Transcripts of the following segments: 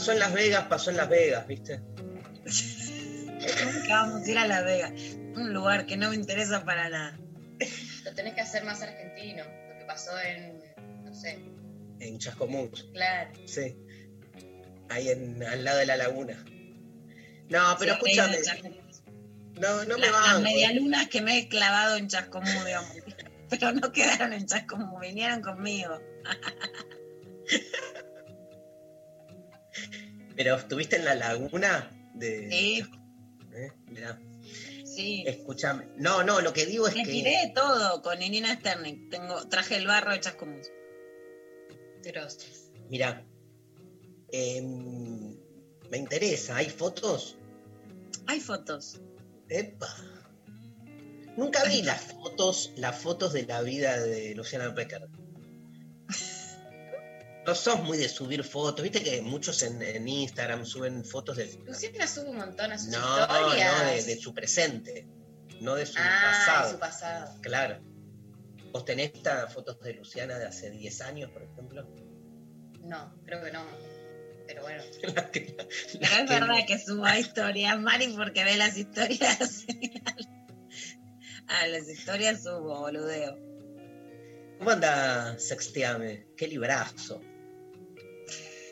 pasó en Las Vegas, pasó en Las Vegas, ¿viste? Nunca vamos a ir a Las Vegas. Un lugar que no me interesa para nada. Lo tenés que hacer más argentino. Lo que pasó en, no sé, En Chascomús, claro. sí. Ahí en, al lado de la laguna. No, pero Sí, escúchame. No, no me La- va Las medialunas que me he clavado en Chascomú, digamos. Pero no quedaron en Chascomú, vinieron conmigo. Pero estuviste en la laguna de. Sí, ¿Eh? Mirá. sí. Escúchame. No, no, lo que digo es Me que. tiré todo con Irina Sternik. Tengo, traje el barro de Chascomú. Grosos. Mira, em, me interesa, ¿hay fotos? Hay fotos. Epa. Nunca vi las fotos, las fotos de la vida de Luciana Pecker. No sos muy de subir fotos, viste que muchos en, en Instagram suben fotos de. Luciana sube un montón a sus No, no, historias. de, de su presente, no de su ah, pasado. de su pasado. Claro. ¿Vos tenés estas fotos de Luciana de hace 10 años, por ejemplo? No, creo que no. Pero bueno. Que- Pero es que- verdad que suba historias, Mari, porque ve las historias. A las historias subo, boludeo. ¿Cómo anda Sexteame? Qué librazo.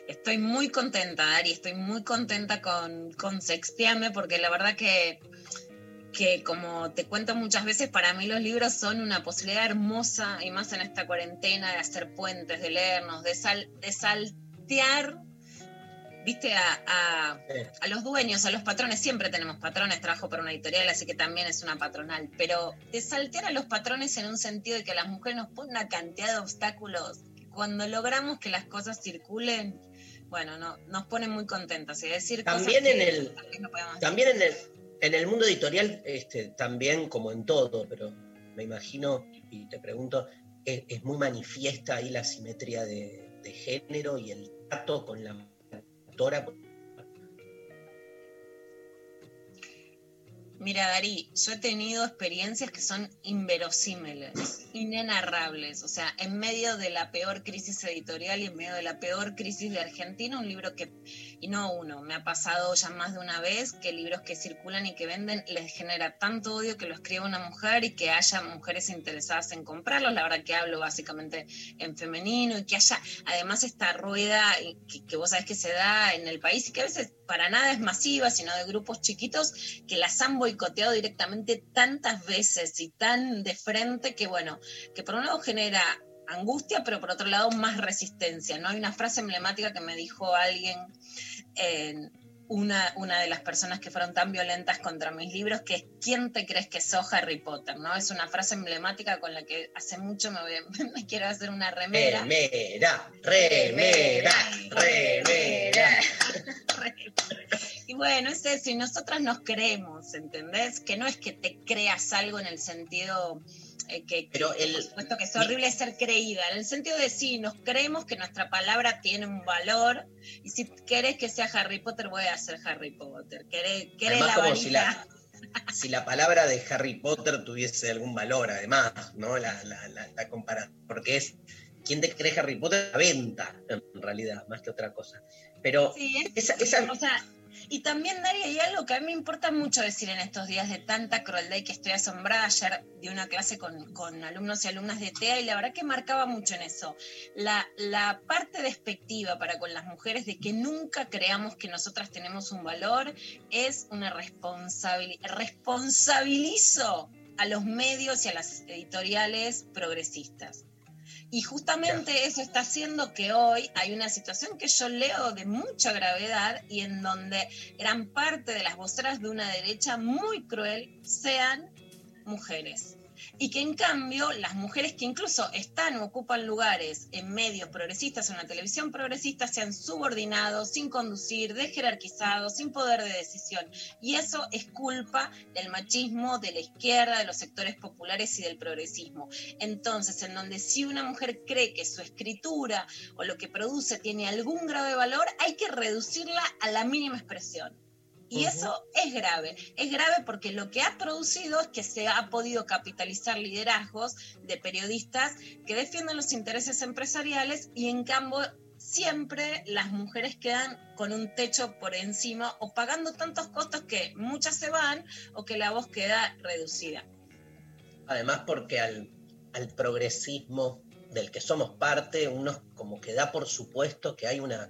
Estoy muy contenta, Dari, estoy muy contenta con, con Sexteame porque la verdad que, que como te cuento muchas veces, para mí los libros son una posibilidad hermosa y más en esta cuarentena de hacer puentes, de leernos, de, sal, de saltear, viste, a, a, a los dueños, a los patrones, siempre tenemos patrones, trabajo para una editorial, así que también es una patronal, pero de saltear a los patrones en un sentido de que las mujeres nos ponen una cantidad de obstáculos, cuando logramos que las cosas circulen, bueno, no, nos ponen muy contentas. Y decir También cosas en que el- no También en el, en el mundo editorial, este, también como en todo, pero me imagino, y te pregunto, es, es muy manifiesta ahí la simetría de, de género y el trato con la autora. Mira, Darí, yo he tenido experiencias que son inverosímiles, inenarrables. O sea, en medio de la peor crisis editorial y en medio de la peor crisis de Argentina, un libro que, y no uno, me ha pasado ya más de una vez que libros que circulan y que venden les genera tanto odio que lo escriba una mujer y que haya mujeres interesadas en comprarlos. La verdad que hablo básicamente en femenino y que haya además esta rueda que vos sabés que se da en el país y que a veces para nada es masiva, sino de grupos chiquitos que las han boicoteado directamente tantas veces y tan de frente que, bueno, que por un lado genera angustia, pero por otro lado más resistencia. ¿no? Hay una frase emblemática que me dijo alguien, eh, una, una de las personas que fueron tan violentas contra mis libros, que es ¿quién te crees que sos Harry Potter? ¿no? Es una frase emblemática con la que hace mucho me, voy a- me quiero hacer una remera. Remera, remera, remera. Y bueno, es eso, y nosotras nos creemos, ¿entendés? Que no es que te creas algo en el sentido eh, que, Pero el- por supuesto que es horrible ser creída, en el sentido de sí, nos creemos que nuestra palabra tiene un valor, y si querés que sea Harry Potter, voy a ser Harry Potter. Querés, querés Además, la como si la, si la palabra de Harry Potter tuviese algún valor, además, ¿no? La, la, la, la comparación. Porque es. ¿Quién te cree Harry Potter? La venta, en realidad, más que otra cosa. Pero Sí, es- esa, esa, o sea, Y también, Daria, hay algo que a mí me importa mucho decir en estos días de tanta crueldad y que estoy asombrada. Ayer de una clase con, con, alumnos y alumnas de TEA y la verdad que marcaba mucho en eso. La, la parte despectiva para con las mujeres de que nunca creamos que nosotras tenemos un valor es una responsabilidad. Responsabilizo a los medios y a las editoriales progresistas. Y justamente eso está haciendo que hoy hay una situación que yo leo de mucha gravedad y en donde gran parte de las voceras de una derecha muy cruel sean mujeres y que en cambio las mujeres que incluso están o ocupan lugares en medios progresistas o en la televisión progresista sean subordinados, sin conducir, desjerarquizados, sin poder de decisión. Y eso es culpa del machismo, de la izquierda, de los sectores populares y del progresismo. Entonces, en donde si una mujer cree que su escritura o lo que produce tiene algún grado de valor, hay que reducirla a la mínima expresión. Y eso es grave. Es grave porque lo que ha producido es que se ha podido capitalizar liderazgos de periodistas que defienden los intereses empresariales y en cambio siempre las mujeres quedan con un techo por encima o pagando tantos costos que muchas se van o que la voz queda reducida. Además porque al, al progresismo del que somos parte, uno como que da por supuesto que hay una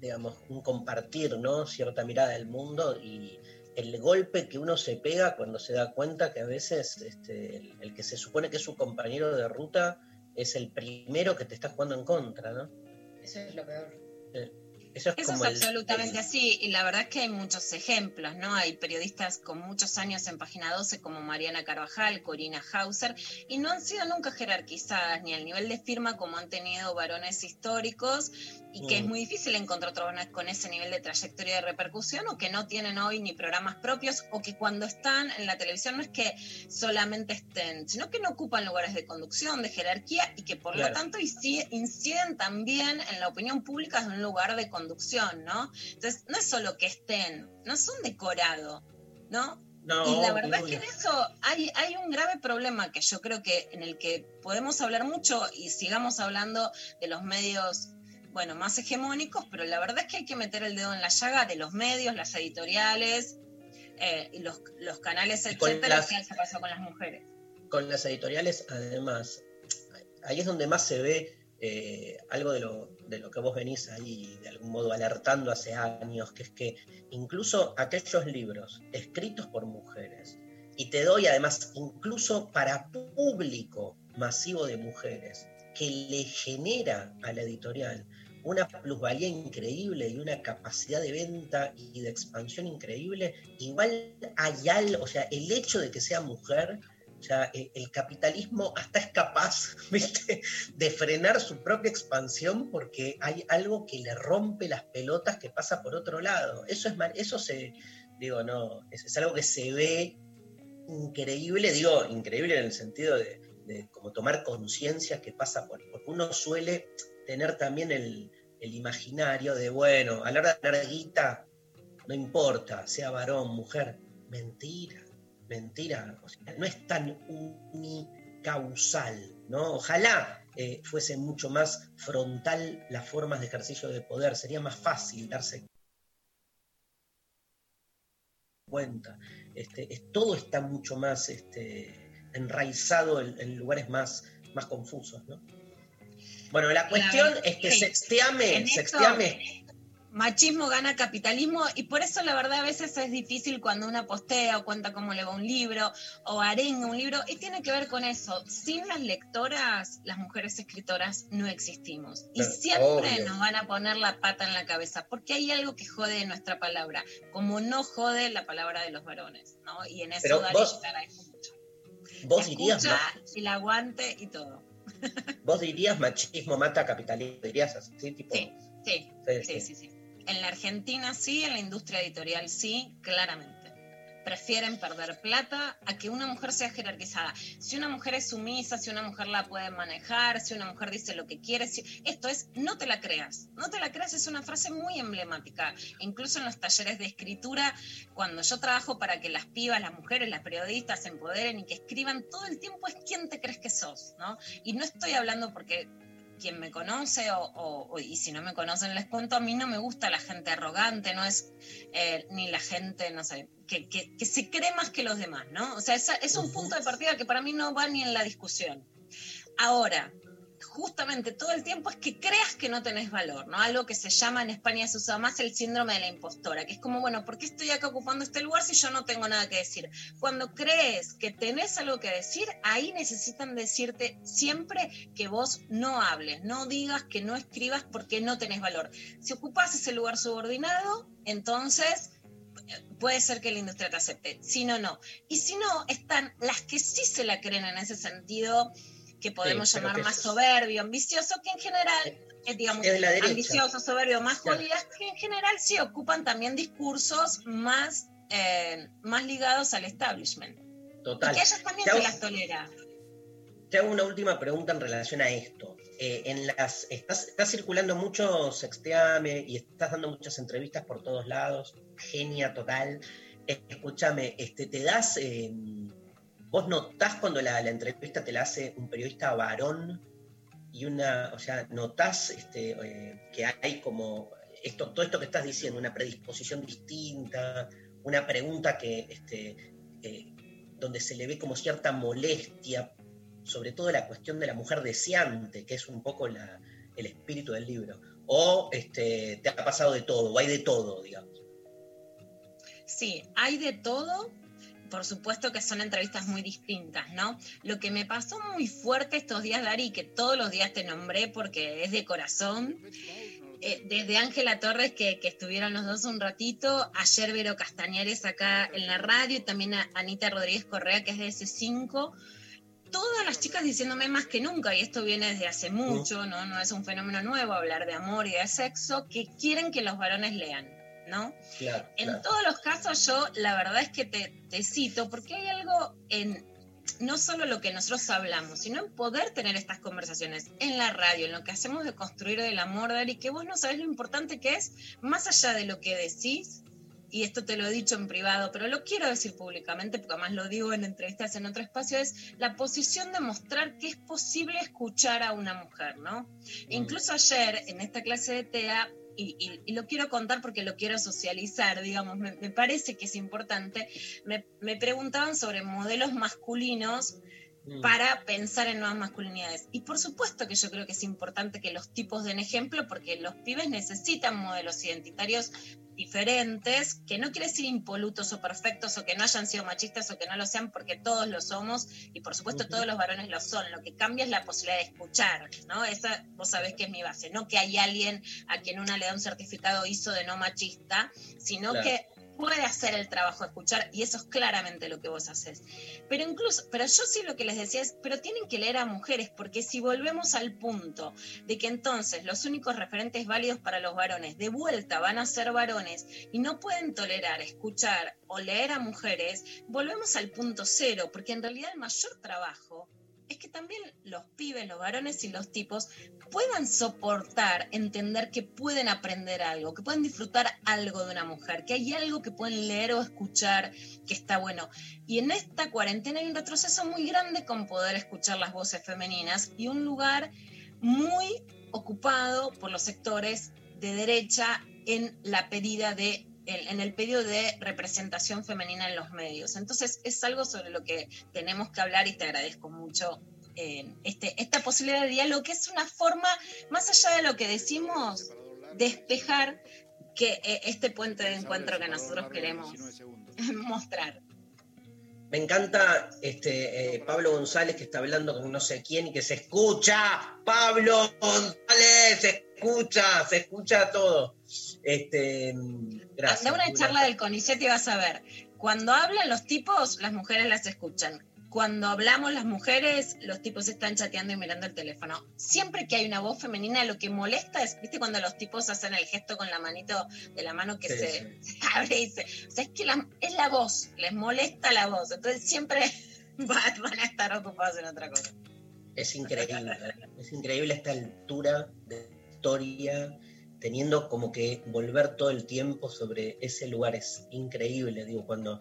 digamos, un compartir, ¿no? Cierta mirada del mundo y el golpe que uno se pega cuando se da cuenta que a veces este, el, que se supone que es su compañero de ruta es el primero que te está jugando en contra, ¿no? Eso es lo peor. Eh, eso es, Eso es absolutamente así, y la verdad es que hay muchos ejemplos, ¿no? Hay periodistas con muchos años en Página 12 como Mariana Carvajal, Corina Hauser, y no han sido nunca jerarquizadas ni al nivel de firma como han tenido varones históricos, y que es mm. muy difícil encontrar otros con ese nivel de trayectoria de repercusión o que no tienen hoy ni programas propios o que cuando están en la televisión no es que solamente estén, sino que no ocupan lugares de conducción, de jerarquía y que por lo tanto inciden también en la opinión pública de un lugar de conducción, ¿no? Entonces, no es solo que estén, no son decorado, ¿no? y la verdad es que en eso hay, hay un grave problema que yo creo que en el que podemos hablar mucho y sigamos hablando de los medios bueno, más hegemónicos, pero la verdad es que hay que meter el dedo en la llaga de los medios, las editoriales, eh, los, los, canales, etcétera, qué pasa con las mujeres. Con las editoriales, además, ahí es donde más se ve eh, algo de lo, de lo que vos venís ahí de algún modo alertando hace años, que es que incluso aquellos libros escritos por mujeres, y te doy además incluso para público masivo de mujeres, que le genera a la editorial una plusvalía increíble y una capacidad de venta y de expansión increíble, igual hay algo, o sea, el hecho de que sea mujer, o sea, e, el, capitalismo hasta es capaz, ¿viste? de frenar su propia expansión porque hay algo que le rompe las pelotas que pasa por otro lado. Eso es eso se, digo, no, es, algo que se ve increíble, digo, increíble en el sentido de, como tomar conciencia que pasa por, porque uno suele tener también el, imaginario de, bueno, a la hora de la guita, no importa, sea varón, mujer. Mentira, mentira. no es tan unicausal, ¿no? Ojalá eh, fuese mucho más frontal las formas de ejercicio de poder, sería más fácil darse cuenta. Este, todo está mucho más este, enraizado en, en lugares más, más confusos, ¿no? Bueno, la cuestión es que sexteame, sexteame. Machismo gana capitalismo y por eso la verdad a veces es difícil cuando una postea o cuenta cómo le va un libro o arenga un libro y tiene que ver con eso. Sin las lectoras, las mujeres escritoras no existimos y siempre nos van a poner la pata en la cabeza porque hay algo que jode nuestra palabra, como no jode la palabra de los varones, ¿no? Y en eso Dale, vos, mucho. Vos dirías, el aguante y todo. ¿Vos dirías machismo mata capitalismo? ¿Dirías así? Tipo... Sí, sí, sí, sí, sí. En la Argentina sí, en la industria editorial sí, claramente prefieren perder plata a que una mujer sea jerarquizada. Si una mujer es sumisa, si una mujer la puede manejar, si una mujer dice lo que quiere, esto es, no te la creas. No te la creas es una frase muy emblemática. Incluso en los talleres de escritura, cuando yo trabajo para que las pibas, las mujeres, las periodistas se empoderen y que escriban todo el tiempo es quién te crees que sos, ¿no? Y no estoy hablando porque quien me conoce o, o- y si no me conocen les cuento, a mí no me gusta la gente arrogante, no es eh, ni la gente, no sé, que, que- que se cree más que los demás, ¿no? O sea, es un punto de partida que para mí no va ni en la discusión. Ahora, justamente todo el tiempo es que creas que no tenés valor, ¿no? Algo que se llama en España se usa más el síndrome de la impostora, que es como, bueno, ¿por qué estoy acá ocupando este lugar si yo no tengo nada que decir? Cuando crees que tenés algo que decir, ahí necesitan decirte siempre que vos no hables, no digas, que no escribas porque no tenés valor. Si ocupás ese lugar subordinado, entonces eh, puede ser que la industria te acepte, si no, no. Y si no, están las que sí se la creen en ese sentido, que podemos llamar que más es- soberbio, ambicioso, que en general, eh, digamos, de ambicioso, soberbio, más Claro. jodidas, que en general sí ocupan también discursos más, eh, más ligados al establishment. Total. Y que ellas también se las tolera. Te hago una última pregunta en relación a esto. Eh, en las, estás, estás circulando mucho Sexteame y estás dando muchas entrevistas por todos lados. Genia total. Escúchame, este, ¿te das... ¿Vos notás cuando la, la entrevista te la hace un periodista varón y una, o sea, notás este, eh, que hay como esto, todo esto que estás diciendo, una predisposición distinta, una pregunta que, este, eh, donde se le ve como cierta molestia, sobre todo la cuestión de la mujer deseante, que es un poco la- el espíritu del libro. O este, te ha pasado de todo, o hay de todo, digamos. Sí, hay de todo. Por supuesto que son entrevistas muy distintas, ¿no? Lo que me pasó muy fuerte estos días, Dari, que todos los días te nombré porque es de corazón, eh, desde Ángela Torres, que, que estuvieron los dos un ratito, ayer Vero Castañares acá en la radio, y también a Anita Rodríguez Correa, que es de S5, todas las chicas diciéndome más que nunca, y esto viene desde hace mucho, ¿no? No es un fenómeno nuevo hablar de amor y de sexo, que quieren que los varones lean, ¿no? Claro, En claro. todos los casos yo la verdad es que te, te cito, porque hay algo en no solo lo que nosotros hablamos, sino en poder tener estas conversaciones en la radio, en lo que hacemos de construir el amor, Dari, que vos no sabés lo importante que es, más allá de lo que decís, y esto te lo he dicho en privado, pero lo quiero decir públicamente, porque además lo digo en entrevistas en otro espacio, es la posición de mostrar que es posible escuchar a una mujer, ¿no? E incluso ayer, en esta clase de TEA, y, y- y lo quiero contar porque lo quiero socializar, digamos, me, me parece que es importante, me, me preguntaban sobre modelos masculinos Mm. para pensar en nuevas masculinidades. Y por supuesto que yo creo que es importante que los tipos den ejemplo porque los pibes necesitan modelos identitarios diferentes, que no quiere decir impolutos o perfectos o que no hayan sido machistas o que no lo sean porque todos lo somos y por supuesto todos los varones lo son. Lo que cambia es la posibilidad de escuchar, ¿no? Esa vos sabés que es mi base, no que hay alguien a quien una le da un certificado ISO de no machista, sino Claro. que puede hacer el trabajo escuchar y eso es claramente lo que vos haces. Pero incluso, pero yo sí lo que les decía es, pero tienen que leer a mujeres, porque si volvemos al punto de que entonces los únicos referentes válidos para los varones de vuelta van a ser varones y no pueden tolerar escuchar o leer a mujeres, volvemos al punto cero, porque en realidad el mayor trabajo es que también los pibes, los varones y los tipos puedan soportar, entender que pueden aprender algo, que pueden disfrutar algo de una mujer, que hay algo que pueden leer o escuchar que está bueno. Y en esta cuarentena hay un retroceso muy grande con poder escuchar las voces femeninas y un lugar muy ocupado por los sectores de derecha en la pedida de en, el pedido de representación femenina en los medios. Entonces es algo sobre lo que tenemos que hablar y te agradezco mucho eh, este, esta posibilidad de diálogo, que es una forma, más allá de lo que decimos, despejar que eh, este puente de encuentro que nosotros queremos mostrar. Me encanta este eh, Pablo González que está hablando con no sé quién y que se escucha. Pablo González, se escucha, se escucha todo. Este, gracias. Anda una charla del CONICET y vas a ver. Cuando hablan los tipos, las mujeres las escuchan. Cuando hablamos las mujeres, los tipos están chateando y mirando el teléfono. Siempre que hay una voz femenina, lo que molesta es, ¿viste? Cuando los tipos hacen el gesto con la manito de la mano que Sí, se, sí. se abre y se. O sea, es que la- es la voz, les molesta la voz. Entonces siempre va- van a estar ocupados en otra cosa. Es increíble, es increíble esta altura de historia, teniendo como que volver todo el tiempo sobre ese lugar, es increíble, digo, cuando,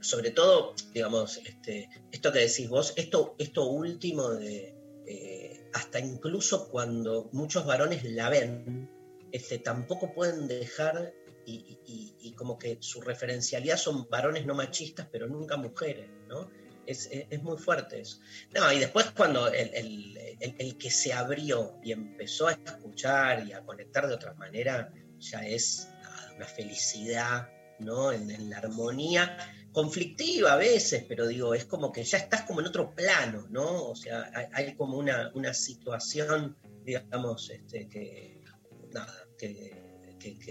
sobre todo, digamos, este, esto que decís vos, esto, esto último de, eh, hasta incluso cuando muchos varones la ven, este, tampoco pueden dejar y, y- y como que su referencialidad son varones no machistas, pero nunca mujeres, ¿no? Es, es- muy fuerte eso. No, y después cuando el, el- el- que se abrió y empezó a escuchar y a conectar de otra manera, ya es una felicidad, ¿no? En, la armonía, conflictiva a veces, pero digo, es como que ya estás como en otro plano, ¿no? O sea, hay, como una, una situación, digamos, este, que, nada, que,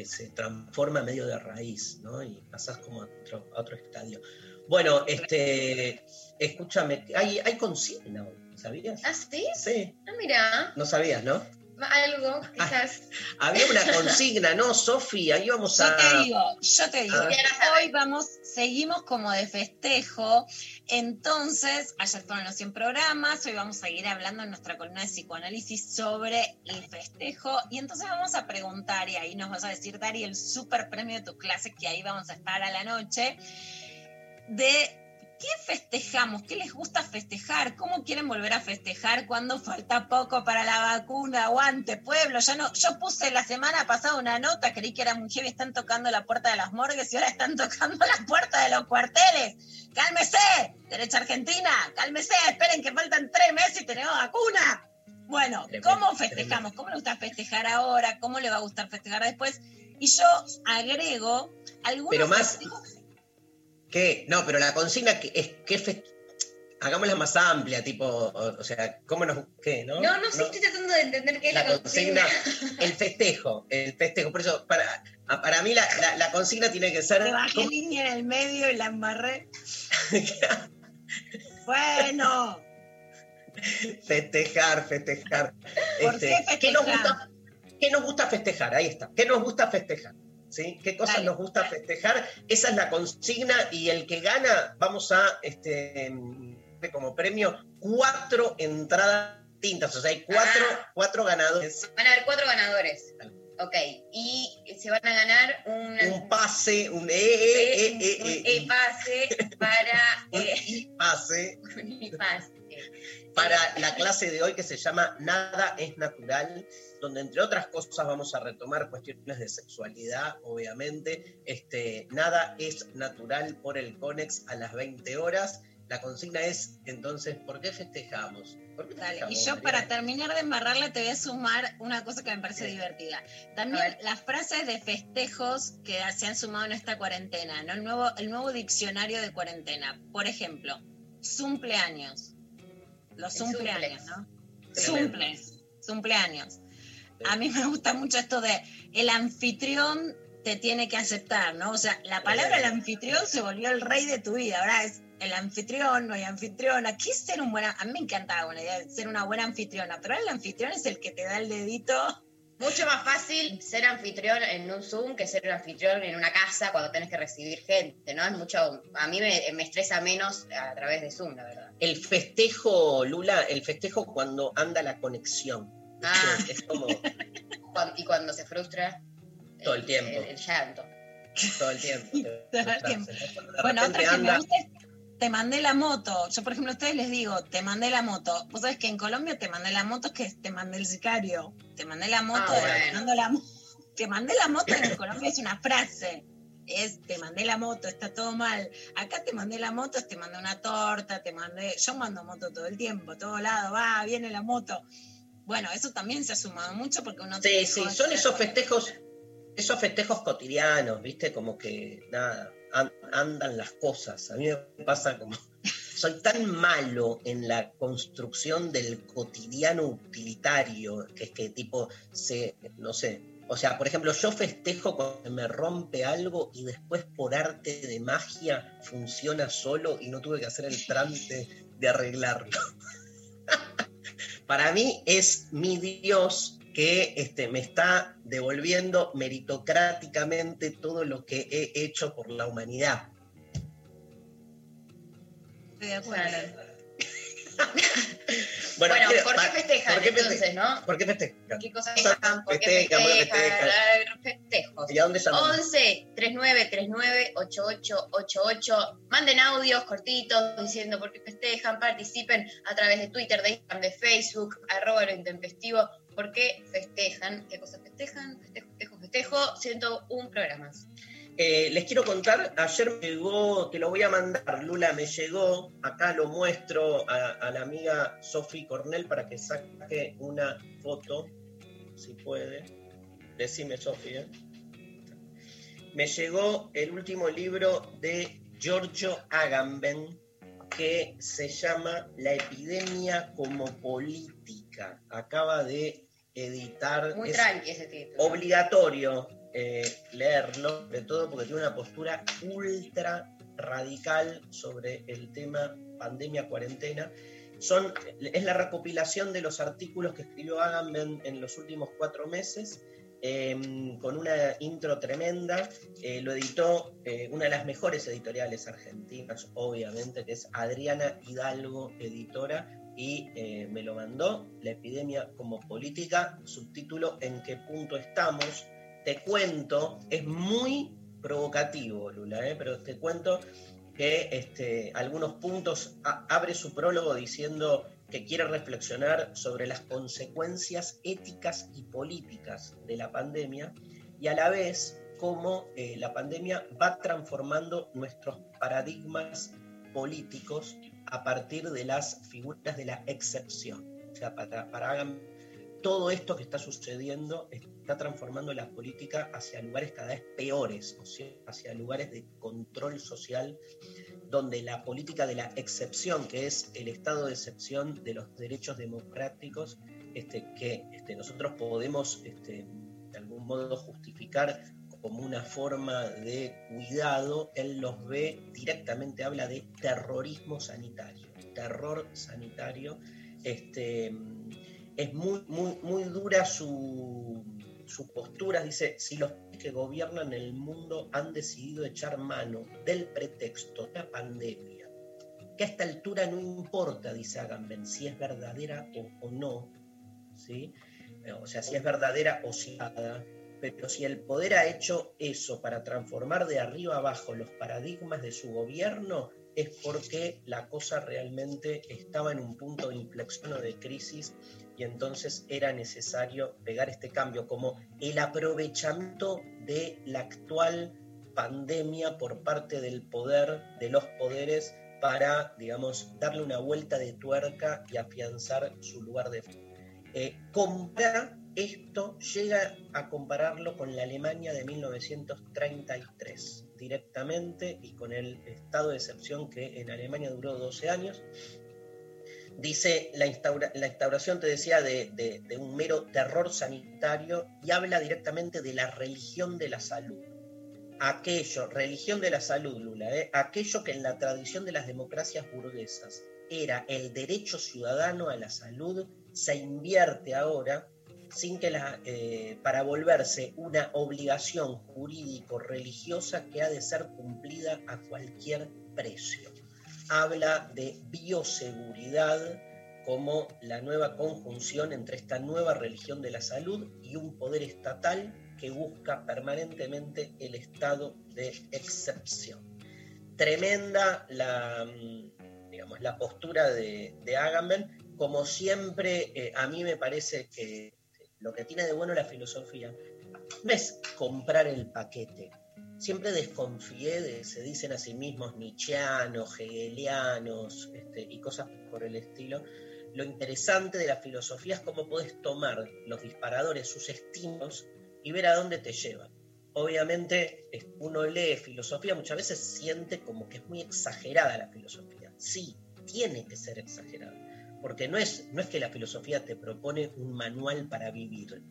se transforma medio de raíz, ¿no? Y pasás como otro, a otro estadio. Bueno, este, escúchame, hay, hay consigna hoy, ¿sabías? ¿Ah, sí? Sí, Ah, mira, no sabías, ¿no? algo, quizás. Había una consigna, ¿no, Sofi? Ahí vamos Yo a... te digo, yo te digo, A ver. hoy vamos, seguimos como de festejo, entonces, ayer fueron los 100 programas, hoy vamos a seguir hablando en nuestra columna de psicoanálisis sobre el festejo, y entonces vamos a preguntar, y ahí nos vas a decir, Dari, el super premio de tu clase, que ahí vamos a estar a la noche, de qué festejamos, qué les gusta festejar, cómo quieren volver a festejar cuando falta poco para la vacuna, aguante pueblo, ya no, yo puse la semana pasada una nota, creí que era muy heavy, están tocando la puerta de las morgues y ahora están tocando la puerta de los cuarteles, cálmese, derecha argentina, cálmese, esperen que faltan tres meses y tenemos vacuna. Bueno, ¿cómo festejamos? ¿Cómo le gusta festejar ahora? ¿Cómo le va a gustar festejar después? Y yo agrego algunos Pero más- festejos ¿Qué? No, pero la consigna que es que fe- hagámosla más amplia, tipo, o, o sea, ¿cómo nos qué, no? No, no, sí estoy tratando de entender qué es la la, consigna, consigna. el festejo, el festejo. Por eso, para, para mí la, la- la consigna tiene que ser Le bajé ¿cómo- línea en el medio y la embarré. Bueno, festejar, festejar. ¿Por Este, qué nos festejar? gusta, qué nos gusta festejar? Ahí está. ¿Qué nos gusta festejar? ¿Sí? ¿Qué cosas Dale. nos gusta festejar? Esa es la consigna y el que gana, vamos a, este, como premio, cuatro entradas distintas. O sea, hay cuatro, Ah. cuatro ganadores. Van a haber cuatro ganadores. Ok, y se van a ganar un, Un pase, un e, e, e, un- e, un e, e, e-pase para, un eh, i-pase un e-pase. para la clase de hoy que se llama Nada es natural, donde entre otras cosas vamos a retomar cuestiones de sexualidad, obviamente. Este, Nada es natural por el CONEX a las 20 horas. La consigna es, entonces, ¿por qué festejamos? ¿Por qué dale. Y yo Mariana? para terminar de embarrarla te voy a sumar una cosa que me parece Sí. divertida. También las frases de festejos que se han sumado en esta cuarentena, ¿no? El nuevo, el nuevo diccionario de cuarentena. Por ejemplo, cumpleaños. Los cumpleaños. ¿no? Cumples, cumpleaños. A mí me gusta mucho esto de el anfitrión te tiene que aceptar, ¿no? O sea, la palabra el anfitrión se volvió el rey de tu vida. Ahora es el anfitrión, no hay anfitriona. ¿Qué es ser un buen A mí me encantaba la idea de ser una buena anfitriona, pero el anfitrión es el que te da el dedito. Mucho más fácil ser anfitrión en un Zoom que ser un anfitrión en una casa cuando tenés que recibir gente, ¿no? Es mucho, a mí me, me estresa menos a través de Zoom, la verdad. El festejo, Lula, el festejo cuando anda la conexión. Ah. Es como y cuando se frustra. Todo el tiempo. El, el llanto. todo el tiempo. Todo el tiempo. Bueno, otra que me anda- gusta es te mandé la moto. Yo, por ejemplo, a ustedes les digo, te mandé la moto. Vos sabés que en Colombia te mandé la moto es que te mandé el sicario. Te mandé la moto, Ah, bueno. te la mo- Te mandé la moto en Colombia es una frase. Es te mandé la moto, está todo mal. Acá te mandé la moto, es te mandé una torta, te mandé. Yo mando moto todo el tiempo, todo lado, va, viene la moto. Bueno, eso también se ha sumado mucho porque uno Sí, sí, son esos festejos, esos festejos cotidianos, ¿viste? Como que nada, an- andan las cosas. A mí me pasa como. Soy tan malo en la construcción del cotidiano utilitario, que es que tipo, se, no sé. O sea, por ejemplo, yo festejo cuando me rompe algo y después por arte de magia funciona solo y no tuve que hacer el trámite de arreglarlo. Para mí es mi Dios que este, me está devolviendo meritocráticamente todo lo que he hecho por la humanidad. Estoy de acuerdo. Bueno, Bueno, quiero- ¿por qué festejan ¿por qué feste- entonces, no? ¿Por qué festejan? ¿Qué cosas festejan? ¿Por qué Festejan, ¿por qué festejan? festejan? Festejos. ¿Y a dónde llaman? 11 39 39 8888. Manden audios cortitos diciendo por qué festejan, participen a través de Twitter, de Instagram, de Facebook, arroba lo intempestivo. ¿Por qué festejan? ¿Qué cosas festejan? Festejo, festejo, festejo. 101 programas. Eh, les quiero contar, ayer me llegó, te lo voy a mandar, Lula, me llegó, acá lo muestro a, a la amiga Sofi Cornell para que saque una foto, si puede. Decime, Sofi. ¿eh? Me llegó el último libro de Giorgio Agamben que se llama La epidemia como política. Acaba de editar. Muy es- tranqui ese título. obligatorio eh, leerlo, sobre todo porque tiene una postura ultra radical sobre el tema pandemia, cuarentena. Son, es la recopilación de los artículos que escribió Agamben en los últimos cuatro meses, eh, con una intro tremenda. Eh, lo editó eh, una de las mejores editoriales argentinas, obviamente, que es Adriana Hidalgo, editora, y eh, me lo mandó, La epidemia como política, subtítulo En qué punto estamos. Te cuento, es muy provocativo, Lula, ¿eh? pero te cuento que este, algunos puntos abre su prólogo diciendo que quiere reflexionar sobre las consecuencias éticas y políticas de la pandemia y a la vez cómo eh, la pandemia va transformando nuestros paradigmas políticos a partir de las figuras de la excepción. O sea, para, para Agamben, todo esto que está sucediendo está transformando la política hacia lugares cada vez peores, hacia lugares de control social, donde la política de la excepción, que es el estado de excepción de los derechos democráticos, este, que este, nosotros podemos este, de algún modo justificar como una forma de cuidado, él los ve directamente, habla de terrorismo sanitario, terror sanitario. Este, es muy, muy, muy dura su, su postura, dice, si los que gobiernan el mundo han decidido echar mano del pretexto de la pandemia, que a esta altura no importa, dice Agamben, si es verdadera o, no, ¿sí? o sea, si es verdadera o si pero si el poder ha hecho eso para transformar de arriba abajo los paradigmas de su gobierno, es porque la cosa realmente estaba en un punto de inflexión o de crisis y entonces era necesario pegar este cambio, como el aprovechamiento de la actual pandemia por parte del poder, de los poderes, para, digamos, darle una vuelta de tuerca y afianzar su lugar de... Eh, compara esto, llega a compararlo con la Alemania de 1933 directamente y con el estado de excepción que en Alemania duró 12 años. Dice la, instaura, la instauración, te decía, de, un mero terror sanitario y habla directamente de la religión de la salud. Aquello, religión de la salud, Lula, ¿eh? aquello que en la tradición de las democracias burguesas era el derecho ciudadano a la salud, se invierte ahora sin que la, eh, para volverse una obligación jurídico-religiosa que ha de ser cumplida a cualquier precio. Habla de bioseguridad como la nueva conjunción entre esta nueva religión de la salud y un poder estatal que busca permanentemente el estado de excepción. Tremenda la, digamos, la postura de, de. Como siempre, eh, a mí me parece que lo que tiene de bueno la filosofía no es comprar el paquete. Siempre desconfié de, se dicen a sí mismos, nietzscheanos, hegelianos este, y cosas por el estilo. Lo interesante de la filosofía es cómo puedes tomar los disparadores, sus estímulos, y ver a dónde te llevan. Obviamente, uno lee filosofía, muchas veces siente como que es muy exagerada la filosofía. Sí, tiene que ser exagerada porque no es, no es que la filosofía te propone un manual para vivir,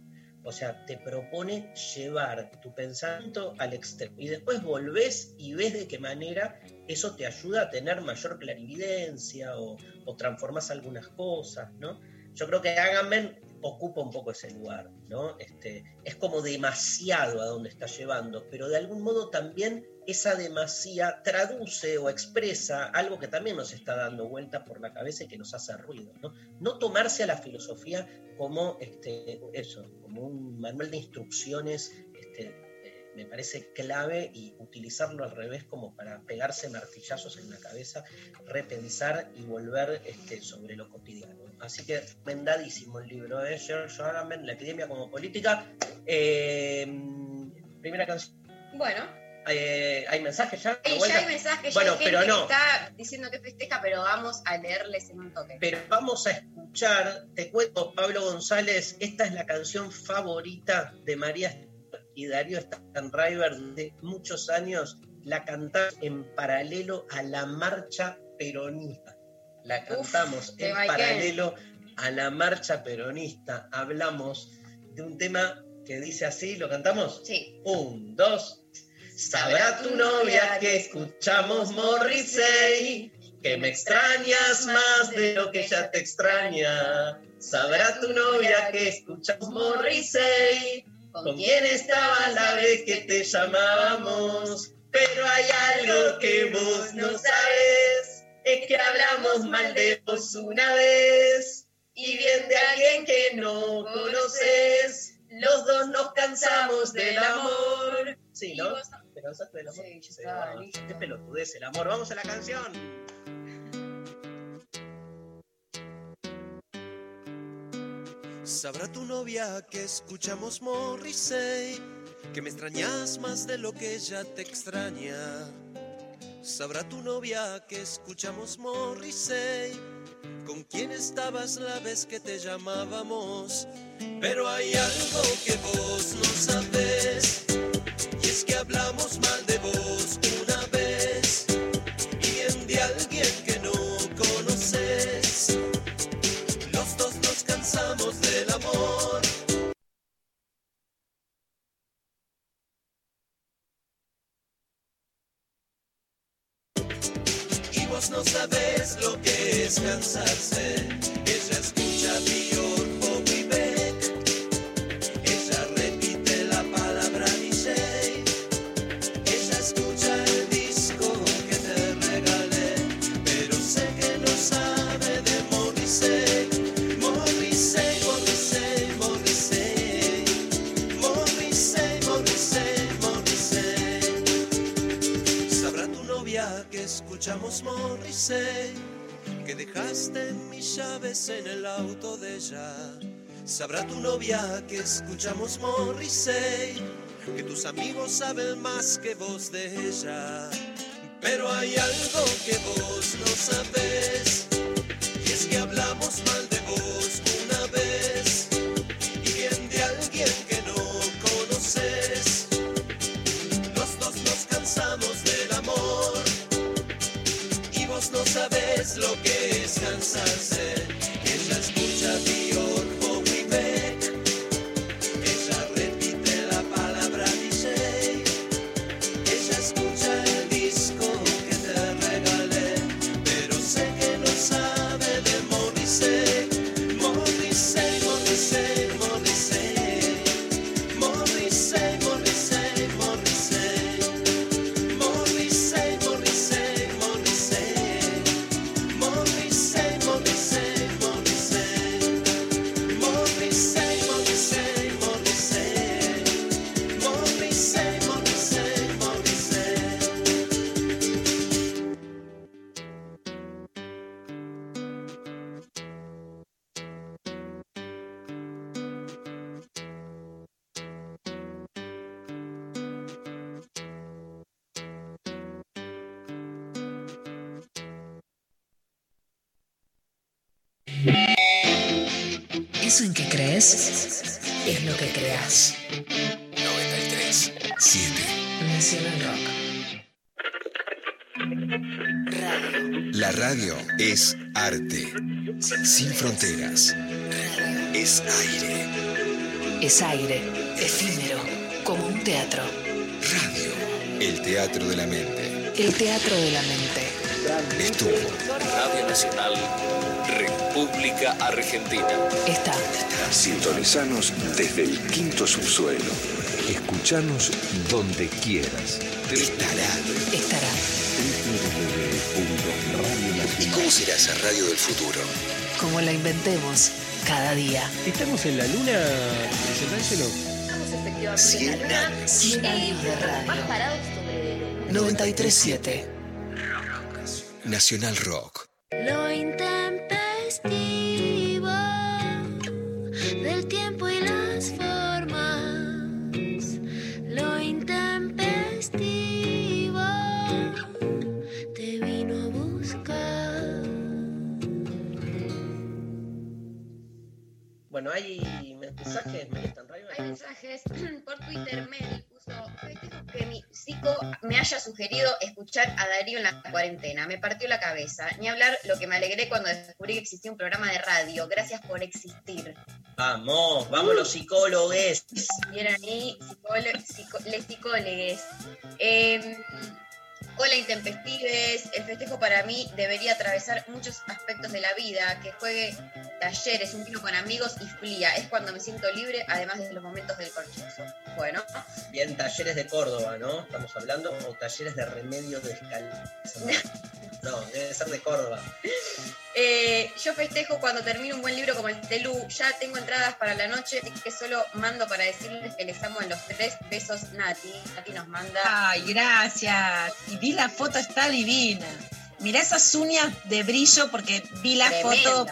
o sea, te propone llevar tu pensamiento al extremo y después volvés y ves de qué manera eso te ayuda a tener mayor clarividencia o, transformas algunas cosas, ¿no? Yo creo que Agamben ocupa un poco ese lugar, ¿no? Este, es como demasiado a donde está llevando, pero de algún modo también esa demasía traduce o expresa algo que también nos está dando vuelta por la cabeza y que nos hace ruido, ¿no? No tomarse a la filosofía como este, eso, como un manual de instrucciones me parece clave y utilizarlo al revés como para pegarse martillazos en la cabeza, repensar y volver este, sobre lo cotidiano. Así que recomendadísimo el libro de ¿eh? George Agamben, La epidemia como política. Eh, primera canción. Bueno. Eh, ¿Hay mensajes ya? ya hay mensajes, bueno, pero no. está diciendo que festeja, pero vamos a leerles en un toque. Pero vamos a escuchar, te cuento, Pablo González, esta es la canción favorita de María y Darío Stanriver de muchos años la cantamos en paralelo a la marcha peronista. La cantamos en paralelo a la marcha peronista. Hablamos de un tema que dice así, ¿lo cantamos? Sí. Un, dos. Sabrá tu novia que escuchamos Morrissey, que me extrañas más de lo que ya te extraña. Sabrá tu novia que escuchamos Morrissey, ¿Con quién estaba la vez que te llamábamos? Pero hay algo que vos no sabes, es que hablamos mal de vos una vez y bien de alguien que no conoces. Los dos nos cansamos del amor. Sí, ¿no? ¿Te cansaste del amor? Sí, Qué pelotudez el amor. Vamos a la canción. Sabrá tu novia que escuchamos Morrissey, que me extrañas más de lo que ella te extraña. Sabrá tu novia que escuchamos Morrissey, con quién estabas la vez que te llamábamos. Pero hay algo que vos no sabes, y es que hablamos mal de vos una escuchamos Morrissey, que tus amigos saben más que vos de ella. Pero hay algo que vos no sabes, y es que hablamos mal de Es aire, efímero, como un teatro. Radio, el teatro de la mente. El teatro de la mente. estuvo. Radio Nacional, República Argentina. Está. Sintonizanos desde el quinto subsuelo. Escuchanos donde quieras. Estará. Estará. ¿Y cómo será esa radio del futuro? Como la inventemos cada día. ¿Estamos en la luna? ¿Presentárselo? Estamos efectivamente 100 en la luna. años. 100 años de Más radio. parados sobre 937. Nacional Rock. Bueno, hay mensajes. Hay mensajes por Twitter. Mel puso: "Festejo que mi psico me haya sugerido escuchar a Darío en la cuarentena. Me partió la cabeza. Ni hablar lo que me alegré cuando descubrí que existía un programa de radio. Gracias por existir. Vamos, vamos los psicólogos. Bien ahí, les psicólogues. Eh, hola Intempestives, el festejo para mí debería atravesar muchos aspectos de la vida, que juegue talleres, un vino con amigos y fría. Es cuando me siento libre, además de los momentos del corchazo. Bueno, Bien, talleres de Córdoba, ¿no? Estamos hablando, o talleres de remedio de escalada. No, debe ser de Córdoba. eh, yo festejo cuando termino un buen libro como el Telú. Ya tengo entradas para la noche, así que solo mando para decirles que les amo en los tres. Besos, Nati. Nati nos manda. Ay, gracias. Y vi la foto, está divina. Mirá esas uñas de brillo porque vi la foto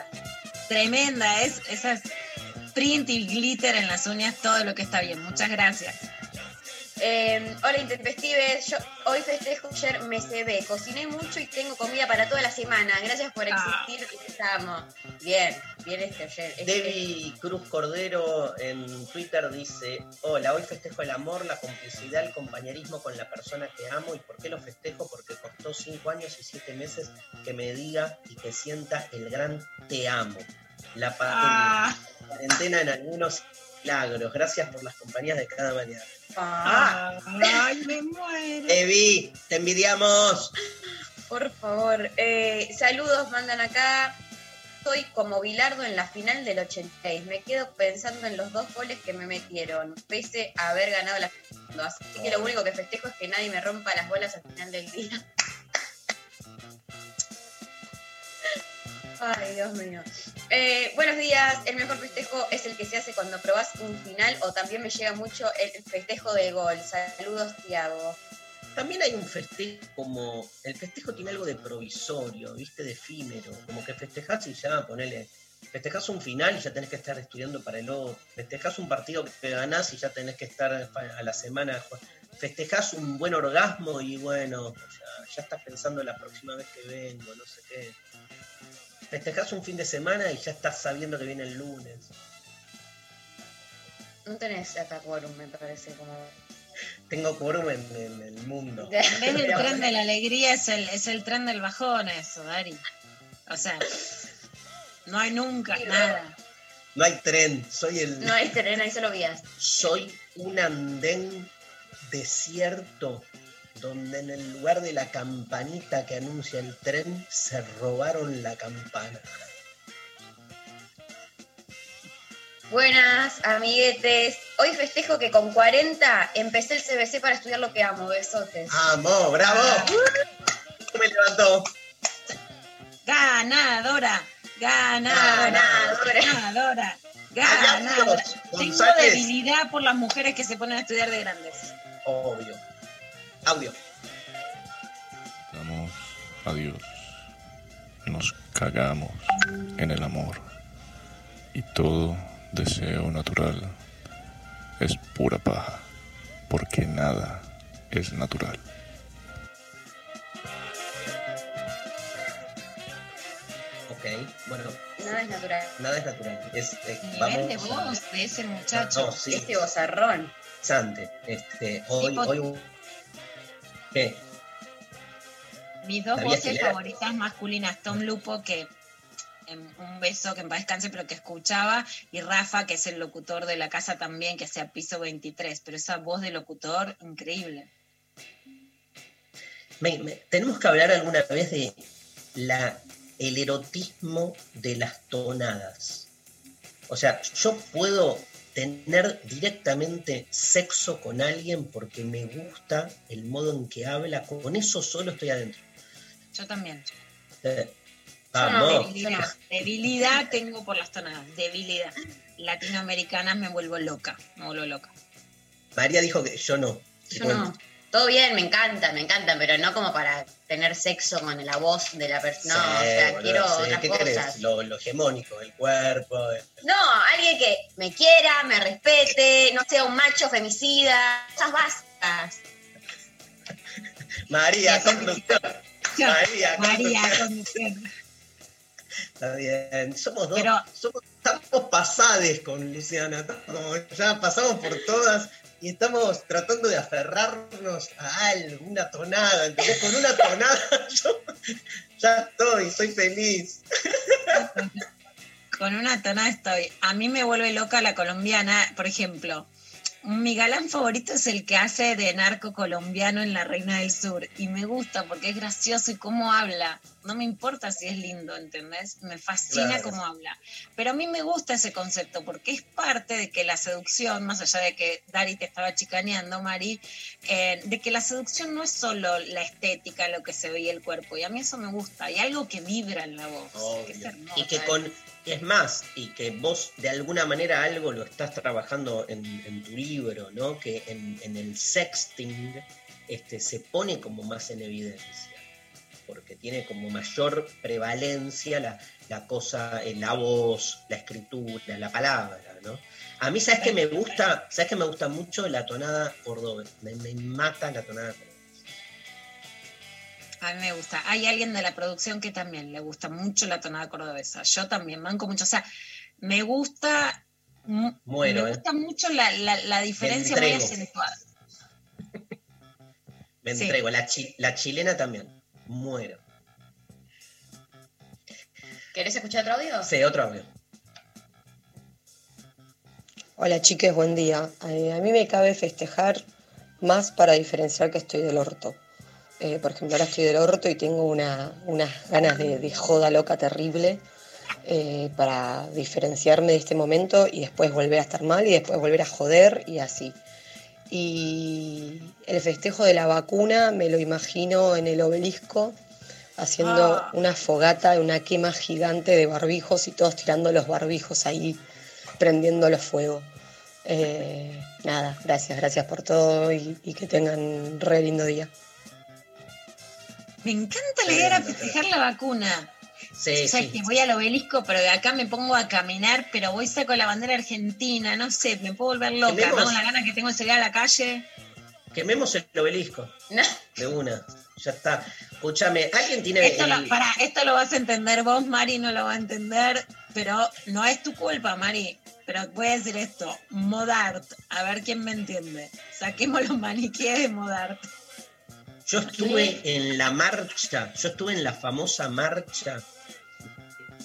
Tremenda. Es esas print y glitter en las uñas, todo lo que está bien. Muchas gracias. Eh, hola Intempestives, yo hoy festejo ayer me cebé, cociné mucho y tengo comida para toda la semana. Gracias por Ah. existir, les amo. Bien, bien este ayer. Este- Debbie Cruz Cordero en Twitter dice, hola, hoy festejo el amor, la complicidad, el compañerismo con la persona que amo. ¿Y por qué lo festejo? Porque costó cinco años y siete meses que me diga y que sienta el gran te amo. La Ah, cuarentena en algunos milagros. Gracias por las compañías de cada mañana. Ah, ay, me muero. Evi, te envidiamos. por favor. Eh, saludos, mandan acá. Soy como Bilardo en la final del 86. Me quedo pensando en los dos goles que me metieron, pese a haber ganado la final. Así que lo único que festejo es que nadie me rompa las bolas al final del día. Ay, Dios mío. Eh, buenos días. El mejor festejo es el que se hace cuando probás un final o también me llega mucho el festejo de gol. Saludos, Tiago. También hay un festejo como. El festejo tiene algo de provisorio, ¿viste? De efímero. Como que festejás y ya, ponele. Festejás un final y ya tenés que estar estudiando para el otro. Festejás un partido que ganás y ya tenés que estar a la semana. Festejás un buen orgasmo y bueno, sea, ya estás pensando la próxima vez que vengo, no sé qué. Festejás un fin de semana y ya estás sabiendo que viene el lunes. No tenés acá quórum, me parece. Como... Tengo quórum en, en el mundo. En vez del tren de la alegría es el, es el tren del bajón eso, Dari. O sea, no hay nunca Sí, nada. No hay tren, soy el. No hay tren, hay solo vías. soy un andén desierto donde en el lugar de la campanita que anuncia el tren se robaron la campana. Buenas, amiguetes. Hoy festejo que con 40 empecé el CBC para estudiar lo que amo. Besotes. ¡Vamos, bravo! Me levantó. Ganadora, ganadora, Ganadora. ganadora, ganadora. Tengo debilidad por las mujeres que se ponen a estudiar de grandes. Obvio. Audio. Damos adiós. Nos cagamos en el amor. Y todo deseo natural es pura paja. Porque nada es natural. Ok, bueno, Nada es natural. nada es natural. Es, eh, vamos de voz de ese muchacho. No, sí, Este bozarrón. Este, hoy, Tipo- hoy. Mis dos ¿Sabías voces favoritas masculinas, Tom Lupo, que em, un beso que en paz descanse, pero que escuchaba, y Rafa, que es el locutor de la casa también, que hacía piso 23, pero esa voz de locutor, increíble. Me- me- tenemos que hablar alguna vez de la, el erotismo de las tonadas. O sea, yo puedo tener directamente sexo con alguien porque me gusta el modo en que habla. Con eso solo estoy adentro. Yo también. Eh, Yo no. Debilidad, debilidad tengo por las tonadas, debilidad. Latinoamericanas me vuelvo loca, me vuelvo loca. María dijo que yo no. Yo no. Todo bien, me encanta, me encanta, pero no como para tener sexo con la voz de la persona. No, o sea, boludo, quiero sí. otras ¿Qué cosas. Lo, lo hegemónico, el cuerpo. el- No, alguien que me quiera, me respete, no sea un macho femicida, cosas básicas. María, conductor. María, María, conducción. Está bien. Somos dos. Pero- somos, estamos pasades con Luciana. estamos como ya pasamos por todas y estamos tratando de aferrarnos a algo, una tonada. ¿entendés? Con una tonada yo ya estoy, soy feliz. Con una tonada estoy. A mí me vuelve loca la colombiana, por ejemplo. Mi galán favorito es el que hace de narco colombiano en La Reina del Sur. Y me gusta porque es gracioso y cómo habla. No me importa si es lindo, ¿entendés? Me fascina Claro. cómo habla. Pero a mí me gusta ese concepto porque es parte de que la seducción, más allá de que Dari te estaba chicaneando, Mari, eh, de que la seducción no es solo la estética, lo que se ve y el cuerpo. Y a mí eso me gusta. Y algo que vibra en la voz. que es Y que con, es más, y que vos de alguna manera algo lo estás trabajando en, tu libro, ¿no? Que en, el sexting este, se pone como más en evidencia, porque tiene como mayor prevalencia la, la cosa, la voz, la escritura, la palabra, ¿no? A mí, ¿sabes qué me gusta? ¿Sabes qué me gusta mucho? La tonada cordobesa. Me, me mata la tonada cordobesa. A mí me gusta. Hay alguien de la producción que también le gusta mucho la tonada cordobesa. Yo también banco mucho. O sea, me gusta. mu- Muero, me ¿eh? gusta mucho la, la- la diferencia muy entrego. acentuada. Me Sí. entrego. La, chi- la chilena también. Muero. ¿Querés escuchar otro audio? Sí, otro audio. Hola chiques, buen día. A mí me cabe festejar más para diferenciar que estoy del orto. Eh, por ejemplo, ahora estoy del orto y tengo una- unas ganas de, de joda loca terrible eh, para diferenciarme de este momento y después volver a estar mal y después volver a joder y así. Y el festejo de la vacuna me lo imagino en el obelisco haciendo Ah. una fogata, una quema gigante de barbijos y todos tirando los barbijos ahí, prendiendo los fuego. Eh, nada, gracias, gracias por todo y, y que tengan un re lindo día. Me encanta la idea de festejar la vacuna. Sí, o sea, sí. que voy al obelisco, pero de acá me pongo a caminar, pero voy saco la bandera argentina, no sé, me puedo volver loca. Tenemos- ¿no? La gana que tengo de salir a la calle. Quememos el obelisco. No. De una. Ya está. Escúchame, ¿alguien tiene Esto lo, esto lo vas a entender vos, Mari, no lo va a entender, pero no es tu culpa, Mari. Pero voy a decir esto, Modart, a ver quién me entiende. Saquemos los maniquíes de Modart. Yo estuve en la marcha, yo estuve en la famosa marcha,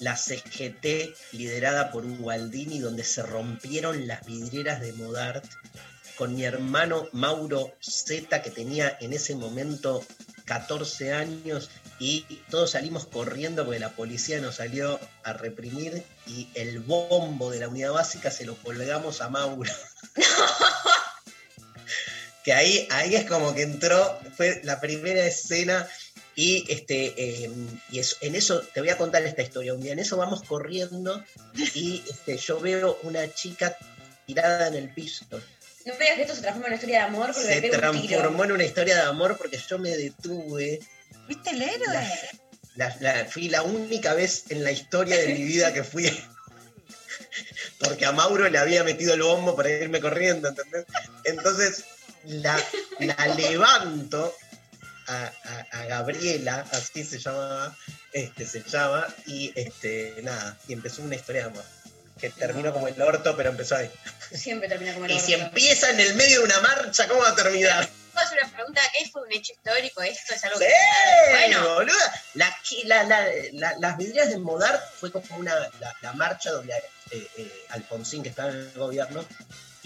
la CGT, liderada por Gualdini, donde se rompieron las vidrieras de Modart, con mi hermano Mauro Z, que tenía en ese momento 14 años, y todos salimos corriendo porque la policía nos salió a reprimir, y el bombo de la unidad básica se lo colgamos a Mauro. que ahí, ahí es como que entró, fue la primera escena y este eh, y eso- en eso te voy a contar esta historia. Un día en eso vamos corriendo y este, yo veo una chica tirada en el piso. No me digas que esto se transforma en una historia de amor porque Se me transformó en una historia de amor porque yo me detuve. ¿Viste el héroe? La- la- fui la única vez en la historia de mi vida que fui. Porque a Mauro le había metido el bombo para irme corriendo, ¿entendés? Entonces la, la levanto a, a- a Gabriela, así se llamaba, este, se llama, y este, nada, y empezó una historia de amor. Que terminó como el orto, pero empezó ahí. Siempre termina como el Y si orto. empieza en el medio de una marcha, ¿cómo va a terminar? ¿Puedo hacer una pregunta? ¿Qué fue un hecho histórico? ¿Esto es algo Sí, que... Bueno, boluda. La, chi- la- la- la- las vidrieras de Modart fue como una, la, la marcha donde eh, eh, Alfonsín, que estaba en el gobierno,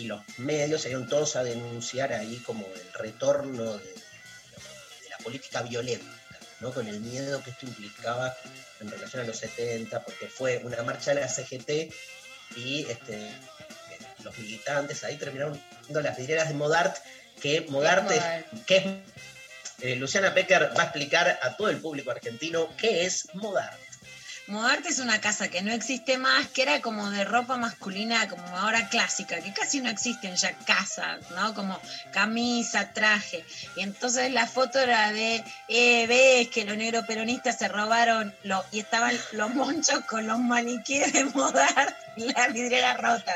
y los medios salieron todos a denunciar ahí como el retorno de, de la política violenta, ¿no? con el miedo que esto implicaba en relación a los 70, porque fue una marcha de la CGT y este, los militantes ahí terminaron viendo las vidrieras de Modart, que Modart es, que es eh, Luciana Becker va a explicar a todo el público argentino qué es Modart. Modarte es una casa que no existe más, que era como de ropa masculina, como ahora clásica, que casi no existen ya casas, ¿no? Como camisa, traje. Y entonces la foto era de, eh, ves que los negros peronistas se robaron, lo, y estaban los monchos con los maniquíes de Modart y la vidriera rota.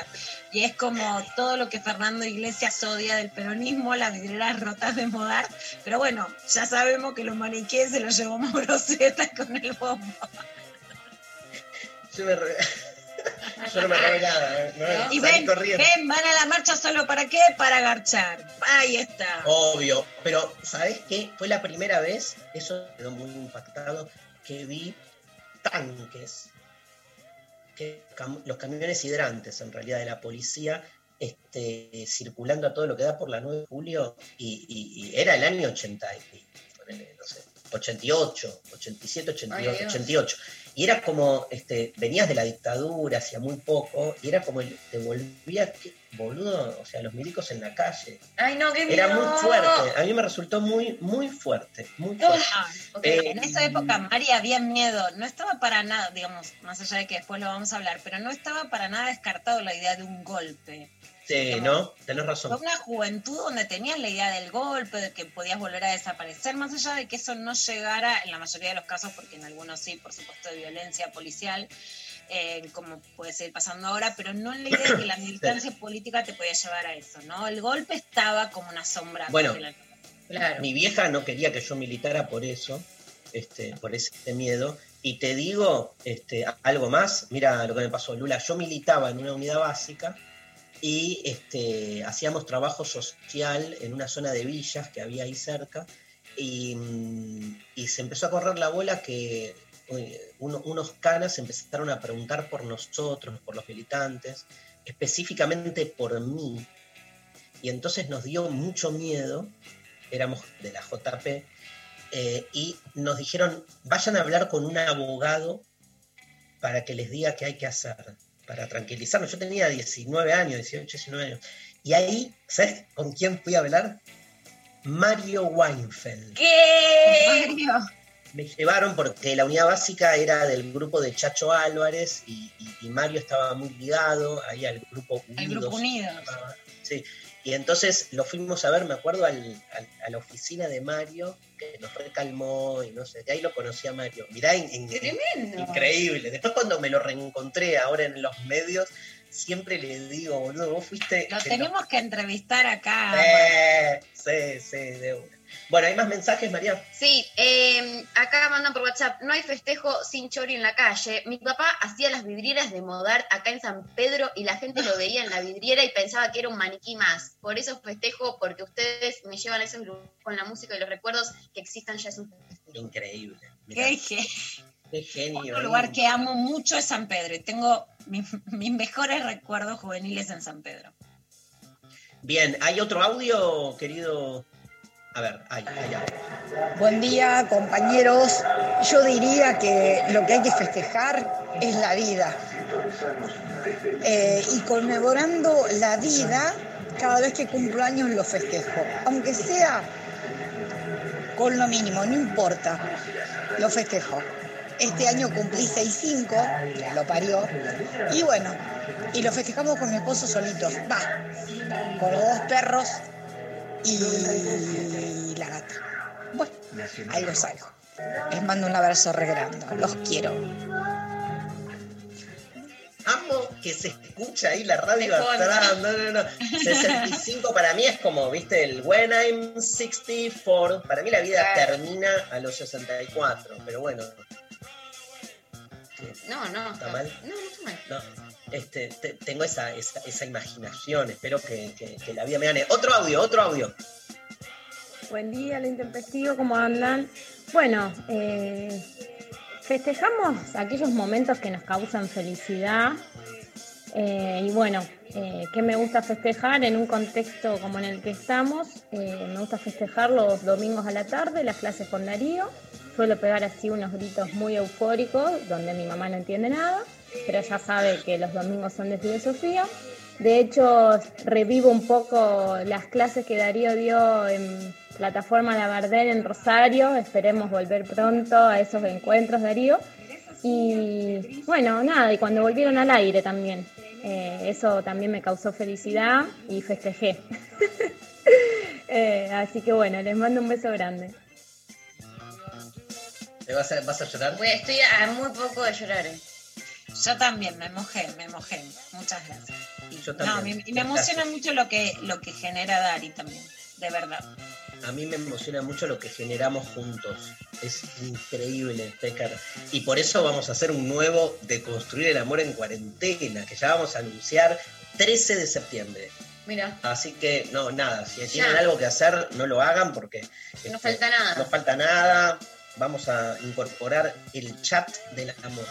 Y es como todo lo que Fernando Iglesias odia del peronismo, las vidrieras rotas de Modart. Pero bueno, ya sabemos que los maniquíes se los llevó Mauro Zeta con el bombo. Yo, me re- Yo no me robé nada. ¿no? Y ven, corriendo. ven, van a la marcha solo para qué? Para garchar. Ahí está. Obvio, pero ¿sabes qué? Fue la primera vez, eso quedó muy impactado, que vi tanques, que cam- los camiones hidrantes en realidad de la policía, este, circulando a todo lo que da por la 9 de julio, y, y- y era el año 80, y- no sé, 88, 87, 88, Ay, Dios. 88. Y era como, este, venías de la dictadura hacía muy poco, y era como, el- te volvía, ¿qué? boludo, o sea, los milicos en la calle. Ay, no, qué Era miedo. muy fuerte, a mí me resultó muy, muy fuerte, muy fuerte. Eh, en esa época, Mari, había miedo. No estaba para nada, digamos, más allá de que después lo vamos a hablar, pero no estaba para nada descartado la idea de un golpe. Sí, ¿no? Tenés Fue razón. una juventud donde tenías la idea del golpe, de que podías volver a desaparecer, más allá de que eso no llegara en la mayoría de los casos, porque en algunos sí, por supuesto, de violencia policial, eh, como puede seguir pasando ahora, pero no en la idea de que la militancia política te podía llevar a eso, ¿no? El golpe estaba como una sombra. Bueno, de la- Claro. Mi vieja no quería que yo militara por eso, este, por ese miedo. Y te digo este, algo más, mira lo que me pasó, Lula. Yo militaba en una unidad básica y este, hacíamos trabajo social en una zona de villas que había ahí cerca. Y, mm, se empezó a correr la bola que eh, uno- unos canas empezaron a preguntar por nosotros, por los militantes, específicamente por mí. Y entonces nos dio mucho miedo éramos de la JP, eh, y nos dijeron, vayan a hablar con un abogado para que les diga qué hay que hacer, para tranquilizarnos. Yo tenía 19 años, 18, 19 años. Y ahí, ¿sabes con quién fui a hablar? Mario Weinfeld. ¿Qué? Mario, Me llevaron porque la unidad básica era del grupo de Chacho Álvarez y, y- y Mario estaba muy ligado ahí al grupo Unidos. el Grupo Unidos. Sí, y entonces lo fuimos a ver, me acuerdo, al, al- a la oficina de Mario, que nos recalmó y no sé, de ahí lo conocí a Mario. Mirá, in- in- Tremendo. increíble. Después cuando me lo reencontré ahora en los medios, siempre le digo, boludo, vos fuiste... Lo tenemos que entrevistar acá. Eh, sí, sí, de una. Bueno, ¿hay más mensajes, María? Sí, eh, acá mandan por WhatsApp, no hay festejo sin chori en la calle. Mi papá hacía las vidrieras de Modart acá en San Pedro y la gente lo veía en la vidriera y pensaba que era un maniquí más. Por eso festejo, porque ustedes me llevan a esos lugares con la música y los recuerdos que existan ya es un festejo. Increíble. Mirá, Qué, qué genio. Otro ¿eh? lugar que amo mucho es San Pedro y tengo mis, mis mejores recuerdos juveniles en San Pedro. Bien, ¿hay otro audio, querido? A ver, hay, hay audio. Buen día, compañeros. Yo diría que lo que hay que festejar es la vida. Eh, y conmemorando la vida, cada vez que cumplo años lo festejo. Aunque sea con lo mínimo, no importa, lo festejo. Este año cumplí 6'5, lo parió. Y bueno, y lo festejamos con mi esposo solitos. Va, con los dos perros y la gata. Bueno, ahí los salgo. Les mando un abrazo re grande. Los quiero. Amo que se escucha ahí la radio atrás. No, no, no. 65 para mí es como, viste, el When I'm 64. Para mí la vida Claro. termina a los 64. Pero bueno, No, no. ¿Está mal? No, no está mal. no. Este, te- tengo esa, esa, esa imaginación. Espero que, la vida me gane. Otro audio, otro audio. Buen día, lo intempestivo, ¿cómo andan? Bueno, eh, festejamos aquellos momentos que nos causan felicidad Eh, y bueno, eh, ¿qué me gusta festejar en un contexto como en el que estamos? Eh, me gusta festejar los domingos a la tarde, las clases con Darío. Suelo pegar así unos gritos muy eufóricos, donde mi mamá no entiende nada, pero ya sabe que los domingos son de filosofía. De hecho, revivo un poco las clases que Darío dio en plataforma La Bardel en Rosario. Esperemos volver pronto a esos encuentros, Darío. Y bueno, nada, y cuando volvieron al aire también. Eh, eso también me causó felicidad y festejé. Eh, así que bueno, les mando un beso grande. ¿Te vas a, vas a llorar? Estoy a muy poco de llorar. eh. Yo también me mojé, me mojé. Muchas gracias. Y, Yo no, también. me- y me emociona mucho lo que, lo que genera Dari también, de verdad. A mí me emociona mucho lo que generamos juntos. Es increíble, Pecker. Y por eso vamos a hacer un nuevo de construir el amor en cuarentena, que ya vamos a anunciar 13 de septiembre. Mira, Así que, no, nada, si Ya. tienen algo que hacer, no lo hagan porque no este, falta nada. no falta nada. Vamos a incorporar el chat del amor.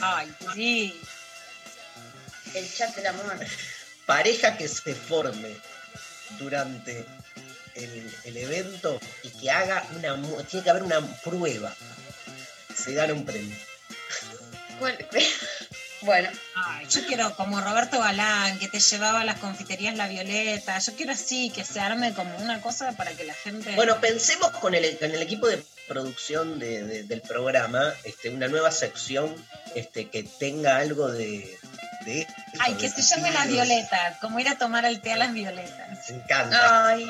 Ay, sí. el chat del amor. Pareja que se forme durante el, el evento y que haga una... Tiene que haber una prueba. Se gana un premio. ¿Cuál? Bueno, Ay, yo quiero como Roberto Galán, que te llevaba a las confiterías La Violeta. Yo quiero así, que se arme como una cosa para que la gente... Bueno, pensemos con el, con el equipo de producción de- de- del programa, este, una nueva sección este, que tenga algo de... de Ay, que se llame Las Violetas, como ir a tomar el té a Las Violetas. Me encanta. ay,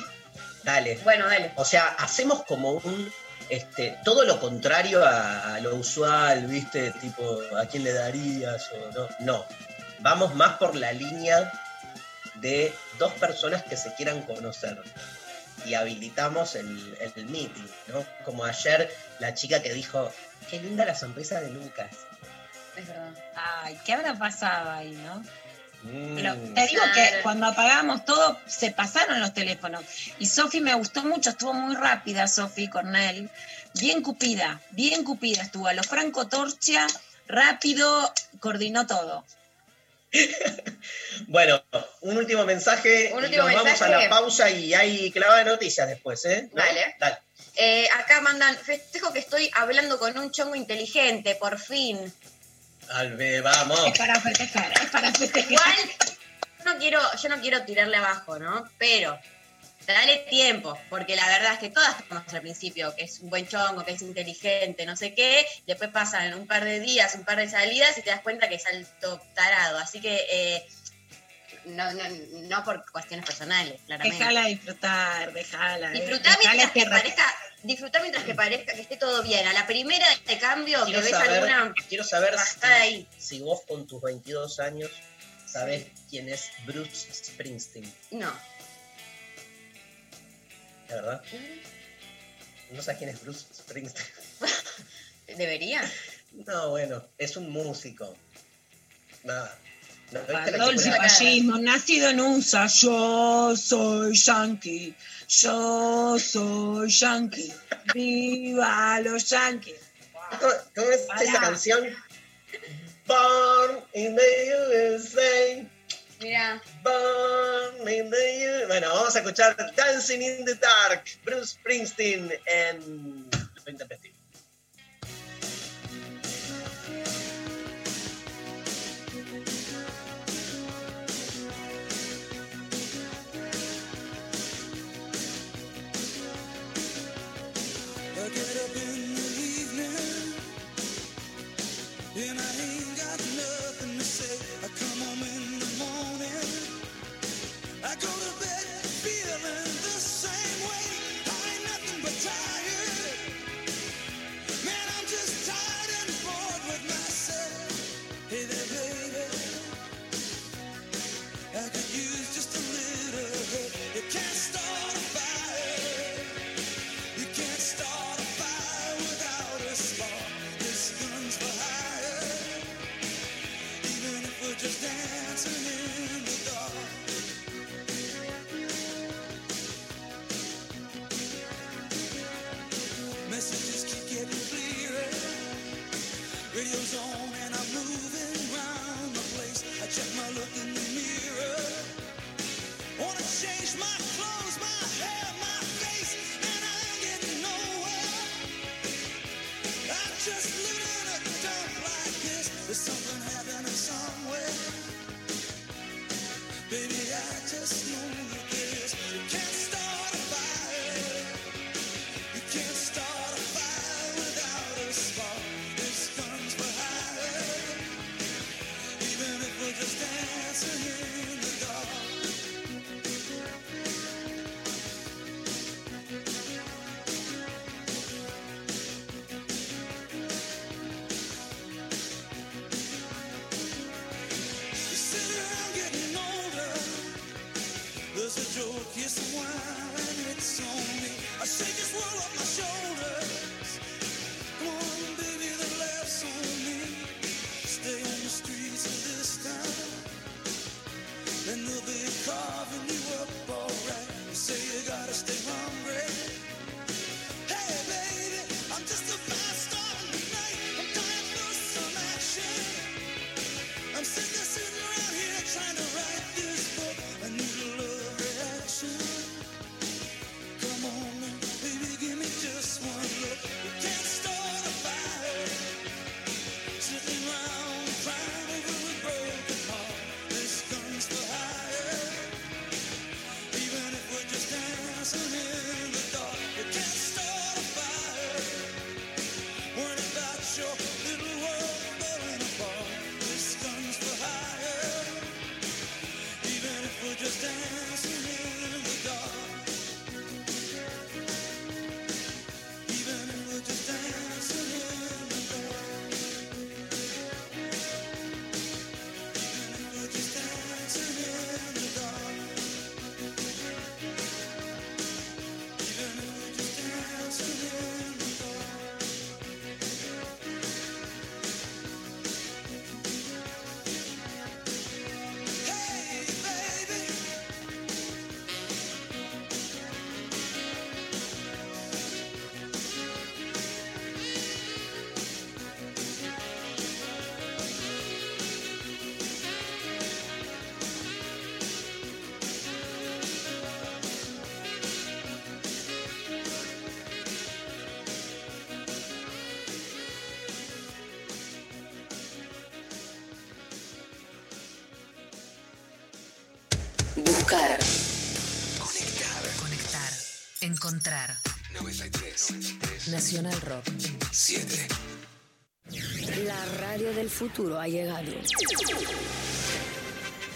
Dale. bueno, dale. O sea, hacemos como un... Este, todo lo contrario a, a lo usual, ¿viste? Tipo, ¿a quién le darías o no? No. Vamos más por la línea de dos personas que se quieran conocer. Y habilitamos el, el meeting, ¿no? Como ayer la chica que dijo, qué linda la sonrisa de Lucas. Es verdad. Ay, ¿qué habrá pasado ahí, no? Mm. Pero te digo que cuando apagamos todo, se pasaron los teléfonos. Y Sofi me gustó mucho, estuvo muy rápida, Sofi Cornell. Bien cupida, bien cupida estuvo. A lo Franco Torcha, rápido, coordinó todo. Bueno, un último mensaje. Un y nos vamos a la pausa y hay clavada de noticias después, ¿eh? ¿No? Dale. Dale. Eh, acá mandan, festejo que estoy hablando con un chongo inteligente, por fin. Albe, vamos. Es para festejar, es para festejar. Igual, yo no quiero, yo no quiero tirarle abajo, ¿no? Pero dale tiempo, porque la verdad es que todas tenemos al principio que es un buen chongo, que es inteligente, no sé qué, después pasan un par de días, un par de salidas y te das cuenta que es alto tarado. Así que eh, no, no, no por cuestiones personales, claramente. Déjala disfrutar, déjala. Disfrutar déjala mientras que que re- parezca, disfrutar mientras que parezca que esté todo bien. A la primera de cambio Quiero que ves saber, alguna quiero saber si, ahí. si vos con tus 22 años sabés quién es Bruce Springsteen, No. ¿De verdad? ¿No sabes quién es Bruce Springsteen? ¿Debería? No, bueno, es un músico. Nada. ¿No la película? fascismo, nacido en USA, yo soy yankee, yo soy yankee, viva los yankees. ¿Cómo, cómo es Pará. esa canción? Born in the USA. Mira. Bueno, vamos a escuchar Dancing in the Dark, Bruce Springsteen en Lo Intempestivo. Encontrar. 93. Nacional Rock. 7. La radio del futuro ha llegado.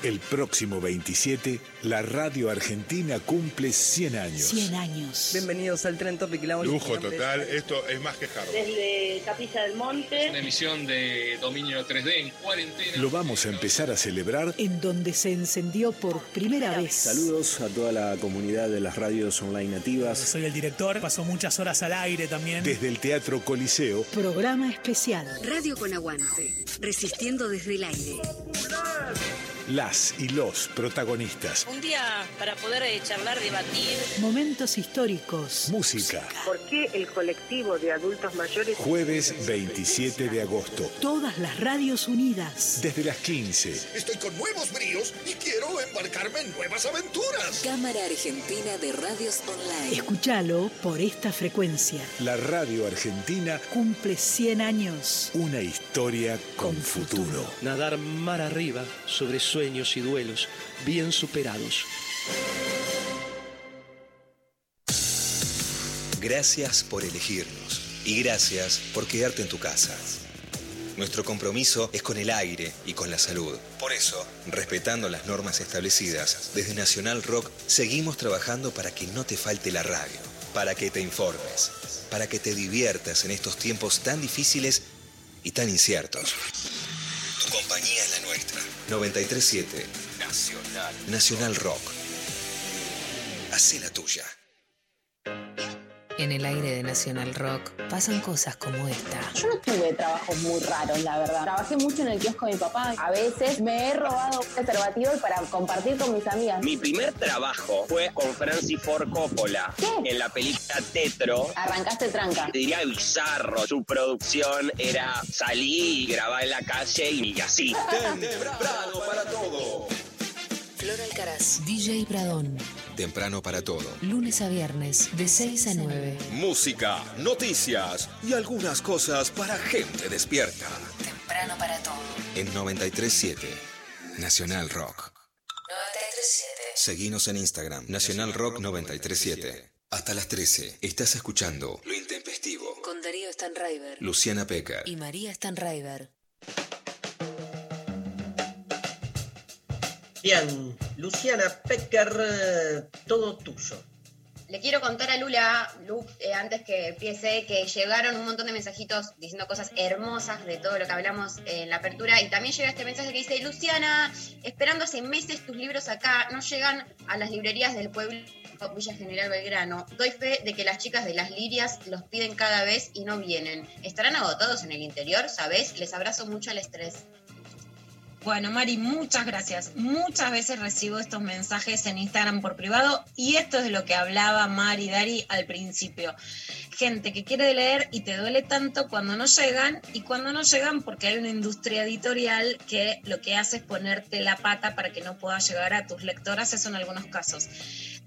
El próximo 27, la radio argentina cumple 100 años. 100 años. Bienvenidos al Tren Topic la Lujo total, esto es más que. Desde Capilla del Monte. Una emisión de dominio 3D en cuarentena. Lo vamos a empezar a celebrar En donde se encendió por primera vez. Saludos a toda la comunidad de las radios online nativas. Soy el director, pasó muchas horas al aire también. desde el Teatro Coliseo. Programa especial. Radio con aguante. Resistiendo desde el aire. Las y los protagonistas. Un día para poder eh, charlar, debatir. Momentos históricos. Música. ¿Por qué el colectivo de adultos mayores? Jueves 27 de agosto. Todas las radios unidas. Desde las 15. Estoy con nuevos bríos y quiero embarcarme en nuevas aventuras. Cámara Argentina de Radios Online. Escúchalo por esta frecuencia. La radio argentina, Cumple 100 años. una historia con futuro. Nadar mar arriba sobre sueños y duelos bien superados. Gracias por elegirnos y gracias por quedarte en tu casa. Nuestro compromiso es con el aire y con la salud. Por eso, respetando las normas establecidas, desde Nacional Rock seguimos trabajando para que no te falte la radio, para que te informes, para que te diviertas en estos tiempos tan difíciles y tan inciertos. Tu compañía es la nuestra. 937 Nacional. Nacional Rock. Hacé la tuya. En el aire de Nacional Rock pasan cosas como esta. Yo no tuve trabajos muy raros, la verdad. Trabajé mucho en el kiosco de mi papá. A veces me he robado preservativos para compartir con mis amigas. Mi primer trabajo fue con Francis Ford Coppola. ¿Qué? En la película Tetro. Arrancaste tranca. Te diría bizarro. Su producción era salir y grabar en la calle y así. Temprano para todo. Flor Alcaraz, DJ Pradón. Temprano para todo. Lunes a viernes, de 6 a 9. Música, noticias y algunas cosas para gente despierta. Temprano para todo. En 937 Nacional Rock. 937. Seguinos en Instagram, Nacional Rock 937. Hasta las 13, estás escuchando Lo Intempestivo. Con Darío Stanraiver. Luciana Pecker. Y María Stanraiver. Luciana Pecker, todo tuyo. Le quiero contar a Lula, Lu, eh, antes que empiece, que llegaron un montón de mensajitos diciendo cosas hermosas de todo lo que hablamos en la apertura. Y también llega este mensaje que dice, Luciana, esperando hace meses tus libros acá, no llegan a las librerías del pueblo Villa General Belgrano. Doy fe de que las chicas de las lirias los piden cada vez y no vienen. ¿Estarán agotados en el interior? ¿Sabes? Les abrazo mucho al estrés. Bueno, Mari, muchas gracias. Muchas veces recibo estos mensajes en Instagram por privado y esto es de lo que hablaba Mari Dari al principio. Gente que quiere leer y te duele tanto cuando no llegan y cuando no llegan porque hay una industria editorial que lo que hace es ponerte la pata para que no puedas llegar a tus lectoras, eso en algunos casos.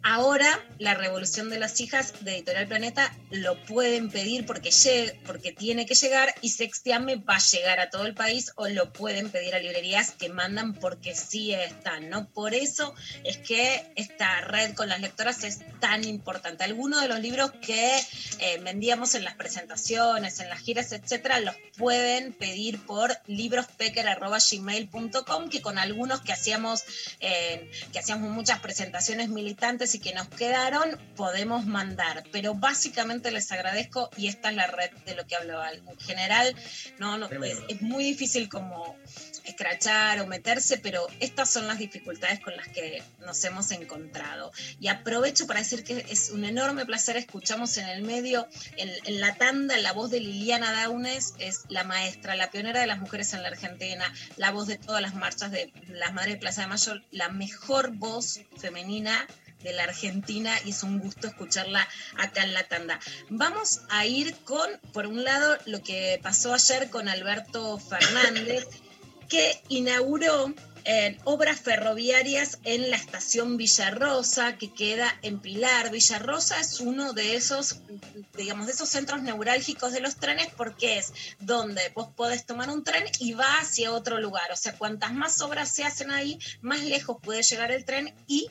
Ahora, la revolución de las hijas de Editorial Planeta lo pueden pedir porque, llegue, porque tiene que llegar y Sextiame va a llegar a todo el país o lo pueden pedir a librerías que mandan porque sí están, ¿no? Por eso es que esta red con las lectoras es tan importante. Algunos de los libros que eh, vendíamos en las presentaciones, en las giras, etcétera, los pueden pedir por librospecker.gmail.com, que con algunos que hacíamos, eh, que hacíamos muchas presentaciones militantes y que nos quedaron, podemos mandar. Pero básicamente les agradezco y esta es la red de lo que hablaba. En general, no, no es, es muy difícil como escrachar o meterse, pero estas son las dificultades con las que nos hemos encontrado. Y aprovecho para decir que es un enorme placer, escuchamos en el medio, en, en la tanda, la voz de Liliana Daunes, es la maestra, la pionera de las mujeres en la Argentina, la voz de todas las marchas de las Madres de Plaza de Mayo, la mejor voz femenina de la Argentina y es un gusto escucharla acá en la tanda. Vamos a ir con, por un lado, lo que pasó ayer con Alberto Fernández, que inauguró en obras ferroviarias en la estación Villarrosa, que queda en Pilar. Villarrosa es uno de esos, digamos, de esos centros neurálgicos de los trenes porque es donde vos podés tomar un tren y va hacia otro lugar. O sea, cuantas más obras se hacen ahí, más lejos puede llegar el tren y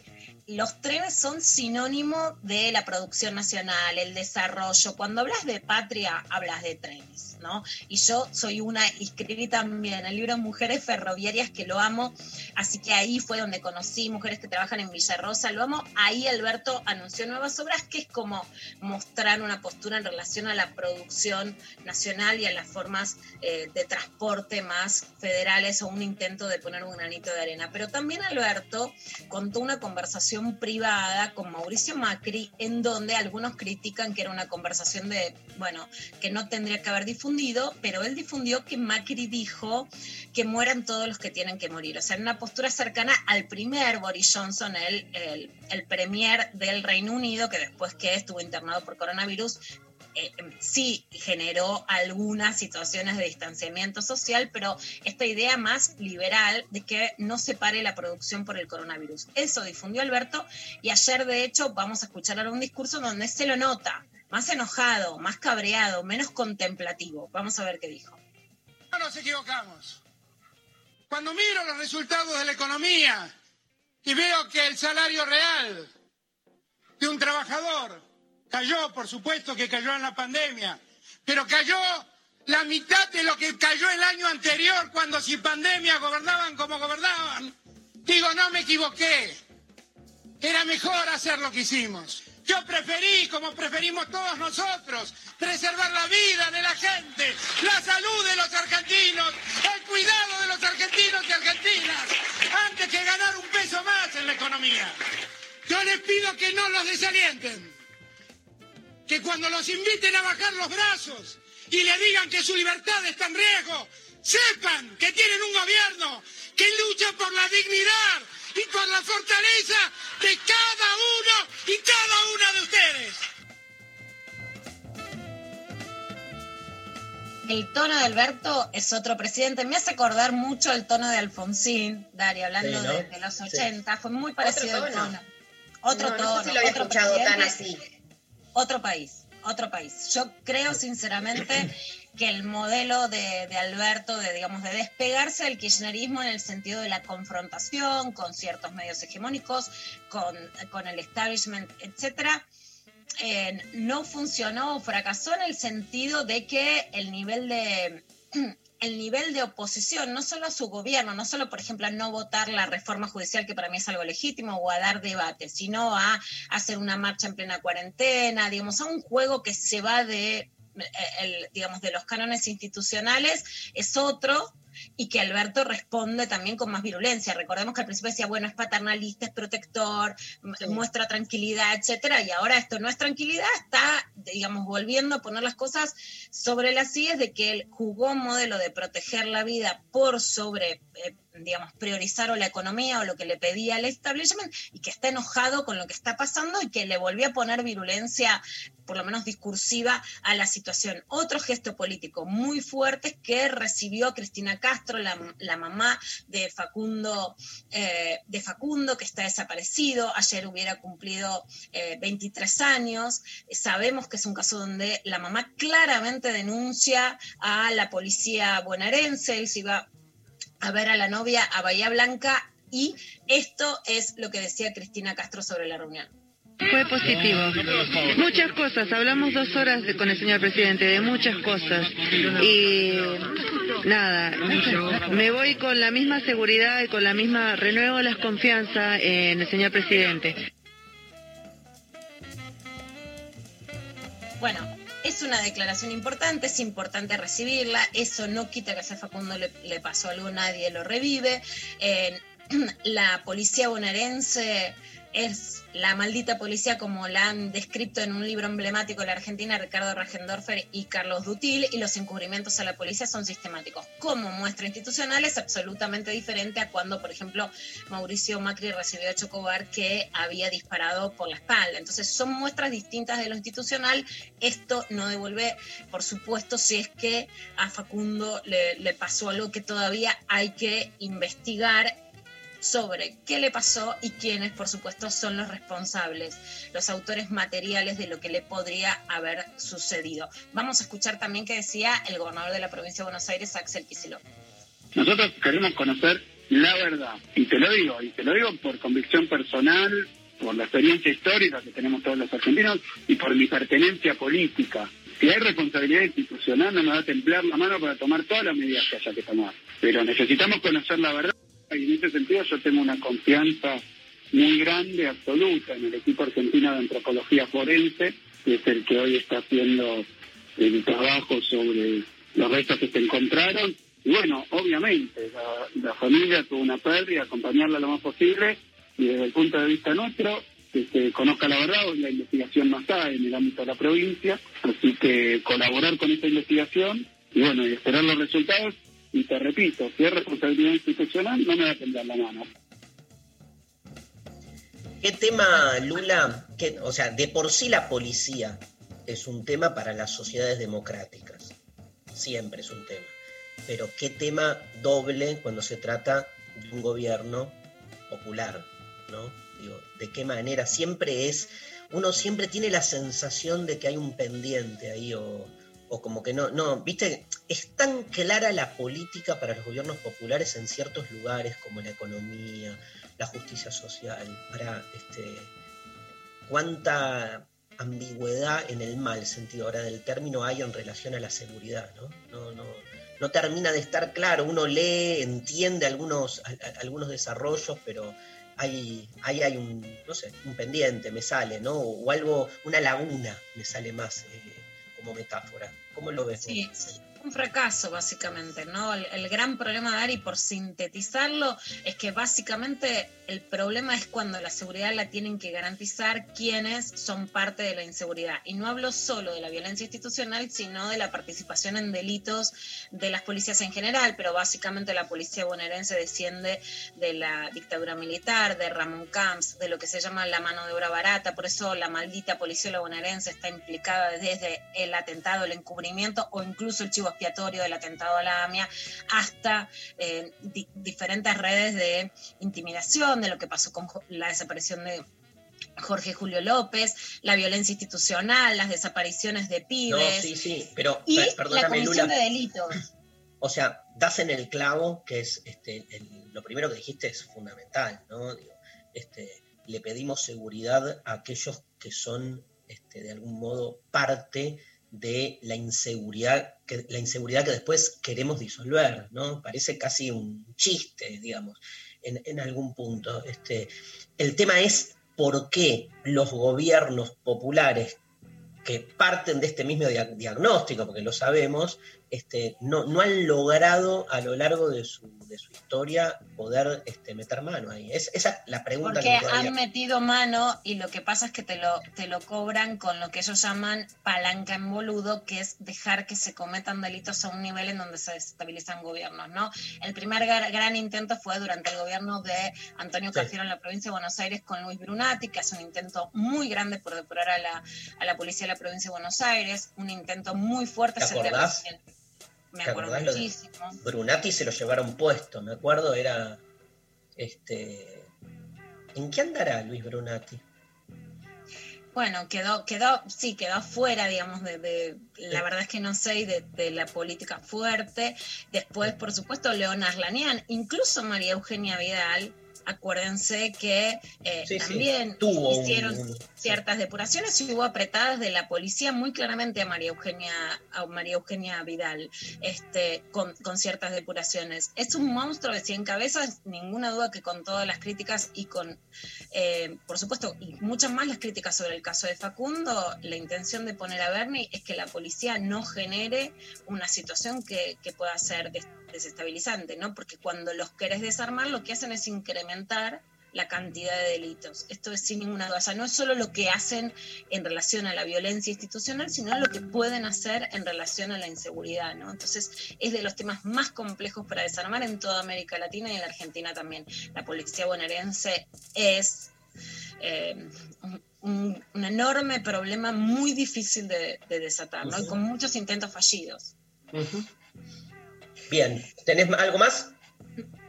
los trenes son sinónimo de la producción nacional, el desarrollo. Cuando hablas de patria, hablas de trenes, ¿no? Y yo soy una, escribí también el libro Mujeres Ferroviarias, que lo amo, así que ahí fue donde conocí mujeres que trabajan en Villarrosa, lo amo. Ahí Alberto anunció nuevas obras, que es como mostrar una postura en relación a la producción nacional y a las formas eh, de transporte más federales o un intento de poner un granito de arena. Pero también Alberto contó una conversación privada con Mauricio Macri, en donde algunos critican que era una conversación de, bueno, que no tendría que haber difundido, pero él difundió que Macri dijo que mueran todos los que tienen que morir. O sea, en una postura cercana al primer Boris Johnson, el, el, el premier del Reino Unido, que después que estuvo internado por coronavirus, sí generó algunas situaciones de distanciamiento social, pero esta idea más liberal de que no se pare la producción por el coronavirus. Eso difundió Alberto y ayer de hecho vamos a escuchar ahora un discurso donde se lo nota, más enojado, más cabreado, menos contemplativo. Vamos a ver qué dijo. No nos equivocamos. Cuando miro los resultados de la economía y veo que el salario real de un trabajador Cayó, por supuesto que cayó en la pandemia, pero cayó la mitad de lo que cayó el año anterior cuando sin pandemia gobernaban como gobernaban. Digo, no me equivoqué. Era mejor hacer lo que hicimos. Yo preferí, como preferimos todos nosotros, preservar la vida de la gente, la salud de los argentinos, el cuidado de los argentinos y argentinas, antes que ganar un peso más en la economía. Yo les pido que no los desalienten que cuando los inviten a bajar los brazos y le digan que su libertad está en riesgo, sepan que tienen un gobierno que lucha por la dignidad y por la fortaleza de cada uno y cada una de ustedes. El tono de Alberto es otro presidente. Me hace acordar mucho el tono de Alfonsín, Daria, hablando Sí, ¿no? de, de los 80. Fue muy parecido Otro el tono. tono. Otro No, no sé tono. si lo había otro escuchado tan así. Otro país, otro país. Yo creo sinceramente que el modelo de, de Alberto, de digamos, de despegarse del kirchnerismo en el sentido de la confrontación con ciertos medios hegemónicos, con, con el establishment, etcétera, eh, no funcionó o fracasó en el sentido de que el nivel de el nivel de oposición, no solo a su gobierno, no solo, por ejemplo, a no votar la reforma judicial, que para mí es algo legítimo, o a dar debate, sino a hacer una marcha en plena cuarentena, digamos, a un juego que se va de, eh, el, digamos, de los cánones institucionales, es otro, y que Alberto responde también con más virulencia. Recordemos que al principio decía, bueno, es paternalista, es protector, muestra tranquilidad, etcétera, y ahora esto no es tranquilidad, está, digamos, volviendo a poner las cosas sobre las sillas de que él jugó un modelo de proteger la vida por sobre, eh, digamos, priorizar o la economía o lo que le pedía el establishment y que está enojado con lo que está pasando y que le volvió a poner virulencia, por lo menos discursiva, a la situación. Otro gesto político muy fuerte que recibió Cristina Castro, la, la mamá de Facundo, eh, de Facundo, que está desaparecido. Ayer hubiera cumplido eh, 23 años. Sabemos que es un caso donde la mamá claramente denuncia a la policía bonaerense. Él se iba a ver a la novia a Bahía Blanca y esto es lo que decía Cristina Castro sobre la reunión. Fue positivo. Muchas cosas. Hablamos dos horas de- con el señor presidente de muchas cosas. Y nada, me voy con la misma seguridad y con la misma, renuevo las confianzas en el señor presidente. Bueno, una declaración importante, es importante recibirla, eso no quita que a Facundo le, le pasó algo, nadie lo revive. Eh, la policía bonaerense es la maldita policía como la han descrito en un libro emblemático de la Argentina, Ricardo Ragendorfer y Carlos Dutil, y los encubrimientos a la policía son sistemáticos. Como muestra institucional es absolutamente diferente a cuando, por ejemplo, Mauricio Macri recibió a Chocobar que había disparado por la espalda. Entonces son muestras distintas de lo institucional. Esto no devuelve, por supuesto, si es que a Facundo le, le pasó algo que todavía hay que investigar sobre qué le pasó y quiénes, por supuesto, son los responsables, los autores materiales de lo que le podría haber sucedido. Vamos a escuchar también qué decía el gobernador de la provincia de Buenos Aires, Axel Kicillof. Nosotros queremos conocer la verdad. Y te lo digo, y te lo digo por convicción personal, por la experiencia histórica que tenemos todos los argentinos y por mi pertenencia política. Si hay responsabilidad institucional, no me va a temblar la mano para tomar todas las medidas que haya que tomar. Pero necesitamos conocer la verdad y en ese sentido yo tengo una confianza muy grande, absoluta, en el equipo argentino de antropología forense, que es el que hoy está haciendo el trabajo sobre los restos que se encontraron. Y bueno, obviamente, la, familia tuvo una pérdida, acompañarla lo más posible, y desde el punto de vista nuestro, que se conozca la verdad, hoy la investigación no está en el ámbito de la provincia, así que colaborar con esta investigación y bueno, y esperar los resultados. Y te repito, si es responsabilidad institucional, no me va a temblar la mano. ¿Qué tema, Lula? O sea, de por sí la policía es un tema para las sociedades democráticas. Siempre es un tema. Pero qué tema doble cuando se trata de un gobierno popular, ¿no? Digo, de qué manera siempre es, uno siempre tiene la sensación de que hay un pendiente ahí o, o como que no, no, viste, es tan clara la política para los gobiernos populares en ciertos lugares como la economía, la justicia social, para este, cuánta ambigüedad en el mal sentido ahora del término hay en relación a la seguridad, ¿no? No, termina de estar claro, uno lee, entiende algunos, algunos desarrollos, pero hay, ahí hay un, no sé, un pendiente, me sale, ¿no? O algo, una laguna me sale más eh, como metáfora. ¿Cómo lo ves? Sí, un fracaso básicamente, ¿no? El, gran problema de Ari, por sintetizarlo, es que básicamente el problema es cuando la seguridad la tienen que garantizar quienes son parte de la inseguridad. Y no hablo solo de la violencia institucional, sino de la participación en delitos de las policías en general, pero básicamente la policía bonaerense desciende de la dictadura militar, de Ramón Camps, de lo que se llama la mano de obra barata, por eso la maldita policía bonaerense está implicada desde el atentado, el encubrimiento o incluso el chivo expiatorio del atentado a la AMIA hasta eh, di- diferentes redes de intimidación, de lo que pasó con la desaparición de Jorge Julio López, la violencia institucional, las desapariciones de No, pibes sí, sí, pero y la comisión Lula. de delitos. O sea, das en el clavo, que es este, el- lo primero que dijiste es fundamental, ¿no? Digo, este, le pedimos seguridad a aquellos que son, este, de algún modo, parte de la inseguridad, que, la inseguridad que después queremos disolver, ¿no? Parece casi un chiste, digamos, en, en algún punto. Este, el tema es por qué los gobiernos populares que parten de este mismo dia- diagnóstico, porque lo sabemos, este, no, no han logrado a lo largo de su, de su historia poder este, meter mano ahí. Es, esa es la pregunta Porque que todavía- han metido mano y lo que pasa es que te lo, te lo cobran con lo que ellos llaman palanca en boludo, que es dejar que se cometan delitos a un nivel en donde se desestabilizan gobiernos, ¿no? El primer gar- gran intento fue durante el gobierno de Antonio Sí. Cafiero en la provincia de Buenos Aires con Luis Brunati, que hace un intento muy grande por depurar a la, a la policía de la provincia de Buenos Aires, un intento muy fuerte. ¿Te se te- acordás? Me ¿Te acuerdo muchísimo. Brunati se lo llevaron puesto, me acuerdo, era este ¿En qué andará Luis Brunati? Bueno, quedó, quedó, sí, quedó afuera, digamos, de, de- la verdad es que no sé, de, de la política fuerte. Después, por supuesto, León Arlanian, incluso María Eugenia Vidal, acuérdense que eh, Sí, sí, también tuvo hicieron un- ciertas depuraciones y hubo apretadas de la policía muy claramente a María Eugenia, a María Eugenia Vidal, este, con, con ciertas depuraciones. Es un monstruo de 100 cabezas, ninguna duda que con todas las críticas y con, eh, por supuesto, y muchas más las críticas sobre el caso de Facundo, la intención de poner a Bernie es que la policía no genere una situación que, que pueda ser des- desestabilizante, ¿no? Porque cuando los querés desarmar, lo que hacen es incrementar la cantidad de delitos. Esto es sin ninguna duda. O sea, no es solo lo que hacen en relación a la violencia institucional, sino lo que pueden hacer en relación a la inseguridad, ¿no? Entonces, es de los temas más complejos para desarmar en toda América Latina y en la Argentina también. La policía bonaerense es eh, un, enorme problema muy difícil de, de desatar, ¿no? Y con muchos intentos fallidos. Bien, ¿tenés algo más?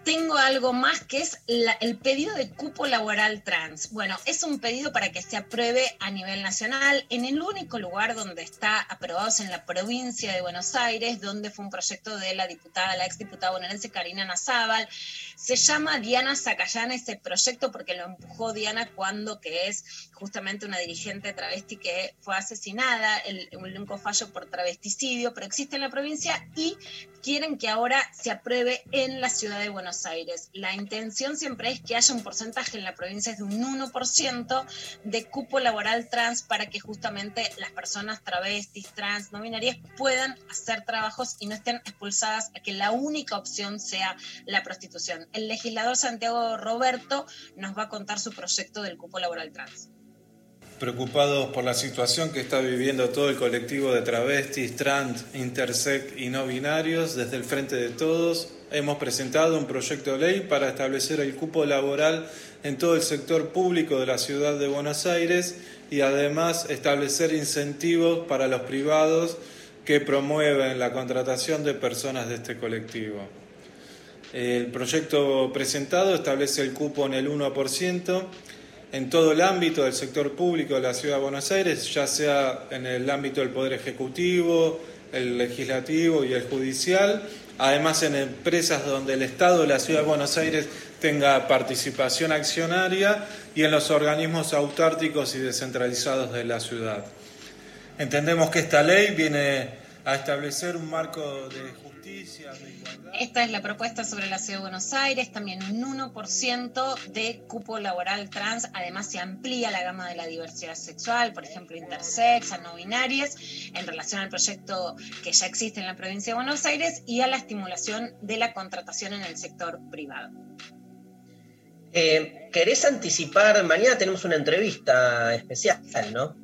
Tengo algo más que es el pedido de cupo laboral trans. Bueno, es un pedido para que se apruebe a nivel nacional en el único lugar donde está aprobado es en la provincia de Buenos Aires, donde fue un proyecto de la diputada, la exdiputada bonaerense Karina Nazábal. Se llama Diana Zacayán ese proyecto porque lo empujó Diana cuando que es justamente una dirigente travesti que fue asesinada, el, un único fallo por travesticidio, pero existe en la provincia y quieren que ahora se apruebe en la ciudad de Buenos Aires. La intención siempre es que haya un porcentaje en la provincia de un 1% de cupo laboral trans para que justamente las personas travestis, trans, no binarias puedan hacer trabajos y no estén expulsadas a que la única opción sea la prostitución. El legislador Santiago Roberto nos va a contar su proyecto del cupo laboral trans. Preocupados por la situación que está viviendo todo el colectivo de travestis, trans, intersex y no binarios, desde el Frente de Todos hemos presentado un proyecto de ley para establecer el cupo laboral en todo el sector público de la ciudad de Buenos Aires y además establecer incentivos para los privados que promueven la contratación de personas de este colectivo. El proyecto presentado establece el cupo en el 1% en todo el ámbito del sector público de la Ciudad de Buenos Aires, ya sea en el ámbito del Poder Ejecutivo, el Legislativo y el Judicial, además en empresas donde el Estado de la Ciudad de Buenos Aires tenga participación accionaria y en los organismos autárticos y descentralizados de la ciudad. Entendemos que esta ley viene a establecer un marco de Esta es la propuesta sobre la Ciudad de Buenos Aires, también un 1% de cupo laboral trans, además se amplía la gama de la diversidad sexual, por ejemplo, intersex, a no binarias, en relación al proyecto que ya existe en la provincia de Buenos Aires y a la estimulación de la contratación en el sector privado. Eh, ¿Querés anticipar? Mañana tenemos una entrevista especial, ¿no?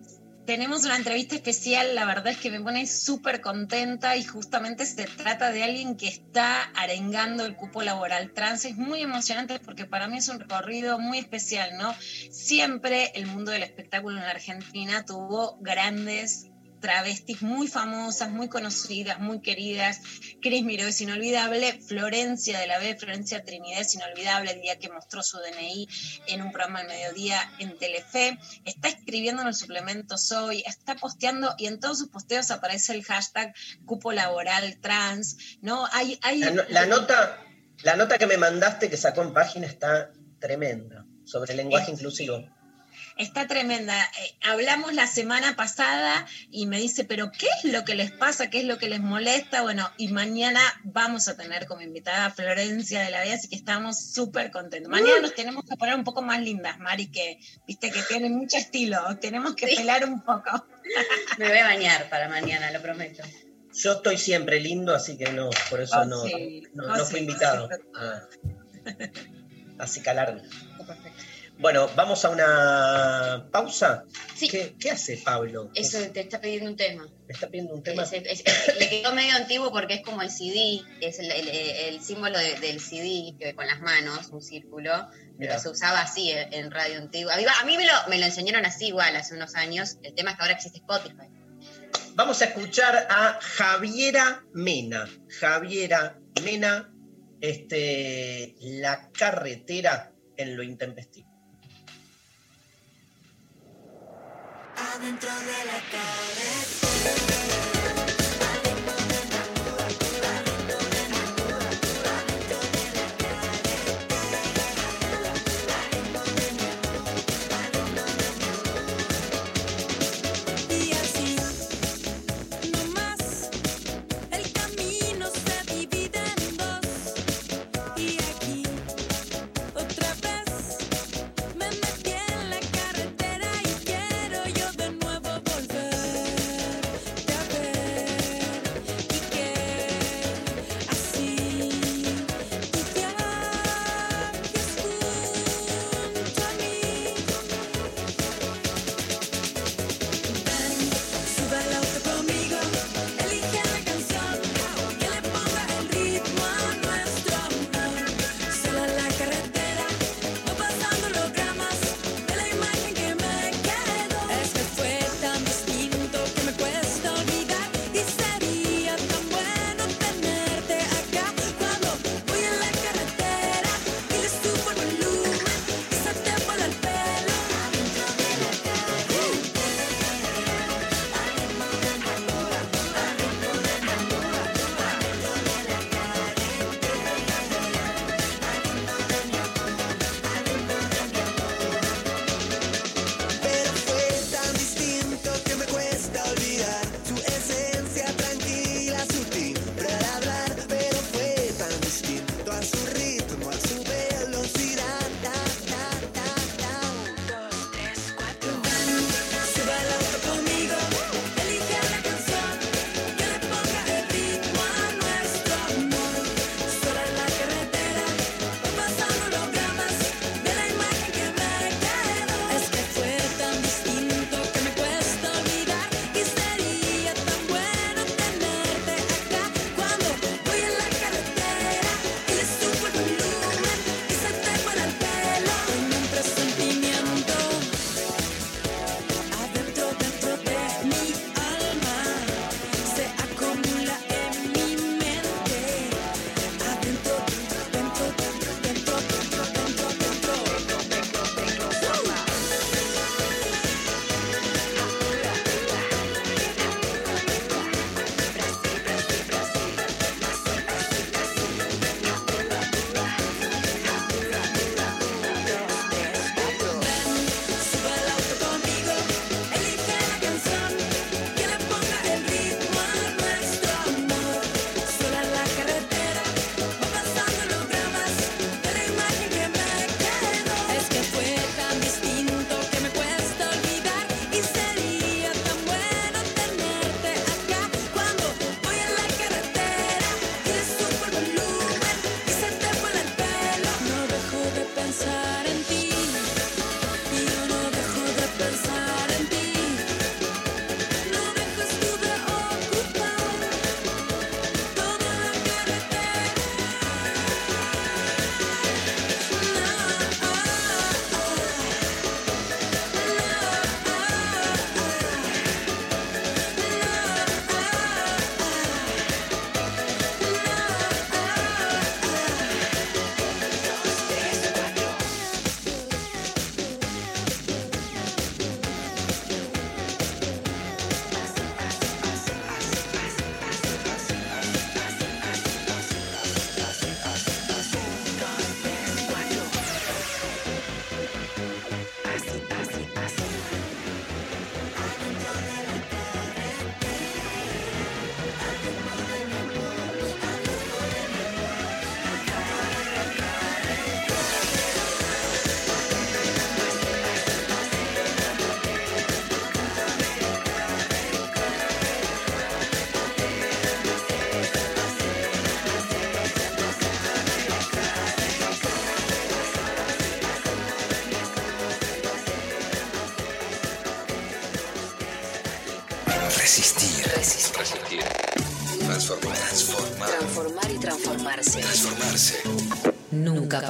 Tenemos una entrevista especial, la verdad es que me pone súper contenta y justamente se trata de alguien que está arengando el cupo laboral trans. Es muy emocionante porque para mí es un recorrido muy especial, ¿no? Siempre el mundo del espectáculo en la Argentina tuvo grandes travestis muy famosas, muy conocidas, muy queridas. Cris Miró es inolvidable, Florencia de la B, Florencia Trinidad es inolvidable el día que mostró su DNI en un programa al mediodía en Telefe. Está escribiendo en el suplemento Soy, está posteando y en todos sus posteos aparece el hashtag cupo laboral trans, ¿no? Hay, hay La, no- la nota, la nota que me mandaste que sacó en página está tremenda sobre el lenguaje inclusivo. Está tremenda. Eh, hablamos la semana pasada y me dice, pero ¿qué es lo que les pasa? ¿Qué es lo que les molesta? Bueno, y mañana vamos a tener como invitada a Florencia de la Vía, así que estamos súper contentos. Mañana nos tenemos que poner un poco más lindas, Mari, que viste que tiene mucho estilo. Tenemos que pelar un poco. Me voy a bañar para mañana, lo prometo. Yo estoy siempre lindo, así que no, por eso Oh, no, sí. no, Oh, no sí, fui invitado a, a acicalarme. Bueno, vamos a una pausa. ¿Qué, qué hace Pablo? Eso te está pidiendo un tema. ¿Me está pidiendo un tema? Es- es- es- le quedó medio antiguo porque es como el CD, es el, el- el símbolo de- del CD, que con las manos, un círculo, pero se usaba así en, en radio antigua. A mí, a mí me, lo, me lo enseñaron así igual hace unos años. El tema es que ahora existe Spotify. Vamos a escuchar a Javiera Mena. Javiera Mena, este, la carretera en lo intempestivo. Adentro de la Y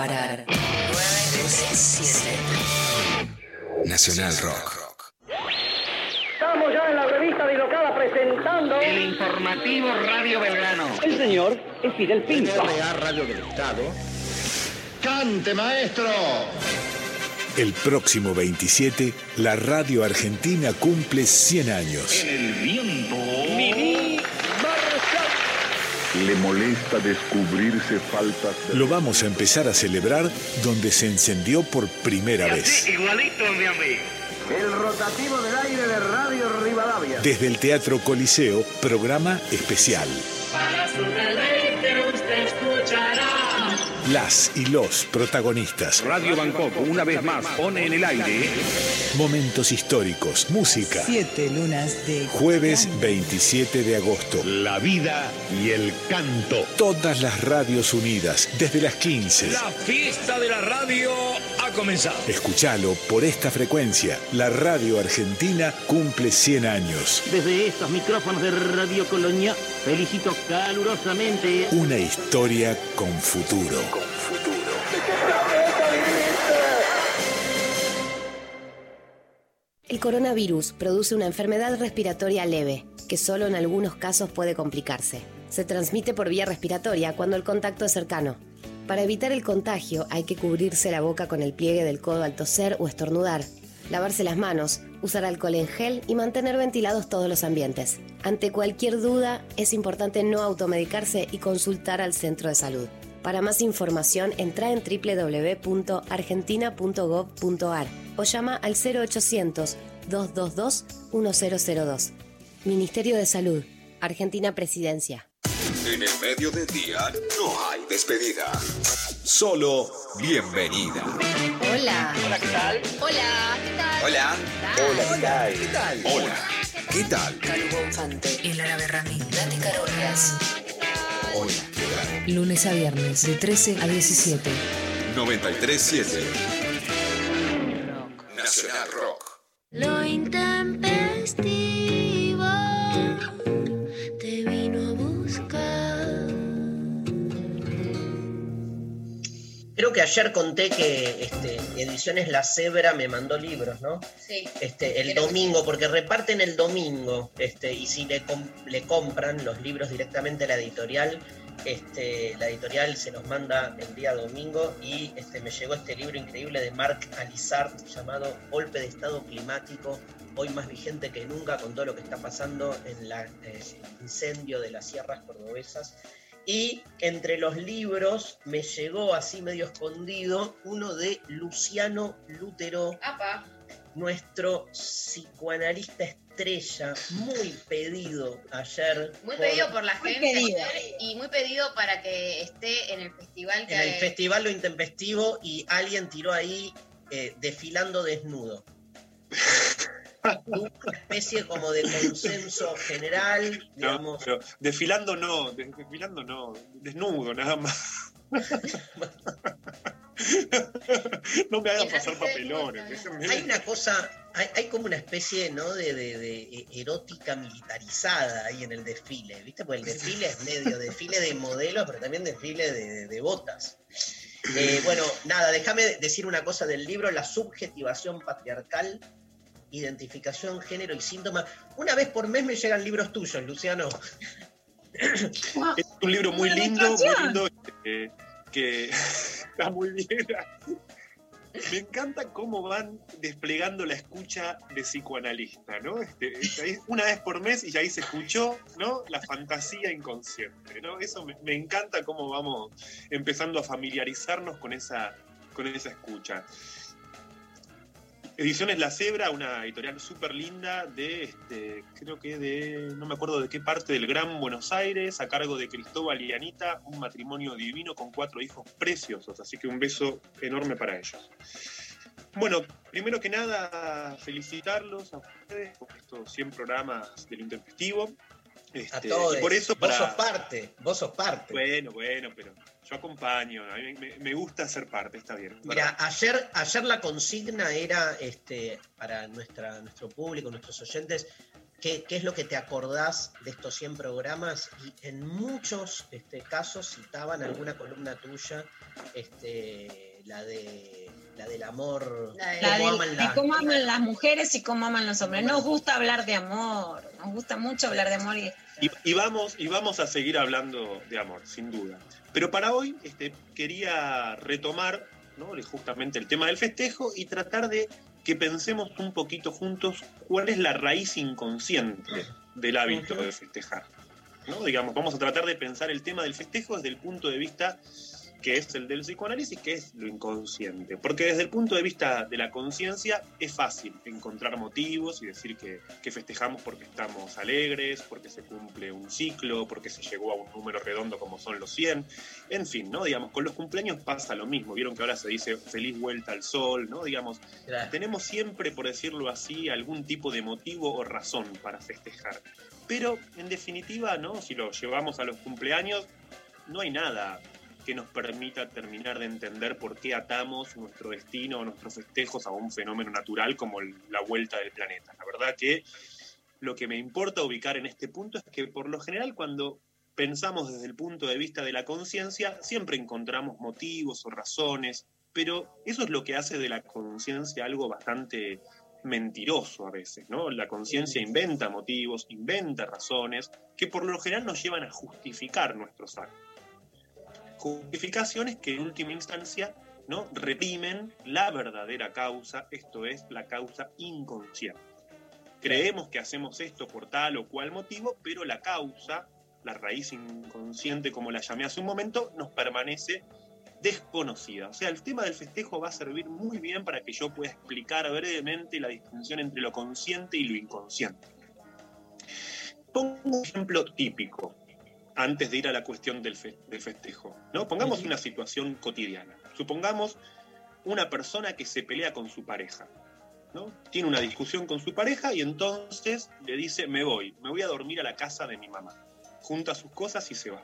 parar. 937. Nacional Rock. Estamos ya en la revista Dislocada presentando el informativo Radio Belgrano. El señor es Fidel Pinto. Radio del Estado. ¡Cante, maestro! El próximo 27, la radio argentina cumple 100 años. el viento. Le molesta descubrirse faltas. Lo vamos a empezar a celebrar donde se encendió por primera vez. Igualito, mi amigo. El rotativo del aire de Radio Rivadavia. Desde el Teatro Coliseo, programa especial. Las y los protagonistas. Radio Bangkok, una vez más, pone en el aire. Momentos históricos, música. Siete lunas de... Jueves 27 de agosto. La vida y el canto. Todas las radios unidas, desde las 15. La fiesta de la radio comenzado. Escuchalo por esta frecuencia. La radio argentina cumple 100 años. Desde estos micrófonos de Radio Colonia, felicito calurosamente. Una historia con futuro. El coronavirus produce una enfermedad respiratoria leve, que solo en algunos casos puede complicarse. Se transmite por vía respiratoria cuando el contacto es cercano. Para evitar el contagio hay que cubrirse la boca con el pliegue del codo al toser o estornudar, lavarse las manos, usar alcohol en gel y mantener ventilados todos los ambientes. Ante cualquier duda, es importante no automedicarse y consultar al centro de salud. Para más información, entra en www.argentina.gov.ar o llama al 0800-222-1002. Ministerio de Salud, Argentina Presidencia. En el medio del día no hay despedida. Solo bienvenida. Hola. Hola, ¿qué tal? Hola. ¿Qué tal? Hola. Hola, ¿qué tal? ¿Qué tal? Hola. ¿Qué tal? Calu Bonfante. El árabe Rami. Date Carolinas. Hola. ¿Qué tal? Lunes a viernes de 13 a 17. 937 Nacional Rock. Lo intempestivo Creo que ayer conté que este, Ediciones La Cebra me mandó libros, ¿no? Sí. Este, el domingo, porque reparten el domingo, este, y si le, com- le compran los libros directamente a la editorial, este, la editorial se los manda el día domingo y este, me llegó este libro increíble de Marc Alizard llamado Golpe de Estado Climático, hoy más vigente que nunca con todo lo que está pasando en el incendio de las sierras cordobesas. Y entre los libros me llegó así medio escondido uno de Luciano Lútero, Apa. nuestro psicoanalista estrella, muy pedido ayer. Muy pedido por la Muy gente pedido. y muy pedido para que esté en el festival que En el Festival Lo Intempestivo y alguien tiró ahí eh, desfilando desnudo. Una especie como de consenso general, No, digamos. pero desfilando no, des- desfilando no, desnudo nada más. no me hagan pasar papelones. déjenme- Hay una cosa, hay, hay como una especie ¿no? de, de- de erótica militarizada ahí en el desfile, ¿viste? Porque el desfile es medio desfile de modelos, pero también desfile de, de botas. Eh, bueno, nada, déjame decir una cosa del libro, la subjetivación patriarcal, identificación, género y síntomas. Una vez por mes me llegan libros tuyos, Luciano. Es un libro muy lindo, muy lindo, eh, que está muy bien. Me encanta cómo van desplegando la escucha de psicoanalista, ¿no? Este, este, una vez por mes y ahí se escuchó, ¿no? La fantasía inconsciente, ¿no? Eso me, me encanta cómo vamos empezando a familiarizarnos con esa, con esa escucha. Ediciones La Cebra, una editorial súper linda de, este, creo que de, no me acuerdo de qué parte del Gran Buenos Aires, a cargo de Cristóbal y Anita, un matrimonio divino con cuatro hijos preciosos, así que un beso enorme para ellos. Bueno, primero que nada, felicitarlos a ustedes por estos 100 programas del Intempestivo. A Este, todos. y por eso Vos para- sos parte, vos sos parte. Bueno, bueno, pero yo acompaño, a mí me, me gusta ser parte, está bien. Mira, ayer, ayer la consigna era este, para nuestra, nuestro público, nuestros oyentes, qué, qué es lo que te acordás de estos 100 programas y en muchos este, casos citaban alguna columna tuya, este, la de la del amor, La de, cómo aman de la- cómo aman las mujeres y cómo aman los hombres. Nos gusta hablar de amor, nos gusta mucho hablar de amor y Y, y vamos, y vamos a seguir hablando de amor, sin duda. Pero para hoy este, quería retomar ¿no? justamente el tema del festejo y tratar de que pensemos un poquito juntos cuál es la raíz inconsciente del hábito de festejar. ¿no? Digamos, vamos a tratar de pensar el tema del festejo desde el punto de vista que es el del psicoanálisis, que es lo inconsciente. Porque desde el punto de vista de la conciencia es fácil encontrar motivos y decir que, que festejamos porque estamos alegres, porque se cumple un ciclo, porque se llegó a un número redondo como son los 100. En fin, ¿no? Digamos, con los cumpleaños pasa lo mismo. Vieron que ahora se dice feliz vuelta al sol, ¿no? Digamos, tenemos siempre, por decirlo así, algún tipo de motivo o razón para festejar. Pero, en definitiva, ¿no? Si lo llevamos a los cumpleaños, no hay nada que nos permita terminar de entender por qué atamos nuestro destino o nuestros festejos a un fenómeno natural como la vuelta del planeta. La verdad que lo que me importa ubicar en este punto es que por lo general cuando pensamos desde el punto de vista de la conciencia, siempre encontramos motivos o razones, pero eso es lo que hace de la conciencia algo bastante mentiroso a veces, ¿no? La conciencia inventa motivos, inventa razones que por lo general nos llevan a justificar nuestros actos justificaciones que en última instancia ¿no? reprimen la verdadera causa, esto es la causa inconsciente. Creemos que hacemos esto por tal o cual motivo, pero la causa, la raíz inconsciente, como la llamé hace un momento, nos permanece desconocida. O sea, el tema del festejo va a servir muy bien para que yo pueda explicar brevemente la distinción entre lo consciente y lo inconsciente. Pongo un ejemplo típico antes de ir a la cuestión del, fe- del festejo. ¿no? Pongamos una situación cotidiana. Supongamos una persona que se pelea con su pareja. ¿no? Tiene una discusión con su pareja y entonces le dice, me voy, me voy a dormir a la casa de mi mamá. Junta sus cosas y se va.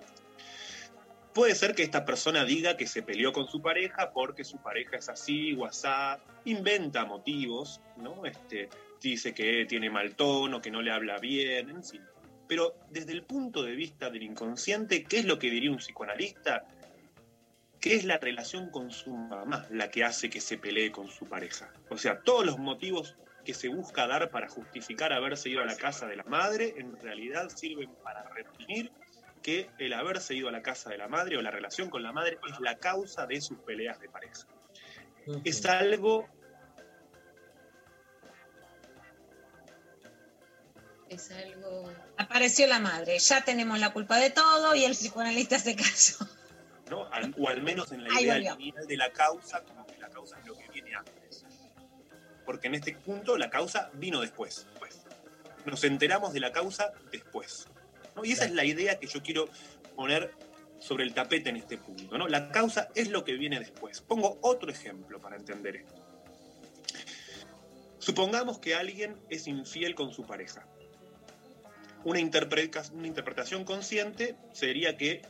Puede ser que esta persona diga que se peleó con su pareja porque su pareja es así, WhatsApp, inventa motivos, ¿no? Este, dice que tiene mal tono, que no le habla bien, en fin. Pero desde el punto de vista del inconsciente, ¿qué es lo que diría un psicoanalista? ¿Qué es la relación con su mamá la que hace que se pelee con su pareja? O sea, todos los motivos que se busca dar para justificar haberse ido a la casa de la madre, en realidad sirven para reprimir que el haberse ido a la casa de la madre o la relación con la madre es la causa de sus peleas de pareja. Es algo Es algo. apareció la madre, ya tenemos la culpa de todo y el psicoanalista se casó. ¿no? Al- o al menos en la Ahí idea lineal de la causa, como que la causa es lo que viene antes. Porque en este punto la causa vino después. pues. Nos enteramos de la causa después. ¿no? Y esa es la idea que yo quiero poner sobre el tapete en este punto. ¿no? La causa es lo que viene después. Pongo otro ejemplo para entender esto. Supongamos que alguien es infiel con su pareja. Una, interpreta- una interpretación consciente sería que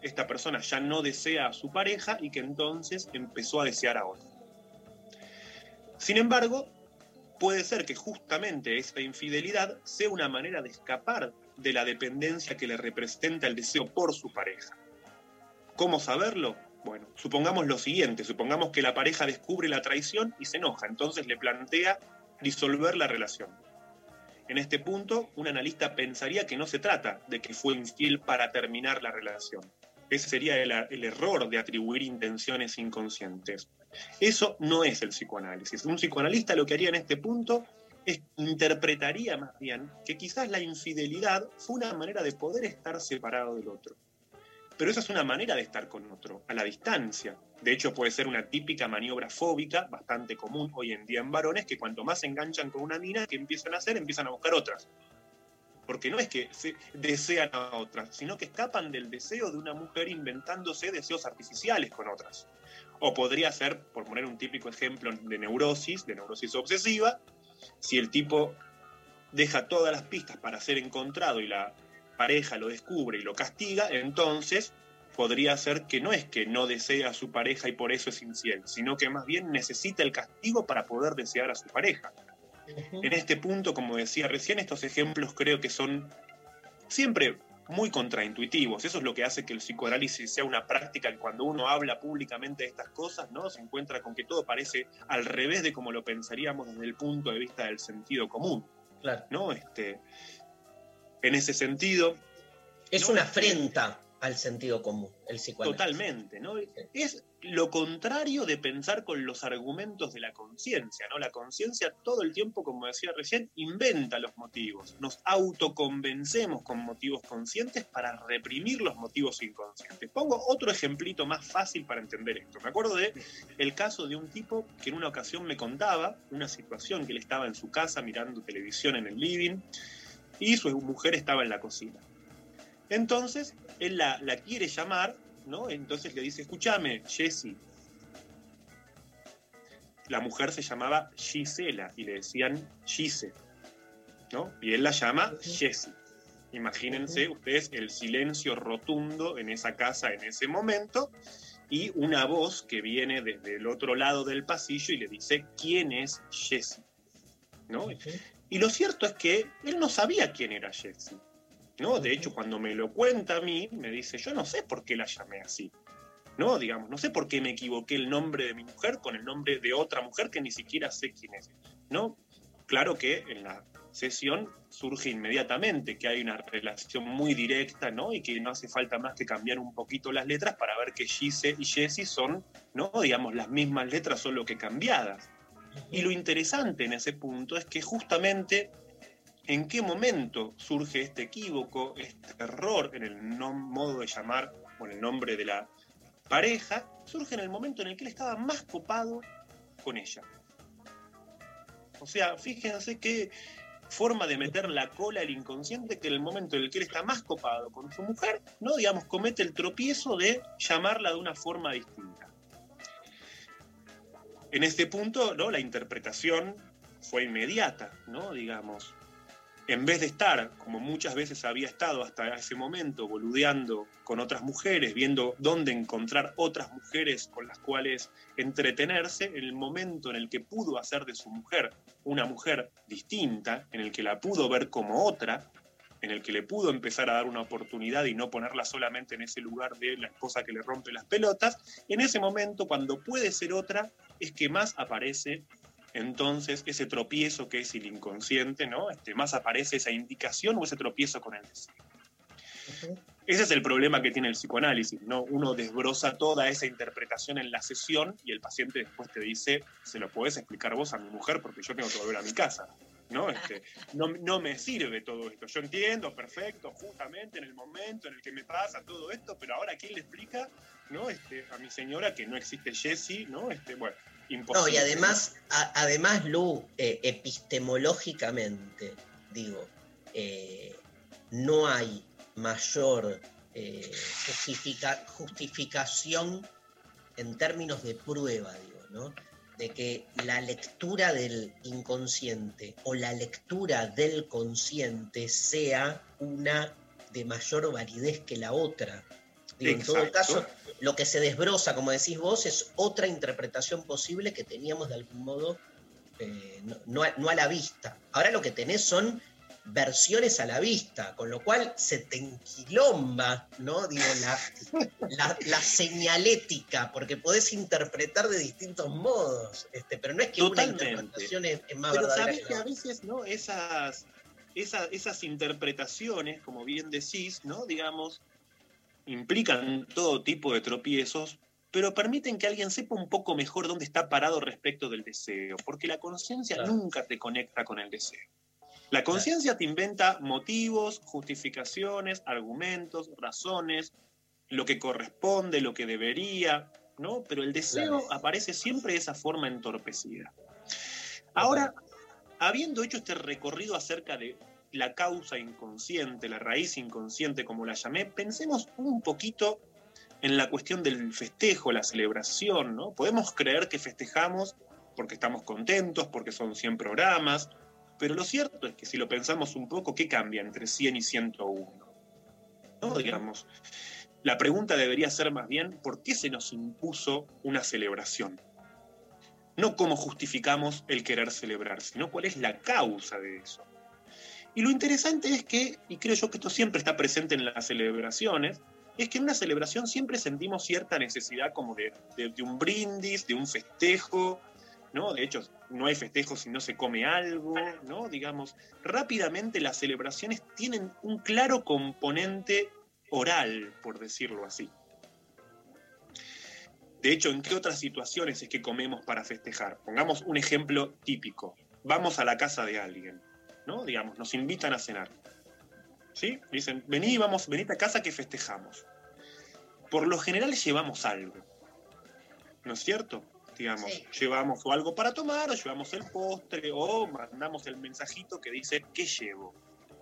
esta persona ya no desea a su pareja y que entonces empezó a desear a otro. Sin embargo, puede ser que justamente esta infidelidad sea una manera de escapar de la dependencia que le representa el deseo por su pareja. ¿Cómo saberlo? Bueno, supongamos lo siguiente, supongamos que la pareja descubre la traición y se enoja, entonces le plantea disolver la relación. En este punto, un analista pensaría que no se trata de que fue infiel para terminar la relación. Ese sería el, error de atribuir intenciones inconscientes. Eso no es el psicoanálisis. Un psicoanalista lo que haría en este punto es interpretaría más bien que quizás la infidelidad fue una manera de poder estar separado del otro. Pero esa es una manera de estar con otro, a la distancia. De hecho, puede ser una típica maniobra fóbica, bastante común hoy en día en varones, que cuanto más se enganchan con una mina, que empiezan a hacer? Empiezan a buscar otras. Porque no es que se desean a otras, sino que escapan del deseo de una mujer inventándose deseos artificiales con otras. O podría ser, por poner un típico ejemplo de neurosis, de neurosis obsesiva, si el tipo deja todas las pistas para ser encontrado y la pareja lo descubre y lo castiga, entonces podría ser que no es que no desea a su pareja y por eso es infiel, sino que más bien necesita el castigo para poder desear a su pareja. En este punto, como decía recién, estos ejemplos creo que son siempre muy contraintuitivos. Eso es lo que hace que el psicoanálisis sea una práctica que cuando uno habla públicamente de estas cosas, ¿no? Se encuentra con que todo parece al revés de como lo pensaríamos desde el punto de vista del sentido común. Claro. ¿No? Este, en ese sentido. Es ¿no? una Este, afrenta al sentido común, el psicoanálisis. Totalmente, ¿no? Es lo contrario de pensar con los argumentos de la conciencia, ¿no? La conciencia todo el tiempo, como decía recién, inventa los motivos. Nos autoconvencemos con motivos conscientes para reprimir los motivos inconscientes. Pongo otro ejemplito más fácil para entender esto. Me acuerdo de el caso de un tipo que en una ocasión me contaba una situación que él estaba en su casa mirando televisión en el living y su mujer estaba en la cocina. Entonces, él la, la quiere llamar, ¿no? Entonces le dice, escúchame, Jessie. La mujer se llamaba Gisela y le decían Gise, ¿no? Y él la llama Jessie. Imagínense ustedes el silencio rotundo en esa casa en ese momento y una voz que viene desde el otro lado del pasillo y le dice, ¿quién es Jessie? ¿No? Y lo cierto es que él no sabía quién era Jessie. ¿No? De hecho, cuando me lo cuenta a mí, me dice, yo no sé por qué la llamé así. ¿No? Digamos, no sé por qué me equivoqué el nombre de mi mujer con el nombre de otra mujer que ni siquiera sé quién es. ¿No? Claro que en la sesión surge inmediatamente que hay una relación muy directa, ¿no? Y que no hace falta más que cambiar un poquito las letras para ver que Gise y Jessie son, ¿no? Digamos, las mismas letras, solo que cambiadas. Y lo interesante en ese punto es que justamente en qué momento surge este equívoco, este error en el no- modo de llamar o en el nombre de la pareja, surge en el momento en el que él estaba más copado con ella. O sea, fíjense qué forma de meter la cola al inconsciente que en el momento en el que él está más copado con su mujer, no digamos, comete el tropiezo de llamarla de una forma distinta. En este punto, ¿no? La interpretación fue inmediata, ¿no? Digamos, en vez de estar, como muchas veces había estado hasta ese momento, boludeando con otras mujeres, viendo dónde encontrar otras mujeres con las cuales entretenerse, en el momento en el que pudo hacer de su mujer una mujer distinta, en el que la pudo ver como otra, en el que le pudo empezar a dar una oportunidad y no ponerla solamente en ese lugar de la esposa que le rompe las pelotas, en ese momento, cuando puede ser otra, es que más aparece entonces ese tropiezo que es el inconsciente, ¿no? Este, más aparece esa indicación o ese tropiezo con el deseo. Ese es el problema que tiene el psicoanálisis, ¿no? Uno desbroza toda esa interpretación en la sesión y el paciente después te dice, se lo puedes explicar vos a mi mujer porque yo tengo que volver a mi casa, ¿no? Este, no, no me sirve todo esto. Yo entiendo, perfecto, justamente en el momento en el que me pasa todo esto, pero ahora ¿quién le explica, ¿no? Este, a mi señora que no existe Jessie, ¿no? Este, bueno, No, y además, además Lu, eh, epistemológicamente, digo, eh, no hay mayor eh, justifica- justificación en términos de prueba, digo, ¿no? De que la lectura del inconsciente o la lectura del consciente sea una de mayor validez que la otra. Digo, en todo caso, lo que se desbroza, como decís vos, es otra interpretación posible que teníamos de algún modo eh, no, no a, no a la vista. Ahora lo que tenés son versiones a la vista, con lo cual se te enquilomba, ¿no? Digo, la, la- la señalética, porque podés interpretar de distintos modos, este, pero no es que Totalmente. una interpretación es, es más Pero verdadera sabés que a veces, ¿no? Esas, esa- esas interpretaciones, como bien decís, ¿no? Digamos, implican todo tipo de tropiezos, pero permiten que alguien sepa un poco mejor dónde está parado respecto del deseo, porque la conciencia Claro. nunca te conecta con el deseo. La conciencia te inventa motivos, justificaciones, argumentos, razones, lo que corresponde, lo que debería, ¿no? Pero el deseo Claro. aparece siempre de esa forma entorpecida. Ahora, habiendo hecho este recorrido acerca de la causa inconsciente, la raíz inconsciente, como la llamé, pensemos un poquito en la cuestión del festejo, la celebración, ¿no? Podemos creer que festejamos porque estamos contentos, porque son 100 programas, pero lo cierto es que si lo pensamos un poco, ¿qué cambia entre 100 y 101? ¿No? Digamos, la pregunta debería ser más bien, ¿por qué se nos impuso una celebración? No cómo justificamos el querer celebrar, sino cuál es la causa de eso. Y lo interesante es que, y creo yo que esto siempre está presente en las celebraciones, es que en una celebración siempre sentimos cierta necesidad como de, un brindis, de un festejo, ¿no? De hecho, no hay festejo si no se come algo, ¿no? Digamos, rápidamente las celebraciones tienen un claro componente oral, por decirlo así. De hecho, ¿en qué otras situaciones es que comemos para festejar? Pongamos un ejemplo típico. Vamos a la casa de alguien, ¿no? Digamos, nos invitan a cenar. ¿Sí? Dicen, vení, vamos, venite a casa que festejamos. Por lo general llevamos algo. ¿No es cierto? Digamos, llevamos o algo para tomar, o llevamos el postre, o mandamos el mensajito que dice, ¿qué llevo?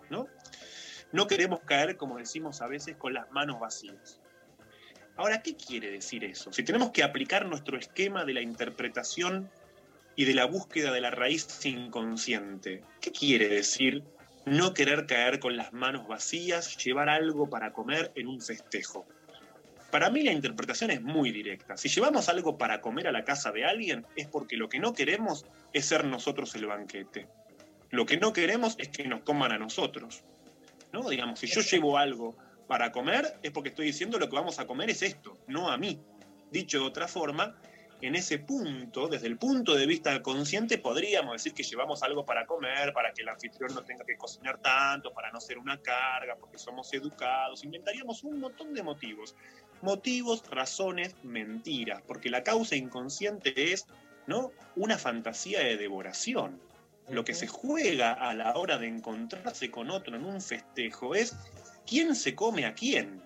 ¿No? No queremos caer, como decimos a veces, con las manos vacías. Ahora, ¿qué quiere decir eso? Si tenemos que aplicar nuestro esquema de la interpretación y de la búsqueda de la raíz inconsciente, ¿qué quiere decir no querer caer con las manos vacías, llevar algo para comer en un festejo? Para mí la interpretación es muy directa. Si llevamos algo para comer a la casa de alguien es porque lo que no queremos es ser nosotros el banquete. Lo que no queremos es que nos coman a nosotros. ¿No? Digamos, si yo llevo algo para comer es porque estoy diciendo lo que vamos a comer es esto, no a mí. Dicho de otra forma, en ese punto, desde el punto de vista consciente, podríamos decir que llevamos algo para comer, para que el anfitrión no tenga que cocinar tanto, para no ser una carga, porque somos educados. Inventaríamos un montón de motivos. Motivos, razones, mentiras, porque la causa inconsciente es ¿no? una fantasía de devoración. Lo que se juega a la hora de encontrarse con otro en un festejo es quién se come a quién.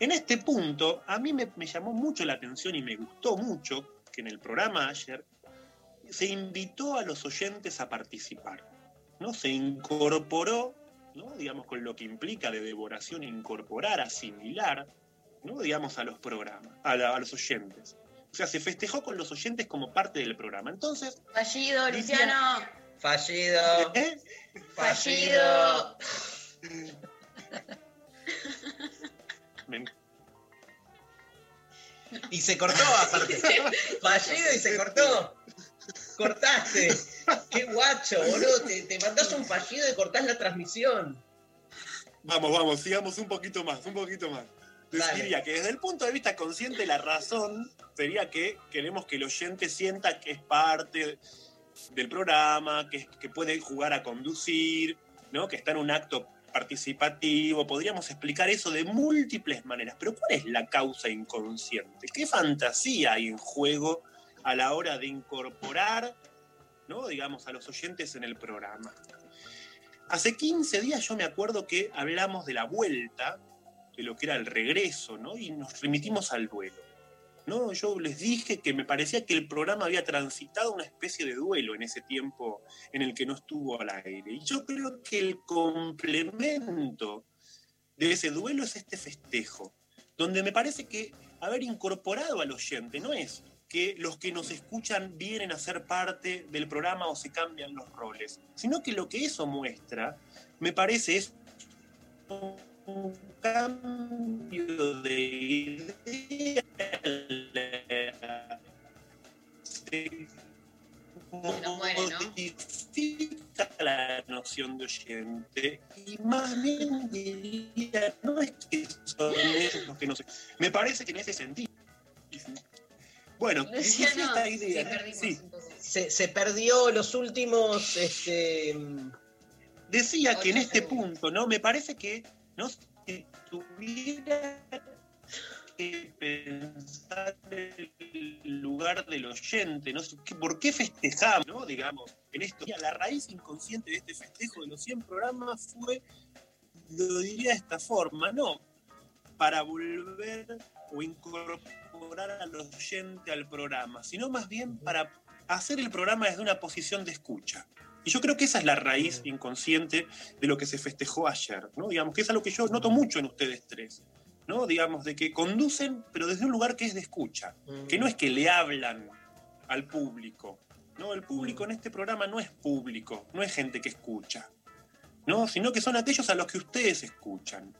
En este punto, a mí me, me llamó mucho la atención y me gustó mucho que en el programa ayer se invitó a los oyentes a participar. ¿no? Se incorporó, ¿no? digamos, con lo que implica de devoración, incorporar, asimilar, ¿no? digamos, a los programas, a, la- a los oyentes. O sea, se festejó con los oyentes como parte del programa. Entonces, Fallido, Luciano. Fallido. ¿eh? Fallido. Y se cortó, aparte. Fallido y se cortó. Cortaste. Qué guacho, boludo. Te, te mandás un fallido y cortás la transmisión. Vamos, vamos, sigamos un poquito más, un poquito más. Diría que desde el punto de vista consciente, la razón sería que queremos que el oyente sienta que es parte del programa, que, que puede jugar a conducir, ¿no? que está en un acto participativo. Podríamos explicar eso de múltiples maneras. Pero ¿cuál es la causa inconsciente? ¿Qué fantasía hay en juego a la hora de incorporar, ¿no? digamos, a los oyentes en el programa? Hace 15 días yo me acuerdo que hablamos de la vuelta, de lo que era el regreso, ¿no? Y nos remitimos al duelo. ¿No? Yo les dije que me parecía que el programa había transitado una especie de duelo en ese tiempo en el que no estuvo al aire. Y yo creo que el complemento de ese duelo es este festejo, donde me parece que haber incorporado al oyente no es que los que nos escuchan vienen a ser parte del programa o se cambian los roles, sino que lo que eso muestra, me parece, es un cambio de idea. Se modifica la noción de oyente y más bien diría, no es que son ellos los que no sé. Me parece que en ese sentido. Bueno, Luciano, esta idea. sí, sí. Se, se perdió los últimos. Este, Decía que en este punto, ¿no? Me parece que no si tuviera que pensar el lugar del oyente, ¿no? ¿Qué- ¿Por qué festejamos, ¿no? Digamos, en esto. La raíz inconsciente de este festejo de los 100 programas fue, lo diría de esta forma, ¿no? Para volver o incorporar al oyente al programa, sino más bien para hacer el programa desde una posición de escucha. Y yo creo que esa es la raíz inconsciente de lo que se festejó ayer, ¿no? Digamos que es algo que yo noto mucho en ustedes tres, ¿no? Digamos, de que conducen, pero desde un lugar que es de escucha, que no es que le hablan al público, ¿no? El público en este programa no es público, no es gente que escucha, ¿no? Sino que son aquellos a los que ustedes escuchan.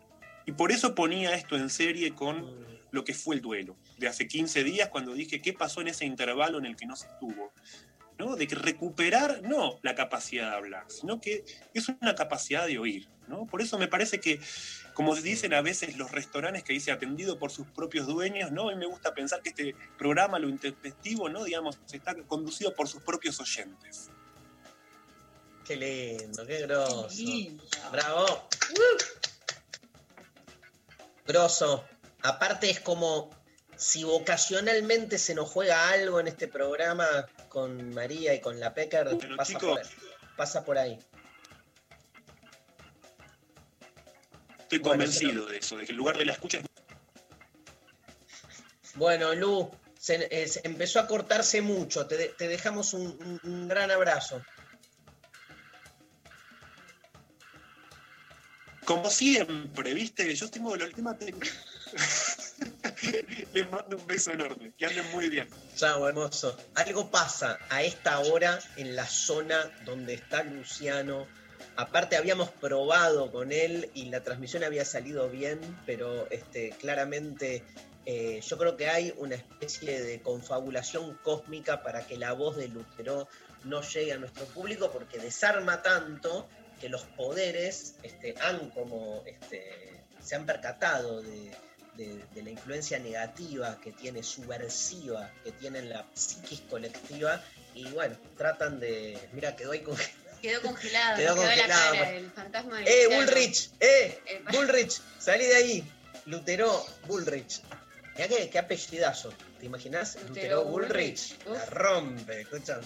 Y por eso ponía esto en serie con lo que fue el duelo de hace 15 días cuando dije qué pasó en ese intervalo en el que no se estuvo. ¿No? De que recuperar no la capacidad de hablar, sino que es una capacidad de oír. ¿no? Por eso me parece que, como dicen a veces los restaurantes que dice atendido por sus propios dueños, ¿no? A mí me gusta pensar que este programa, lo intempestivo, ¿no? Digamos, está conducido por sus propios oyentes. Qué lindo, qué grosso. Qué lindo. Bravo. Grosso. Aparte es como si vocacionalmente se nos juega algo en este programa con María y con la Pecker, Pero, pasa, por, pasa por ahí. Estoy Bueno, convencido de eso, de que el lugar de la escucha es Bueno, Lu, se, eh, se empezó a cortarse mucho. Te, de- te dejamos un, un- un gran abrazo. Como siempre, ¿viste? Yo tengo última técnica. Les mando un beso enorme. Que anden muy bien. Chao, hermoso. Algo pasa a esta hora en la zona donde está Luciano. Aparte habíamos probado con él y la transmisión había salido bien, pero este, claramente eh, yo creo que hay una especie de confabulación cósmica para que la voz de Lutero no llegue a nuestro público porque desarma tanto que los poderes este, han como este, se han percatado de, de- de la influencia negativa que tiene, subversiva, que tiene en la psiquis colectiva, y bueno, tratan de. Mira, quedó ahí con. Quedó congelado, Quedó quedó, congelado. la cara del fantasma del ¡Eh. Bullrich! ¡Eh! Epa. Bullrich, salí de ahí. Lutero Bullrich. Mirá qué, qué apellidazo. ¿Te imaginas? Lutero, Bullrich. Bullrich. La rompe, escucha.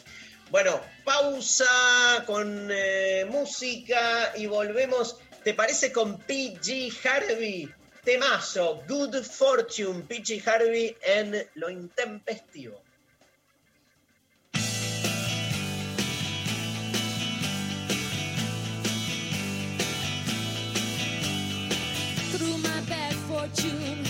Bueno, pausa con eh, música y volvemos. ¿Te parece con PG Harvey? Temazo, Good Fortune, PG Harvey en Lo Intempestivo. through my bad fortune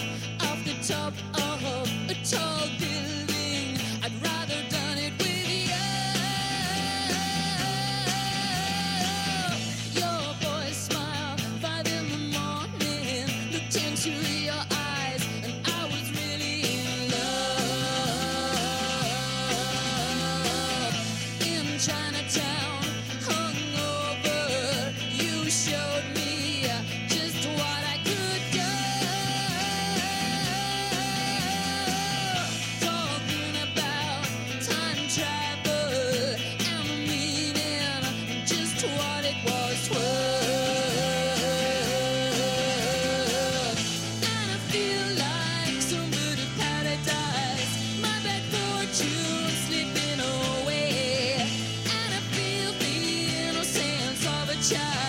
future.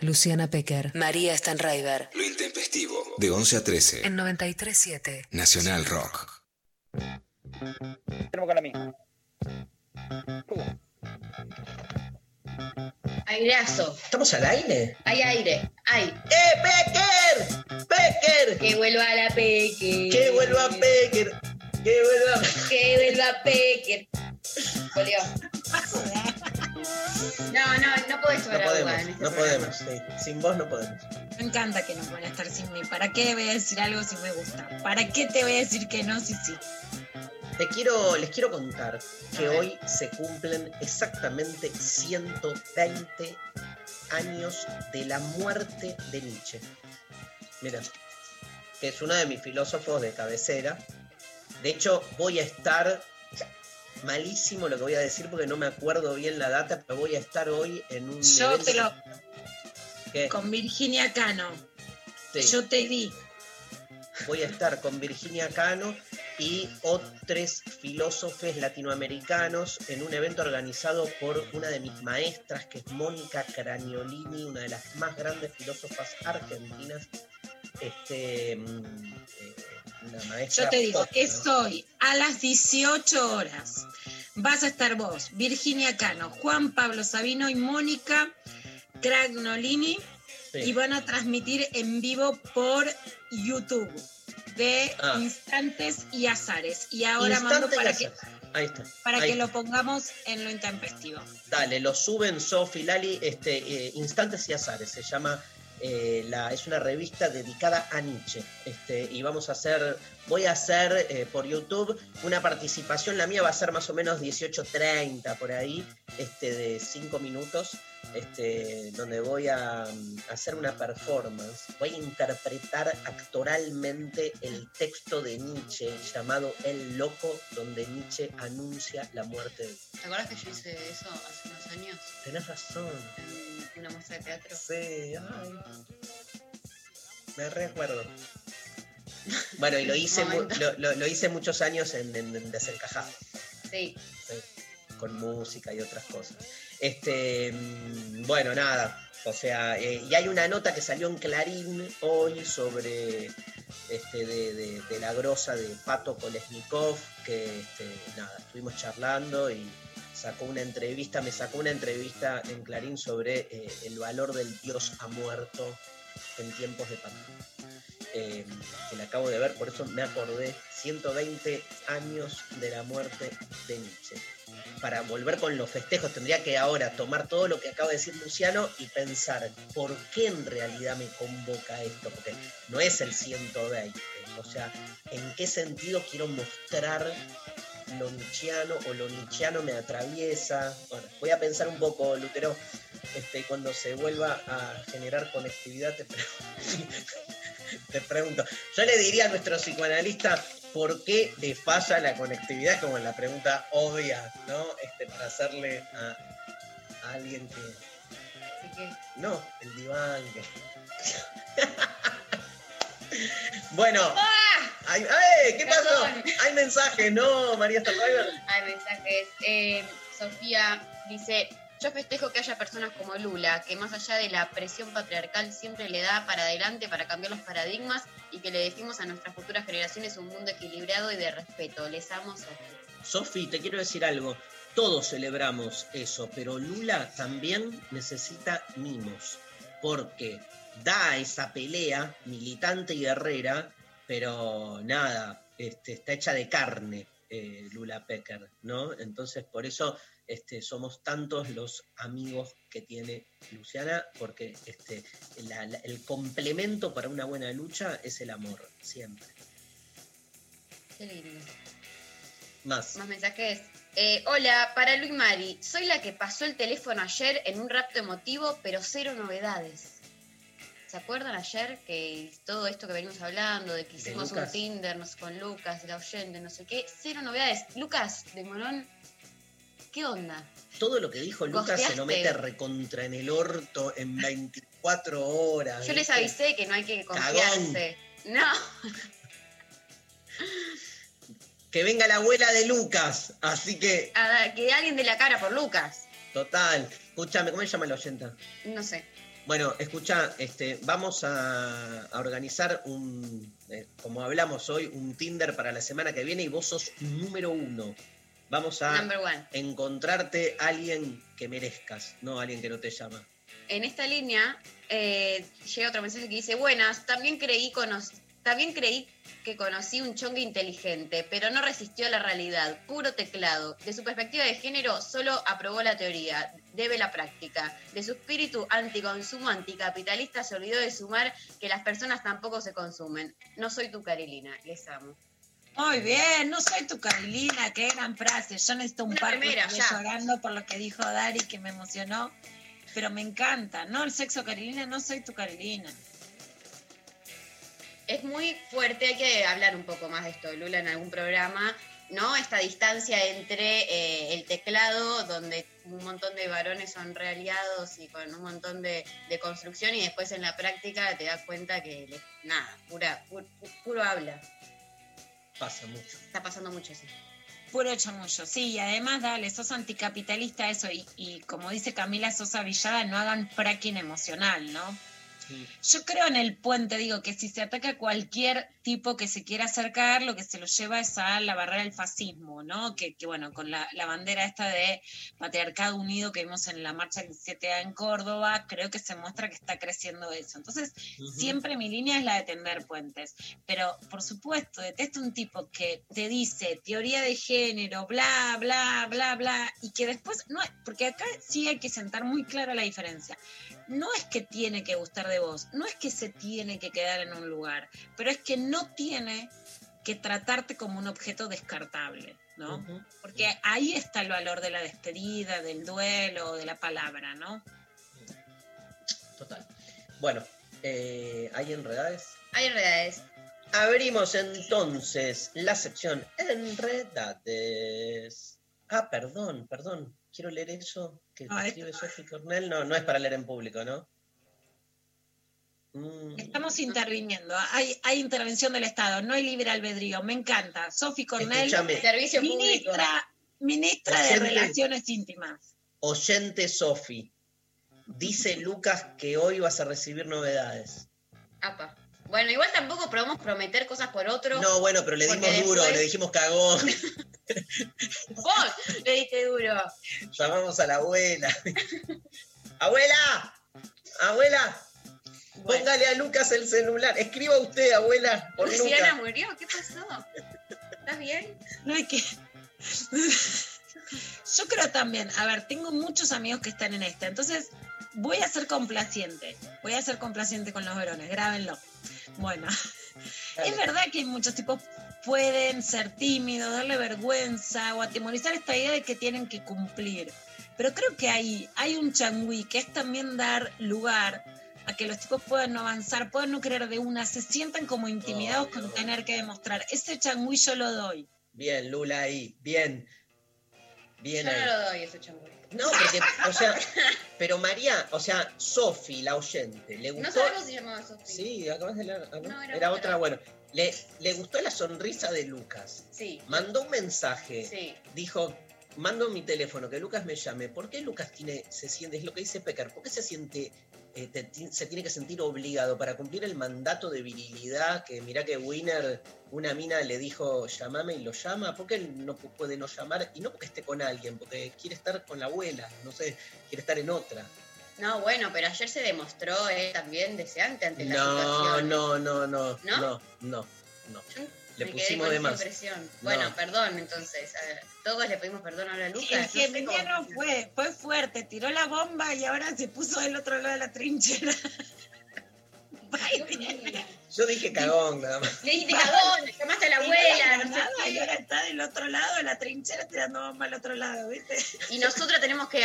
Luciana Pecker. María Stanraiver. Lo intempestivo. De 11 a 13. En 93.7. Nacional Rock. Tenemos con la misma. Aireazo. ¿Estamos al aire? Hay aire. No podemos. Me encanta que no puedan estar sin mí. ¿Para qué voy a decir algo si me gusta? ¿Para qué te voy a decir que no si sí? Te quiero, les quiero contar que hoy se cumplen exactamente 120 años de la muerte de Nietzsche. Mira, que es uno de mis filósofos de cabecera. De hecho, voy a estar malísimo lo que voy a decir porque no me acuerdo bien la data, pero voy a estar hoy en un. Yo evento- te lo. ¿Qué? Con Virginia Cano. Sí. Yo te di. voy a estar con Virginia Cano y otros filósofos latinoamericanos en un evento organizado por una de mis maestras, que es Mónica Craniolini, una de las más grandes filósofas argentinas. Este, mm, eh, una maestra Yo te digo, pop, es ¿no? hoy a las 18 horas. Vas a estar vos, Virginia Cano, Juan Pablo Sabino y Mónica Cragnolini. Sí. Y van a transmitir en vivo por YouTube de Ah. Instantes y Azares. Y ahora mando para, que, Ahí está. para ahí que lo pongamos en lo intempestivo. Dale, lo suben Sofi, Lali, este, eh, Instantes y Azares, se llama, eh, la, es una revista dedicada a Nietzsche. Este, y vamos a hacer, voy a hacer eh, por YouTube una participación, la mía va a ser más o menos 18.30 por ahí, este, de 5 minutos, este, donde voy a mm, hacer una performance, voy a interpretar actoralmente el texto de Nietzsche llamado El Loco, donde Nietzsche anuncia la muerte de ¿Te acuerdas que yo hice eso hace unos años Tenés razón. en una muestra de teatro? Sí, ay. Me recuerdo. Bueno, y lo hice, lo, lo- lo hice muchos años en, en- en Desencajado, Sí. sí, con música y otras cosas. Este, mm, bueno, nada. O sea, eh, y hay una nota que salió en Clarín hoy sobre este, de, de- la grosa de Pato Kolesnikov, que este, nada, estuvimos charlando y sacó una entrevista, me sacó una entrevista en Clarín sobre eh, el valor del Dios ha muerto en tiempos de pandemia. Eh, que la acabo de ver, por eso me acordé, 120 años de la muerte de Nietzsche. Para volver con los festejos tendría que ahora tomar todo lo que acaba de decir Luciano y pensar por qué en realidad me convoca esto, porque no es el 120, o sea, en qué sentido quiero mostrar lo nietzscheano o lo nietzscheano me atraviesa. Bueno, voy a pensar un poco, Lutero, este, cuando se vuelva a generar conectividad, te, te pregunto. Yo le diría a nuestro psicoanalista por qué le falla la conectividad, como en la pregunta obvia, ¿no? Este, para hacerle a, a alguien que. ¿De qué? No, el diván. que- bueno. Ay, ay, ¿Qué pasó? Hay mensajes, ¿no, María Stolbizer? Hay mensajes. Eh, Sofía dice, yo festejo que haya personas como Lula, que más allá de la presión patriarcal siempre le da para adelante para cambiar los paradigmas y que le decimos a nuestras futuras generaciones un mundo equilibrado y de respeto. Les amo, Sofía. Sofi, te quiero decir algo. Todos celebramos eso, pero Lula también necesita mimos, porque da esa pelea militante y guerrera, pero nada, este, está hecha de carne eh, Lula Pecker, ¿no? Entonces, por eso este, somos tantos los amigos que tiene Luciana, porque este, la- la- el complemento para una buena lucha es el amor, siempre. Qué lindo. Más. Más mensajes. Eh, hola, para Luis Mari, soy la que pasó el teléfono ayer en un rapto emotivo, pero cero novedades. ¿Se acuerdan ayer que todo esto que venimos hablando, de que hicimos un? Tinder no sé, con Lucas, la oyente, no sé qué? Cero novedades. Lucas de Morón, ¿qué onda? Todo lo que dijo Lucas se lo mete recontra en el orto en 24 horas. Yo les avisé que no hay que confiarse. No, Que venga la abuela de Lucas. Así que, a- que alguien de la cara por Lucas. total. Escúchame, ¿cómo se llama la oyenta? No sé. Bueno, escucha, este, vamos a, a organizar un, eh, como hablamos hoy, un Tinder para la semana que viene y vos sos número uno. Vamos a encontrarte alguien que merezcas, no alguien que no te llama. En esta línea eh, llega otro mensaje que dice, buenas, también creí, también creí que conocí un chongue inteligente, pero no resistió a la realidad, puro teclado. De su perspectiva de género, solo aprobó la teoría, debe la práctica. De su espíritu anticonsumo, anticapitalista, se olvidó de sumar que las personas tampoco se consumen. No soy tu Carilina, les amo. Muy bien, no soy tu Carolina, qué gran frase. Yo necesito un Una par ya. llorando por lo que dijo Dari, que me emocionó. Pero me encanta, ¿no? El sexo Carolina, no soy tu Carolina. Es muy fuerte, hay que hablar un poco más de esto, Lula, en algún programa, ¿no? Esta distancia entre eh, el teclado, donde un montón de varones son realiados y con un montón de, de construcción, y después en la práctica te das cuenta que, nada, pura, pu- pu- puro habla. Pasa mucho. Está pasando mucho así. Puro chamullo, sí, y además, dale, sos anticapitalista eso, y, y como dice Camila Sosa Villada, no hagan fracking emocional, ¿no? Yo creo en el puente, digo, que si se ataca a cualquier tipo que se quiera acercar, lo que se lo lleva es a la barrera del fascismo, ¿no? Que, que, bueno, con la, la bandera esta de patriarcado unido que vimos en la marcha del 17A en Córdoba, creo que se muestra que está creciendo eso. Entonces, siempre mi línea es la de tender puentes. Pero, por supuesto, detesto un tipo que te dice teoría de género, bla, bla, bla, bla, y que después, no, porque acá sí hay que sentar muy clara la diferencia no es que tiene que gustar de vos, no es que se tiene que quedar en un lugar, pero es que no tiene que tratarte como un objeto descartable, ¿no? Porque ahí está el valor de la despedida, del duelo, de la palabra, ¿no? Total. Bueno, eh, ¿hay enredades? Hay enredades. Abrimos entonces la sección Enredades. Ah, perdón, perdón. Quiero leer eso que escribe Sophie Cornell. No, no es para leer en público, ¿no? Mm, Estamos interviniendo, hay, hay intervención del Estado, no hay libre albedrío, me encanta. Sofi Cornell, Escúchame. Servicio público. ministra, ministra de. Relaciones Íntimas. oyente Sofi. Dice Lucas que hoy vas a recibir novedades. Apa. Bueno, igual tampoco podemos prometer cosas por otro. No, bueno, pero le dimos duro, después- le dijimos cagón. Vos le diste duro. Llamamos a la abuela. ¡Abuela! ¡Abuela! Póngale a Lucas el celular. Escriba usted, abuela, por Luciana Lucas. murió, ¿qué pasó? ¿Estás bien? No hay que. Yo creo también, a ver, tengo muchos amigos que están en esta, entonces voy a ser complaciente, voy a ser complaciente con los varones, grábenlo. Bueno, es verdad que muchos tipos pueden ser tímidos, darle vergüenza o atemorizar esta idea de que tienen que cumplir, pero creo que hay, hay un changüí que es también dar lugar a que los tipos puedan no avanzar, puedan no querer de una, se sientan como intimidados con tener que demostrar. Ese changüí yo lo doy. Bien, Lula ahí. Bien. Bien Yo ahí. no lo doy ese changüí. No, porque, o sea, pero María, o sea, Sofi, la oyente, ¿le No gustó? sabemos si llamaba Sofía. Sí, acabas de leer. ¿no? No, era era otra, otra. bueno. Le, le gustó la sonrisa de Lucas. Sí. Mandó un mensaje. Sí. Dijo, mando mi teléfono, que Lucas me llame. ¿Por qué Lucas tiene, se siente, es lo que dice Pecker, ¿por qué se siente, eh, te- se tiene que sentir obligado para cumplir el mandato de virilidad? Que mirá que Winner, una mina le dijo, llamame y lo llama. ¿Por qué él no pu- puede no llamar? Y no porque esté con alguien, porque quiere estar con la abuela, no sé, quiere estar en otra. No, bueno, pero ayer se demostró eh, también deseante ante la No, situación. no, no, no, ¿No? no, no, no. Quedé pusimos con de más. No. Bueno, perdón, entonces. a ver, todos le pedimos perdón ahora a Lucas. El no sé cómo- fue, fue fuerte, tiró la bomba y ahora se puso del otro lado de la trinchera. Yo dije cagón nada más. Le dijiste cagón, llamaste a la abuela, no sé y ahora está del otro lado de la trinchera tirando bomba al otro lado, ¿viste? Y nosotros tenemos que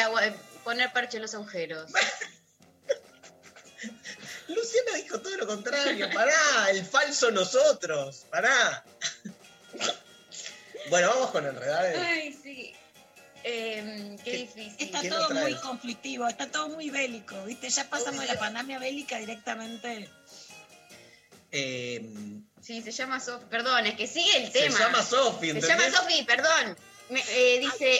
poner parche en los agujeros. Luciana dijo todo lo contrario. Pará, el falso nosotros. Pará. Bueno, vamos con enredades. Ay, sí. Em, qué, difícil. Está ¿Qué todo muy conflictivo, está todo muy bélico, ¿viste? Ya pasamos de la pandemia bélica directamente. Eh, Sí, se llama Sofi. Perdón, es que sigue el Se tema. llama Sofi, Se llama Sofi, perdón. Me- eh, dice,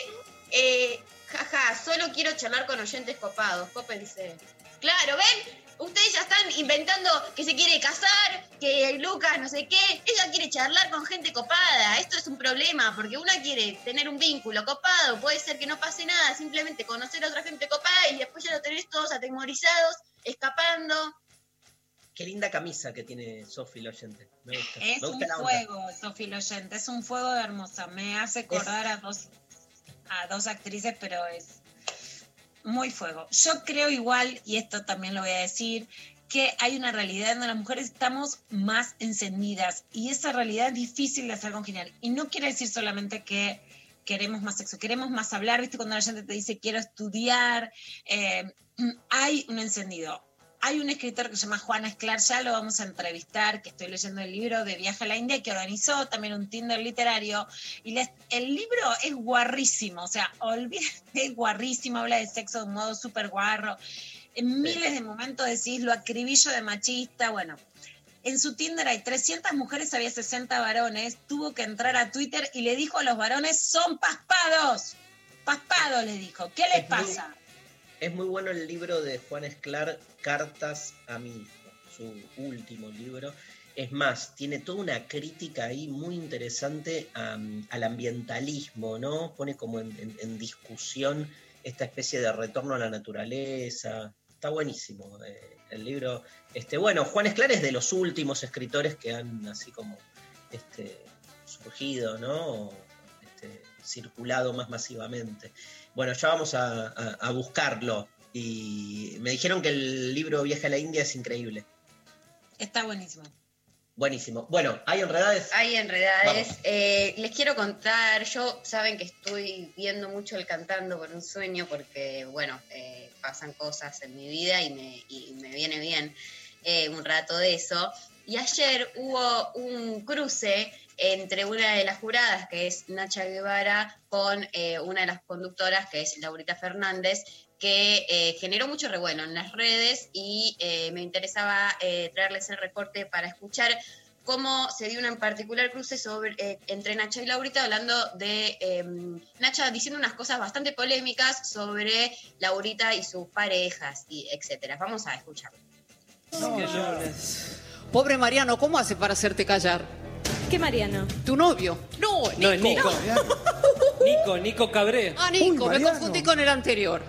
eh, Jaja, solo quiero charlar con oyentes copados, cópense. Claro, ¿ven? Ustedes ya están inventando que se quiere casar, que Lucas no sé qué. Ella quiere charlar con gente copada. Esto es un problema, porque una quiere tener un vínculo copado. Puede ser que no pase nada, simplemente conocer a otra gente copada y después ya lo tenés todos atemorizados, escapando. Qué linda camisa que tiene Sofi la oyente. Me gusta. Es Me un gusta la fuego, Sofía Loyente, es un fuego de hermosa. Me hace acordar a dos, a dos actrices, pero es muy fuego. Yo creo igual, y esto también lo voy a decir, que hay una realidad donde las mujeres estamos más encendidas y esa realidad es difícil de hacer congeniar. Y no quiere decir solamente que queremos más sexo, queremos más hablar, ¿viste? Cuando la gente te dice quiero estudiar, eh, hay un encendido. Hay un escritor que se llama Juan Esclar, ya lo vamos a entrevistar, que estoy leyendo el libro de Viaje a la India, que organizó también un Tinder literario. Y les- el libro es guarrísimo, o sea, olvídate, es guarrísimo, habla de sexo de un modo súper guarro. En miles de momentos decís lo acribillo de machista, bueno. En su Tinder hay 300 mujeres, había 60 varones. Tuvo que entrar a Twitter y le dijo a los varones, son paspados. Paspados, le dijo. ¿Qué les pasa? Es muy bueno el libro de Juan Esclar, Cartas a mi hijo, su último libro. Es más, tiene toda una crítica ahí muy interesante al ambientalismo, ¿no? Pone como en discusión esta especie de retorno a la naturaleza. Está buenísimo eh, el libro. Este, bueno, Juan Esclar es de los últimos escritores que han así como este, surgido, ¿no? Este, circulado más masivamente. Bueno, ya vamos a, a- a buscarlo. Y me dijeron que el libro Viaje a la India es increíble. Está buenísimo. Buenísimo. Bueno, ¿hay enredades? Hay enredades. Eh, les quiero contar, yo saben que estoy viendo mucho el cantando por un sueño porque, bueno, eh, pasan cosas en mi vida y me, y me viene bien eh, un rato de eso. Y ayer hubo un cruce entre una de las juradas, que es Nacha Guevara, con eh, una de las conductoras, que es Laurita Fernández, que eh, generó mucho revuelo en las redes y eh, me interesaba eh, traerles el recorte para escuchar cómo se dio en particular cruce sobre, eh, entre Nacha y Laurita, hablando de eh, Nacha diciendo unas cosas bastante polémicas sobre Laurita y sus parejas, y etcétera. Vamos a escucharlo. Pobre Mariano, ¿cómo hace para hacerte callar? ¿Qué Mariano? Tu novio. No, No, es Nico. Nico, Nico Cabré. Ah, Nico, me confundí con el anterior.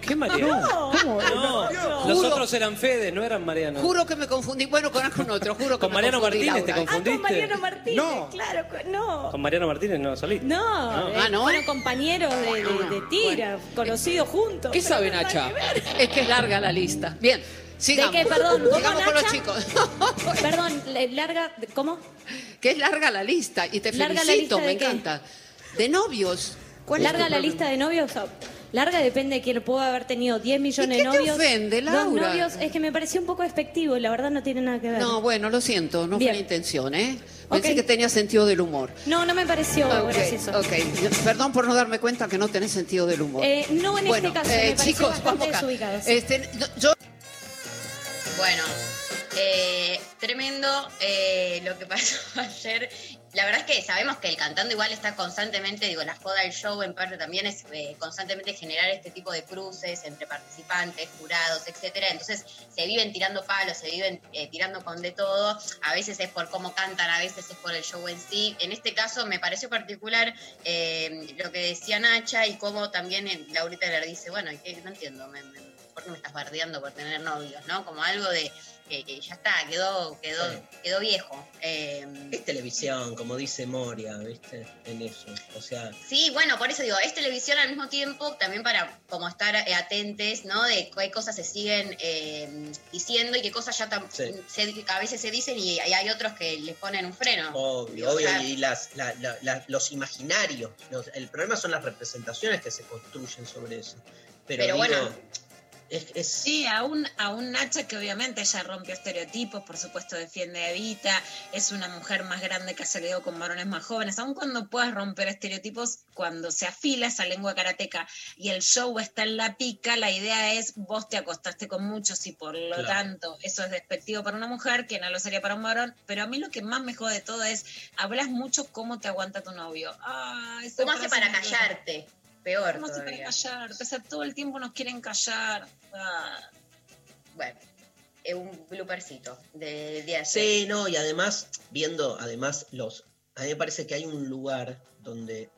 ¿Qué Mariano? ¿Cómo? No, los Juro- otros eran Fede, no eran Mariano. Juro que me confundí. Bueno, con algún otro, juro que Con me Mariano confundí, Martínez te Laura. confundiste. Ah, Mariano Martínez, No. claro, co- no. Con Mariano Martínez no solís. No, eh, Ah, ¿no? fueron compañeros de, de- de tira, conocidos juntos. ¿Qué pero sabe no Nacha? que ver. Es que es larga la lista. Bien, sigamos. ¿De qué, perdón? ¿Cómo, Sigamos con los chicos. Perdón, larga, ¿cómo? Que es larga la lista y te ¿Larga la felicito, me qué? encanta. De novios. ¿Cuál es larga la lista de novios. Larga depende de quién puedo haber tenido 10 millones ¿Y qué de te novios. ofende, Dos Laura? novios, es que me pareció un poco despectivo y la verdad no tiene nada que ver. No, bueno, lo siento, no Bien. fue la intención, ¿eh? Pensé Ok. que tenía sentido del humor. No, no me pareció Ok, gracioso. ok. Perdón por no darme cuenta que no tenés sentido del humor. Eh, no en Bueno, este caso, eh, me chicos, vamos acá. Este, yo- Bueno, eh, tremendo eh, lo que pasó ayer. La verdad es que sabemos que el cantando igual está constantemente, digo, la joda del show en parte también es eh, constantemente generar este tipo de cruces entre participantes, jurados, etcétera. Entonces se viven tirando palos, se viven eh, tirando con de todo. A veces es por cómo cantan, a veces es por el show en sí. En este caso me pareció particular eh, lo que decía Nacha y cómo también Laurita le dice, bueno, ¿y qué? no entiendo, me- me- ¿por qué me estás bardeando por tener novios? ¿No? Como algo de que, que ya está, quedó, quedó, quedó viejo. Eh, Es televisión, como dice Moria, ¿viste? En eso. O sea, Sí, bueno, por eso digo, es televisión al mismo tiempo, también para como estar eh, atentes, ¿no? De qué cosas se siguen eh, diciendo y qué cosas ya tam- Sí. se- a veces se dicen y, hay otros que les ponen un freno. obvio, obvio. sea, Y las, la- la- la- los imaginarios. los- el problema son las representaciones que se construyen sobre eso. Pero, Pero digo, bueno. Es, es- Sí, a un, a un Nacha que obviamente ella rompió estereotipos, por supuesto defiende a Evita, es una mujer más grande que ha salido con varones más jóvenes, aun cuando puedas romper estereotipos, cuando se afila esa lengua karateca y el show está en la pica, la idea es vos te acostaste con muchos y por lo Claro. tanto eso es despectivo para una mujer, que no lo sería para un varón, pero a mí lo que más me jode de todo es, hablas mucho cómo te aguanta tu novio. Ah, ¿Cómo hace para callarte? Peor ¿Cómo se quieren todavía. callar? O sea, todo el tiempo nos quieren callar. Ah. Bueno, es un bloopercito de día de Sí, no, y además, viendo además los. A mí me parece que hay un lugar donde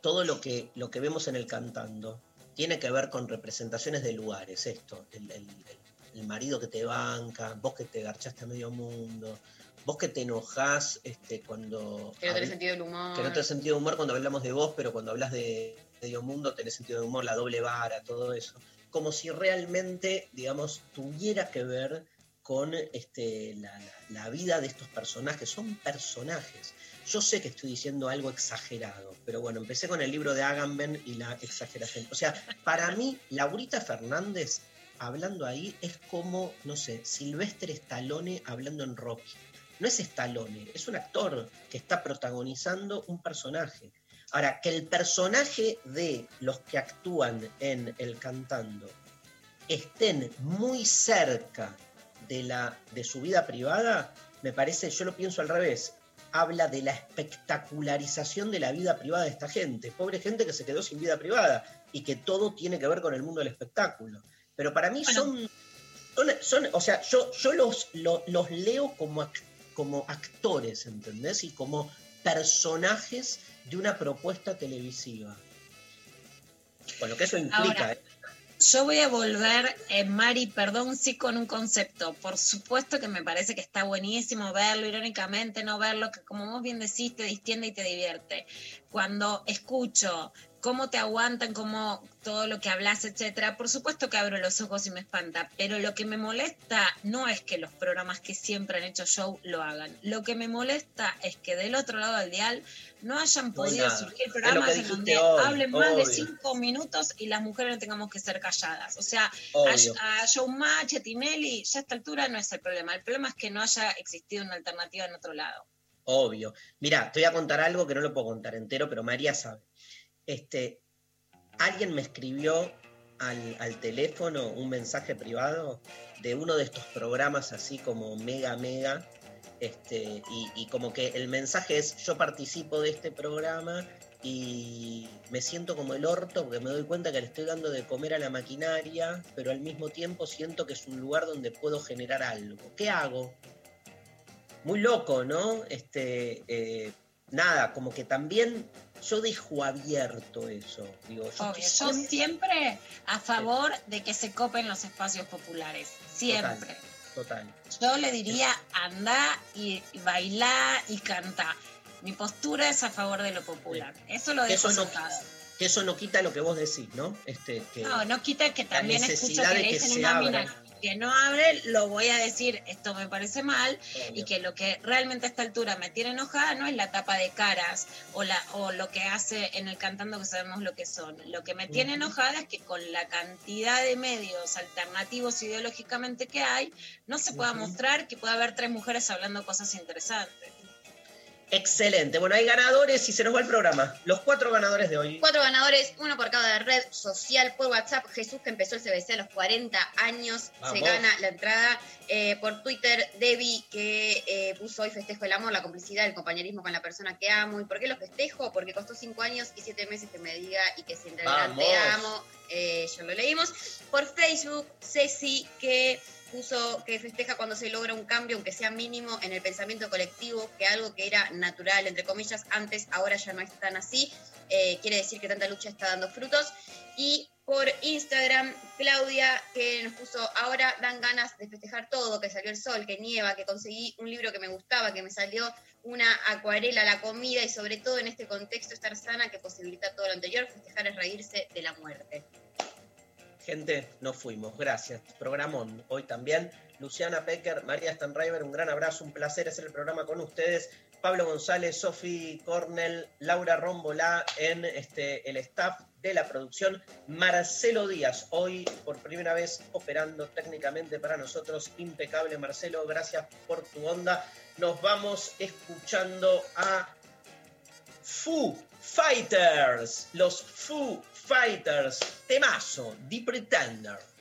todo lo que, lo que vemos en el cantando tiene que ver con representaciones de lugares. Esto, el, el- el- el marido que te banca, vos que te garchaste a medio mundo, vos que te enojás este, cuando. Que no tenés sentido del humor. que no tenés sentido de humor cuando hablamos de vos, pero cuando hablas de medio mundo tenés sentido de humor, la doble vara, todo eso. Como si realmente, digamos, tuviera que ver con este, la, la- vida de estos personajes. Son personajes. Yo sé que estoy diciendo algo exagerado, pero bueno, empecé con el libro de Agamben y la exageración. O sea, para mí, Laurita Fernández hablando ahí es como, no sé, Silvestre Stallone hablando en Rocky. No es Stallone, es un actor que está protagonizando un personaje. Ahora, que el personaje de los que actúan en El Cantando estén muy cerca de, la, de su vida privada, me parece, yo lo pienso al revés, habla de la espectacularización de la vida privada de esta gente. Pobre gente que se quedó sin vida privada y que todo tiene que ver con el mundo del espectáculo. Pero para mí son, son, son- o sea, yo, yo los, lo- los leo como, como actores, ¿entendés? Y como personajes de una propuesta televisiva. Con lo que eso implica, Ahora, ¿eh? Yo voy a volver, eh, Mari, perdón, sí con un concepto. Por supuesto que me parece que está buenísimo verlo, irónicamente no verlo, que como vos bien decís, te distiende y te divierte. Cuando escucho cómo te aguantan, cómo todo lo que hablas, etcétera, por supuesto que abro los ojos y me espanta, pero lo que me molesta no es que los programas que siempre han hecho show lo hagan. Lo que me molesta es que del otro lado del dial no hayan No podido nada. surgir programas en donde hoy, hablen más de cinco minutos y las mujeres no tengamos que ser calladas. O sea, Obvio. a, a Showmatch, a Tinelli, ya a esta altura no es el problema. El problema es que no haya existido una alternativa en otro lado. Obvio. Mira, te voy a contar algo que no lo puedo contar entero, pero María sabe. Este, alguien me escribió al, al teléfono un mensaje privado de uno de estos programas así como mega, mega. Este, y, y como que el mensaje es, yo participo de este programa y me siento como el orto porque me doy cuenta que le estoy dando de comer a la maquinaria, pero al mismo tiempo siento que es un lugar donde puedo generar algo. ¿Qué hago? muy loco, ¿no? Este, eh, nada, como que también yo dejo abierto eso. Digo, yo Obvio, yo siempre a favor de que se copen los espacios populares. Siempre. Total. Yo le diría anda y, bailá y canta. Mi postura es a favor de lo popular. Eso lo dejo eso no-. Que eso no quita lo que vos decís, ¿no? Este, que, No, no quita que también escucho que le dicen se una mina que no abre, lo voy a decir, esto me parece mal, Obvio. y que lo que realmente a esta altura me tiene enojada no es la tapa de caras o, la, o lo que hace en el cantando que sabemos lo que son. Lo que me tiene enojada es que con la cantidad de medios alternativos ideológicamente que hay, no se pueda mostrar que pueda haber tres mujeres hablando cosas interesantes. Excelente. Bueno, hay ganadores y se nos va el programa. Los cuatro ganadores de hoy. Cuatro ganadores, uno por cada red social por WhatsApp. Jesús, que empezó el CBC a los 40 años, Vamos. se gana la entrada. Eh, por Twitter, Debbie, que eh, puso hoy festejo el amor, la complicidad, el compañerismo con la persona que amo. ¿Y por qué lo festejo? Porque costó cinco años y siete meses que me diga y que sienta te amo. Eh, ya lo leímos. Por Facebook, Ceci, que puso que festeja cuando se logra un cambio, aunque sea mínimo, en el pensamiento colectivo, que algo que era natural, entre comillas, antes, ahora ya no es tan así. Eh, quiere decir que tanta lucha está dando frutos. Y por Instagram, Claudia, que nos puso, ahora dan ganas de festejar todo, que salió el sol, que nieva, que conseguí un libro que me gustaba, que me salió una acuarela, la comida y sobre todo en este contexto estar sana que posibilita todo lo anterior, festejar es reírse de la muerte. Gente, nos fuimos. Gracias. Programón hoy también. Luciana Pecker, María Stanriver, un gran abrazo, un placer hacer el programa con ustedes. Pablo González, Sofi Cornell, Laura Rombolá en este, el staff de la producción. Marcelo Díaz, hoy por primera vez operando técnicamente para nosotros. Impecable, Marcelo, gracias por tu onda. Nos vamos escuchando a Foo Fighters, los Foo Fighters, temazo, The Pretender.